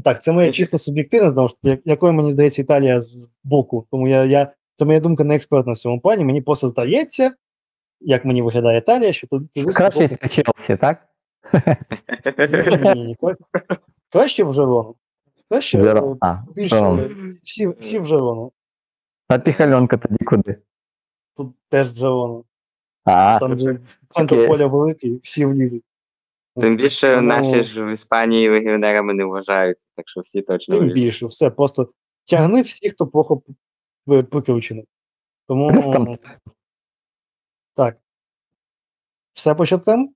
Speaker 1: так, це моє чисто суб'єктивне, знову ж таки, якою мені здається Італія з боку. Тому я, я, це моя думка не експертна в цьому плані. Мені просто здається, як мені виглядає Італія, що тут
Speaker 2: Краще
Speaker 1: боку-
Speaker 2: в Челсі, так?
Speaker 1: Ні, ні, ні. Краще в Жерону. Краще
Speaker 2: Зеро.
Speaker 1: е,
Speaker 2: А,
Speaker 1: більше
Speaker 2: Жерона.
Speaker 1: всі, всі в Жерону.
Speaker 2: А піхальонка тоді куди?
Speaker 1: Тут теж в Жерону.
Speaker 2: А,
Speaker 1: Там же центр
Speaker 2: окей.
Speaker 1: поля великий, всі влізуть.
Speaker 3: Тим більше
Speaker 1: Тому-
Speaker 3: наші ж в Іспанії легіонерами не вважають, так що всі точно
Speaker 1: Тим
Speaker 3: влізуть.
Speaker 1: більше, все, просто тягни всіх, хто плохо п- прикручений. Тому
Speaker 2: Плюс там-
Speaker 1: так. Все по щоткам?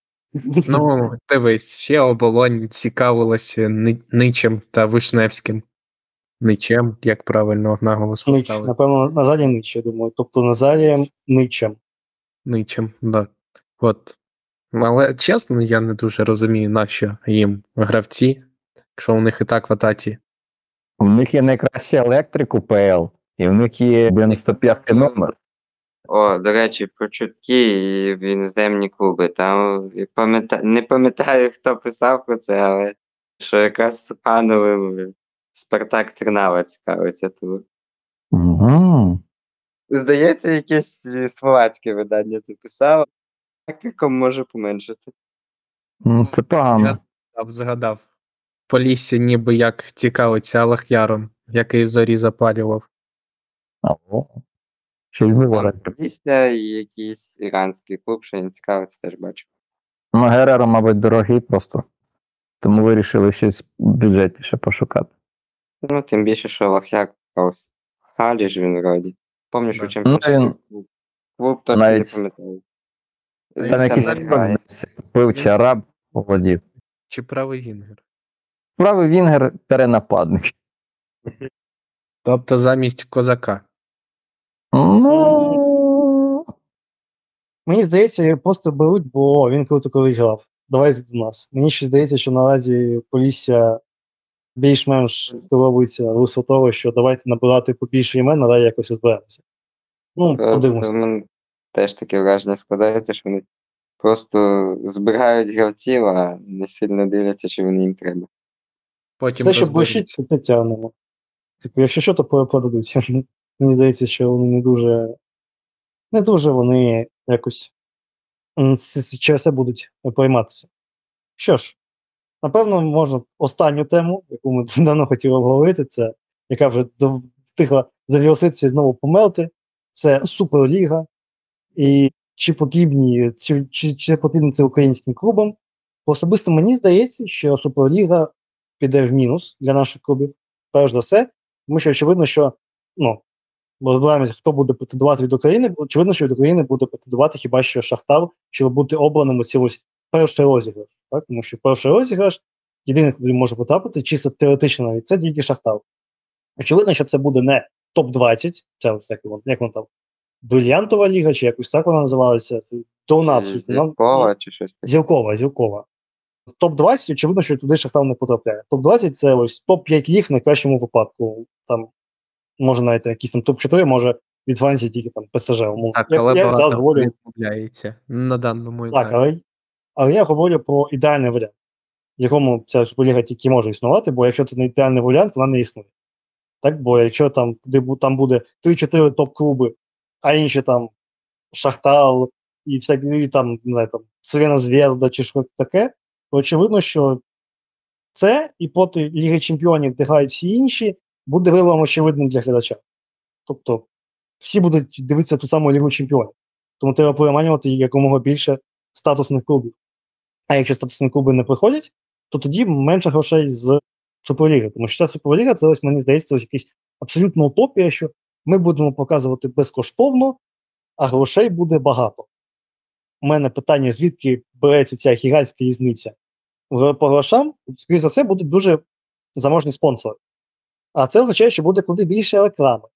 Speaker 4: Ну, дивись, ще оболонь цікавилася ни- ничем та вишневським. Ничем, як правильно наголос
Speaker 1: Нич,
Speaker 4: поставити.
Speaker 1: напевно, Назарієм Нич, я думаю. Тобто Назарієм Ничем.
Speaker 4: Ничем, да. От. Але чесно, я не дуже розумію, нащо їм гравці, якщо у них і так в атаці.
Speaker 2: у них є найкращий електрик у ПЛ, і в них є 95 номер.
Speaker 3: О, до речі, про чутки і в іноземні клуби. Там я пам'ята... не пам'ятаю, хто писав про це, але що якраз з Сухановим Спартак Трнава цікавиться. Тому
Speaker 2: Угу.
Speaker 3: здається, якесь словацьке видання це писало. Тактиком може поменшити.
Speaker 2: Ну, це погано.
Speaker 4: Я згадав. Полісся ніби як цікавиться Алахяром, який в зорі запалював.
Speaker 2: О, Щось говорить.
Speaker 3: Після і якийсь іранський клуб, що він цікавиться, теж бачу.
Speaker 2: Ну, Гереро, мабуть, дорогий просто. Тому вирішили щось бюджетніше пошукати.
Speaker 3: Ну, тим більше, що Лахяк ось Халі ж він вроді. Пам'ятаю, що
Speaker 4: Да.
Speaker 3: чемпіоншip
Speaker 2: Ну, він-
Speaker 3: клуб.
Speaker 2: Навіть-
Speaker 3: не пам'ятаю.
Speaker 2: Там
Speaker 4: й
Speaker 2: якийсь
Speaker 3: грає.
Speaker 2: здається, купив чи араб володів.
Speaker 4: Чи правий Вінгер?
Speaker 2: Правий Вінгер перенападник.
Speaker 4: Тобто замість Козака.
Speaker 2: Ну,
Speaker 1: Мені здається, його просто беруть, бо він круто колись грав. Давайте до нас. Мені ще здається, що наразі Полісся більш-менш керується русло того, що давайте набирати побільше імен, але якось розберемося. Ну,
Speaker 3: Е,
Speaker 1: подивимося.
Speaker 3: Це мене теж таке враження складається, що вони просто збирають гравців, а не сильно дивляться, чи вони їм треба.
Speaker 4: Потім
Speaker 1: Все, що це не тягнемо. Типу, якщо що, то продадуть. Мені здається, що вони не дуже. Не дуже вони якось через це будуть прийматися. Що ж, напевно, можна останню тему, яку ми давно хотіли обговорити, це яка вже встигла завіруситися і знову померти. Це Суперліга. І чи потрібні, чи, чи, чи потрібно це українським клубам? Особисто мені здається, що Суперліга піде в мінус для наших клубів, перш за все, тому що очевидно, що ну, розбираємося, хто буде претендувати від України. Очевидно, що від України буде претендувати хіба що Шахтар, щоб бути обраним у цілому перший розіграш. Так? Тому що перший розіграш, єдиний, куди може потрапити, чисто теоретично навіть це тільки Шахтар. Очевидно, що це буде не топ-20, це ось як воно, як воно там, брильянтова ліга, чи якось так вона називалася. Донат.
Speaker 3: Зіркова чи щось таке.
Speaker 1: Зілкова, зілкова. Топ-20, очевидно, що туди Шахтар не потрапляє. Топ-20 це ось топ-5 ліг в найкращому випадку. Там, може, навіть якийсь там топ-4, може від Франції тільки там ПСЖ.
Speaker 4: Так, але
Speaker 1: я зараз говорю,
Speaker 4: відмовляється на даному
Speaker 1: так, але, але я говорю про ідеальний варіант, в якому ця суперліга тільки може існувати, бо якщо це не ідеальний варіант, вона не існує. Так, бо якщо там, де там буде 3-4 топ-клуби, а інші там Шахтар і всякі і там, не знаю, там Цивіна Звезда чи щось таке, то очевидно, що це і проти Ліги Чемпіонів, де грають всі інші, буде виявом очевидним для глядача. Тобто всі будуть дивитися ту саму Лігу Чемпіонів. Тому треба переманювати якомога більше статусних клубів. А якщо статусні клуби не приходять, то тоді менше грошей з Суперліги. Тому що ця Суперліга, це ось мені здається, ось якась абсолютна утопія, що ми будемо показувати безкоштовно, а грошей буде багато. У мене питання, звідки береться ця гігантська різниця? По грошам, скоріше за все, будуть дуже заможні спонсори. А це означає, що буде куди більше реклами.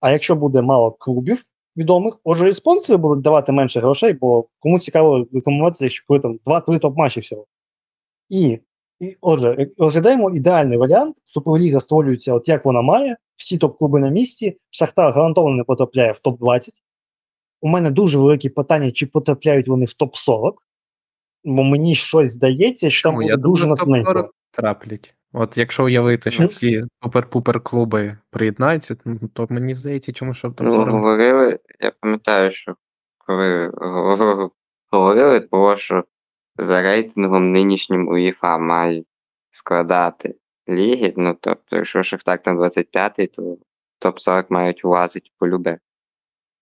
Speaker 1: А якщо буде мало клубів відомих, отже, і спонсори будуть давати менше грошей, бо кому цікаво рекламуватися, якщо коли там 2-3 топ-матчі всього. І, і отже, розглядаємо ідеальний варіант. Суперліга створюється, от як вона має, всі топ-клуби на місці, Шахтар гарантовано не потрапляє в топ-20. У мене дуже великі питання, чи потрапляють вони в топ-40, бо мені щось здається, що там буде
Speaker 4: Я
Speaker 1: дуже
Speaker 4: топ-40 траплять. От якщо уявити, що
Speaker 1: Ну.
Speaker 4: всі супер-пупер клуби приєднаються, ну, то мені здається, чому що
Speaker 3: Ну,
Speaker 4: 40
Speaker 3: говорили, я пам'ятаю, що коли говорили, було, що за рейтингом нинішнім УЄФА має складати ліги. Ну, тобто, якщо Шахтар там 25-й, то топ-40 мають влазити полюбе.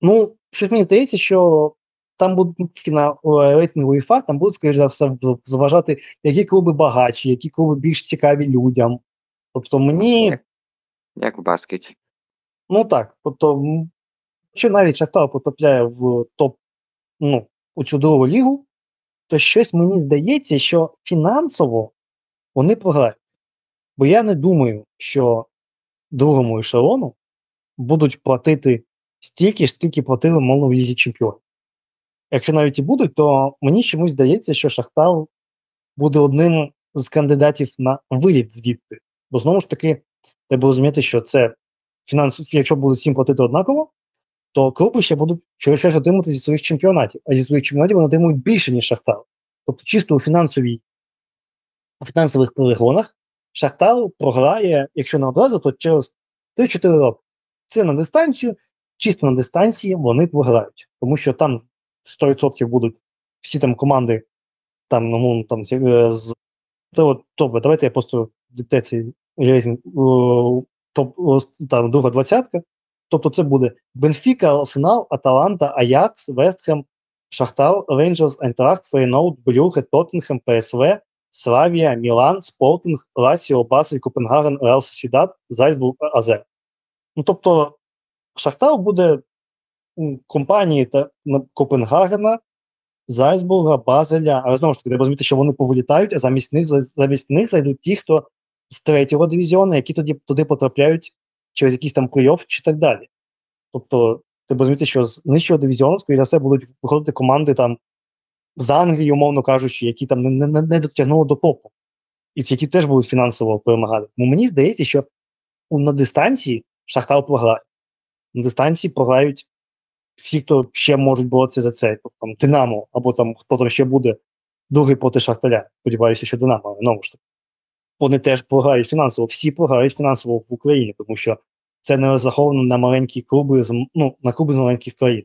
Speaker 1: Ну, щось мені здається, що там будуть на рейтингу УЄФА, там будуть, скоріш за все, зважати, які клуби багатші, які клуби більш цікаві людям. Тобто мені,
Speaker 3: Як, як в баскеті.
Speaker 1: ну так, тобто, якщо навіть Шахтар потрапляє в топ, ну, у цю другу лігу, то щось мені здається, що фінансово вони програють. Бо я не думаю, що другому ешелону будуть платити стільки ж, скільки платили, мовно, в лізі чемпіонів. Якщо навіть і будуть, то мені чомусь здається, що Шахтар буде одним з кандидатів на виліт звідти. Бо знову ж таки, треба розуміти, що це фінанс, якщо будуть всім платити однаково, то клуби ще будуть щось щось отримати зі своїх чемпіонатів. А зі своїх чемпіонатів вони отримують більше, ніж Шахтар. Тобто, чисто у фінансовій у фінансових перегонах Шахтар програє, якщо не одразу, то через 3-4 роки. Це на дистанцію, чисто на дистанції вони програють. Тому що там 100% будуть всі там команди, там, ну, там, е, з то, от, давайте я просто де цей рейтинг, топ, там, друга двадцятка. Тобто це буде Бенфіка, Арсенал, Аталанта, Аякс, Вестхем, Шахтар, Рейнджерс, Айнтрахт, Феєнорд, Брюгге, Тоттенхем, ПСВ, Славія, Мілан, Спортинг, Лаціо, Басель, Копенгаген, Реал Сосьєдад, Зальцбург, АЗ. Ну, тобто, Шахтар буде компанії та Копенгагена, Зальцбурга, Базеля, але знову ж таки, треба розуміти, що вони повилітають, а замість них, замість них зайдуть ті, хто з третього дивізіону, які тоді туди потрапляють через якийсь там плей-офф чи так далі. Тобто, треба розуміти, що з нижчого дивізіону, скоріше за все, будуть виходити команди там з Англії, умовно кажучи, які там не, не, не дотягнули до топу. і ці, які теж будуть фінансово перемагати. Тому мені здається, що на дистанції Шахтар програє. На дистанції програють всі, хто ще можуть боротися за це, тобто там Динамо, або там хто там ще буде другий проти Шахтаря. Сподіваюся, що Динамо, знову ж таки. Вони теж програють фінансово, всі програють фінансово в Україні, тому що це не розраховано на маленькі клуби з ну, на клуби з маленьких країн.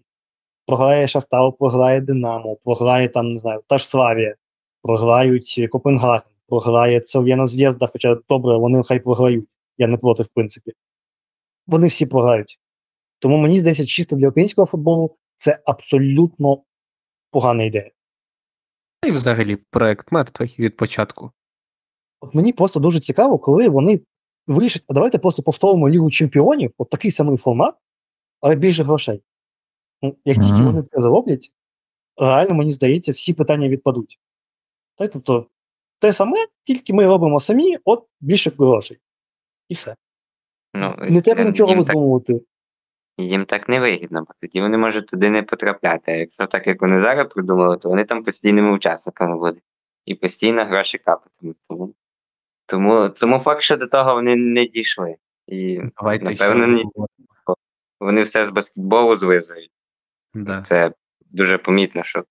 Speaker 1: Програє Шахтар, програє Динамо, програє там, не знаю, та ж Славія, програють Копенгаген, програє Церв'яна Зв'язда, хоча добре, вони хай програють. Я не проти, в принципі. Вони всі програють. Тому мені здається, чисто для українського футболу це абсолютно погана ідея.
Speaker 4: І взагалі проект мертвий від початку.
Speaker 1: От мені просто дуже цікаво, коли вони вирішать, а давайте просто повторимо Лігу Чемпіонів, от такий самий формат, але більше грошей. Ну, Як тільки
Speaker 2: Мгм.
Speaker 1: вони це зароблять, реально, мені здається, всі питання відпадуть. Так, тобто, те саме, тільки ми робимо самі, от більше грошей. І все.
Speaker 3: Ну,
Speaker 1: Не треба нічого
Speaker 3: так-
Speaker 1: видумувати.
Speaker 3: Їм так не вигідно, бо тоді вони можуть туди не потрапляти. А якщо так, як вони зараз придумали, то вони там постійними учасниками будуть. І постійно гроші капатимуть. Тому, тому, тому факт, що до того вони не дійшли. І
Speaker 4: Давайте
Speaker 3: Напевно, ні. вони все з баскетболу звизують.
Speaker 4: Да.
Speaker 3: Це дуже помітно, що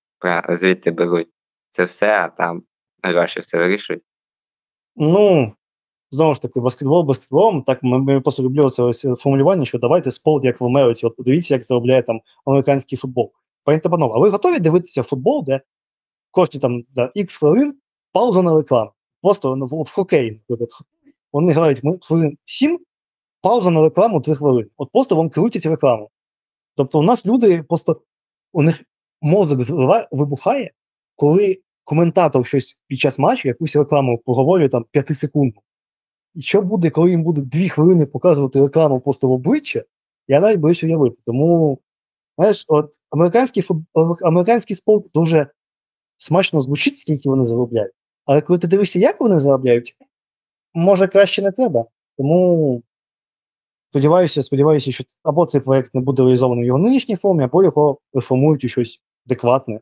Speaker 3: звідти беруть це все, а там гроші все вирішують.
Speaker 1: Ну, знову ж таки, баскетбол баскетболом, так ми, просто люблю це ось формулювання, що давайте спорт, як в Америці. От подивіться, як заробляє там американський футбол. Пані панове, а ви готові дивитися футбол, де кожні там за X хвилин пауза на рекламу? Просто ну, в, хокеї, наприклад. Вони грають хвилин 7, пауза на рекламу 3 хвилини. От просто вам крутять рекламу. Тобто у нас люди просто у них мозок вибухає, коли коментатор щось під час матчу, якусь рекламу поговорює там 5 секунд. І що буде, коли їм буде 2 хвилини показувати рекламу просто в обличчя, я навіть боюсь уявити. Тому, знаєш, от американський фут... американський спорт дуже смачно звучить, скільки вони заробляють. Але коли ти дивишся, як вони заробляють, може краще не треба. Тому сподіваюся, сподіваюся, що або цей проект не буде реалізований в його нинішній формі, або його реформують у щось адекватне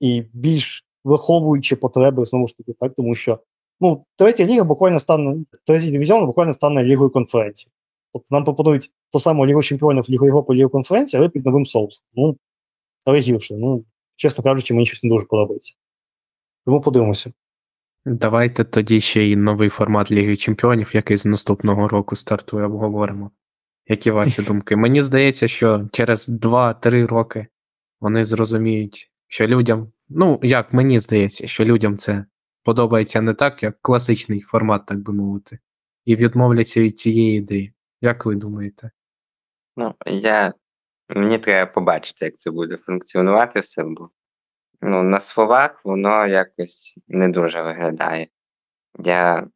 Speaker 1: і більш виховуючи потреби, знову ж таки, так, тому що ну, третя ліга буквально стане, третій дивізіон буквально стане лігою конференції. Тобто нам пропонують ту саму Лігу Чемпіонів, Лігу Європи, Лігу конференції, але під новим соусом. Ну, але гірше. Ну, чесно кажучи, мені щось не дуже подобається. Тому подивимося.
Speaker 4: Давайте тоді ще й новий формат Ліги Чемпіонів, який з наступного року стартує, обговоримо. Які ваші думки? Мені здається, що через 2-3 роки вони зрозуміють, що людям, ну як мені здається, що людям це подобається не так, як класичний формат, так би мовити, і відмовляться від цієї ідеї. Як ви думаєте?
Speaker 3: Ну, я. Мені треба побачити, як це буде функціонувати все, бо ну, на словах воно якось не дуже виглядає. Я...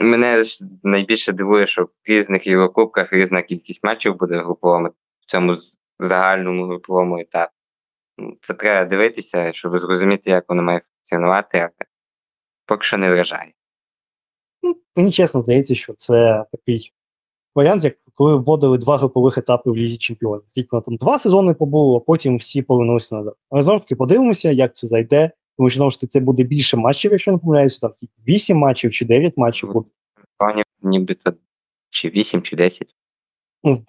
Speaker 3: Мене найбільше дивує, що в різних Єврокубках різна кількість матчів буде груповими в цьому загальному груповому етапі. Це треба дивитися, щоб зрозуміти, як воно має функціонувати, але поки що не вражає.
Speaker 1: Ну, мені чесно здається, що це такий варіант, як коли вводили два групових етапи в Лізі Чемпіонів. Тільки там два сезони побуло, а потім всі повернулися назад. Але знову ж таки подивимося, як це зайде. Тому що знову ж таки це буде більше матчів, якщо не помиляюся, там тільки 8 матчів чи 9 матчів буде.
Speaker 3: Нібито чи 8, чи 10.
Speaker 1: Ну,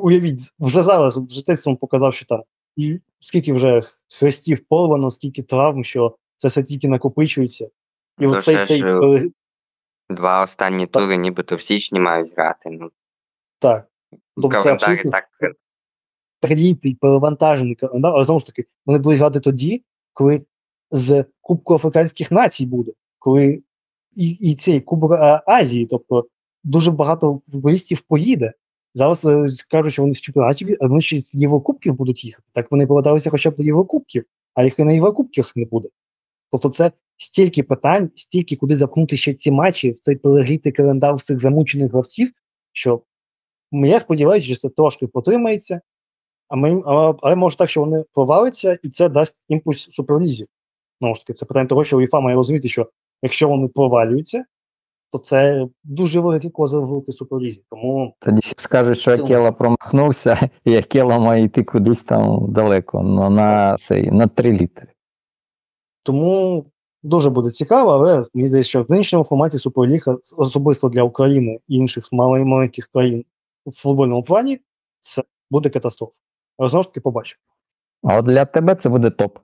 Speaker 1: уявіть, вже зараз житейством показав, що там і скільки вже хрестів порвано, скільки травм, що це все тільки накопичується. І
Speaker 3: То
Speaker 1: оцей
Speaker 3: ще ж,
Speaker 1: пере-
Speaker 3: Два останні
Speaker 1: Так.
Speaker 3: тури нібито в січні мають грати. Ну,
Speaker 1: так. Тобто це
Speaker 3: календарі
Speaker 1: абсолютно
Speaker 3: так
Speaker 1: прилітий, перевантажений календар, але знову ж таки, вони будуть грати тоді, коли з Кубку Африканських націй буде, коли і, і цей Кубок а, Азії, тобто дуже багато футболістів поїде. Зараз е, кажуть, що вони в чемпіонаті, а вони ще з Єврокубків будуть їхати. Так вони поверталися хоча б до Єврокубків, а їх і на Єврокубках не буде. Тобто це стільки питань, стільки куди запхнути ще ці матчі, в цей перегрітий календар всіх замучених гравців, що я сподіваюся, що це трошки потримається, а ми, а, але може так, що вони проваляться, і це дасть імпульс суперлізі. Знову ж таки, це питання того, що УЄФА має розуміти, що якщо вони провалюються, то це дуже великий козир в руки суперлізі. Тому
Speaker 2: Тоді ще скажуть, що. Акела промахнувся, і Акела має йти кудись там далеко, ну, на, цей, на 3 літри.
Speaker 1: Тому Дуже буде цікаво, але мені здається, що в нинішньому форматі Суперліга, особисто для України і інших маленьких країн в футбольному плані, це буде катастрофа. Але знову ж таки побачимо.
Speaker 2: А от для тебе це буде топ.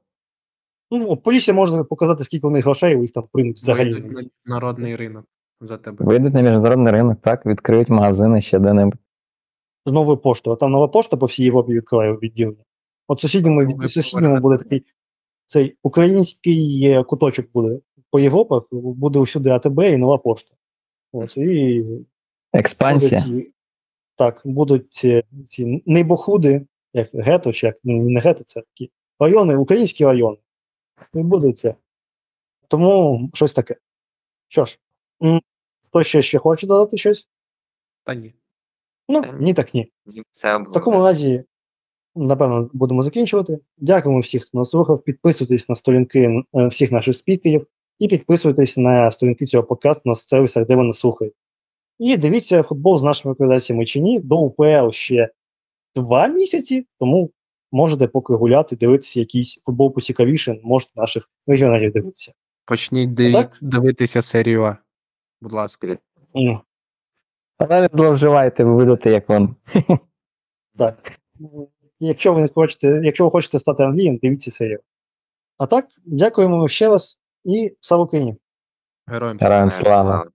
Speaker 1: Ну, Полісся можна показати, скільки вони грошей у їх там приймуть взагалі.
Speaker 4: Вийдуть на народний ринок за тебе.
Speaker 2: Вийдуть на міжнародний ринок, так, відкриють магазини ще де-небудь.
Speaker 1: з новою поштою. А там нова пошта по всій Європі відкриває відділення. От сусідньому, від, сусідньому буде такий цей український е, куточок буде по Європах, буде усюди АТБ і нова пошта. Ось, і
Speaker 2: Експансія.
Speaker 1: будуть, ці- так, будуть ці нейбохуди, як гето, чи як ну, не гето, це такі райони, українські райони. І буде це. Тому щось таке. Що ж, хто ще, ще хоче додати щось?
Speaker 4: Та ні.
Speaker 1: Ну,
Speaker 3: ні,
Speaker 1: так ні.
Speaker 3: Все
Speaker 1: В такому разі, напевно, будемо закінчувати. Дякуємо всіх, хто нас слухав. Підписуйтесь на сторінки е, всіх наших спікерів і підписуйтесь на сторінки цього подкасту на сервісах, де ви нас слухаєте. І дивіться футбол з нашими рекомендаціями чи ні. До УПЛ ще два місяці, тому можете поки гуляти, дивитися якийсь футбол поцікавіше, можете наших регіоналів дивитися.
Speaker 4: Почніть диві-
Speaker 1: Так?
Speaker 4: дивитися серію А. Будь ласка.
Speaker 2: Але не зловживайте, ви будете як вам.
Speaker 1: Так. Якщо ви не хочете, якщо ви хочете стати Англієм, дивіться серію. А так, дякуємо ще раз і слава Україні!
Speaker 4: Героям
Speaker 2: Героям слава.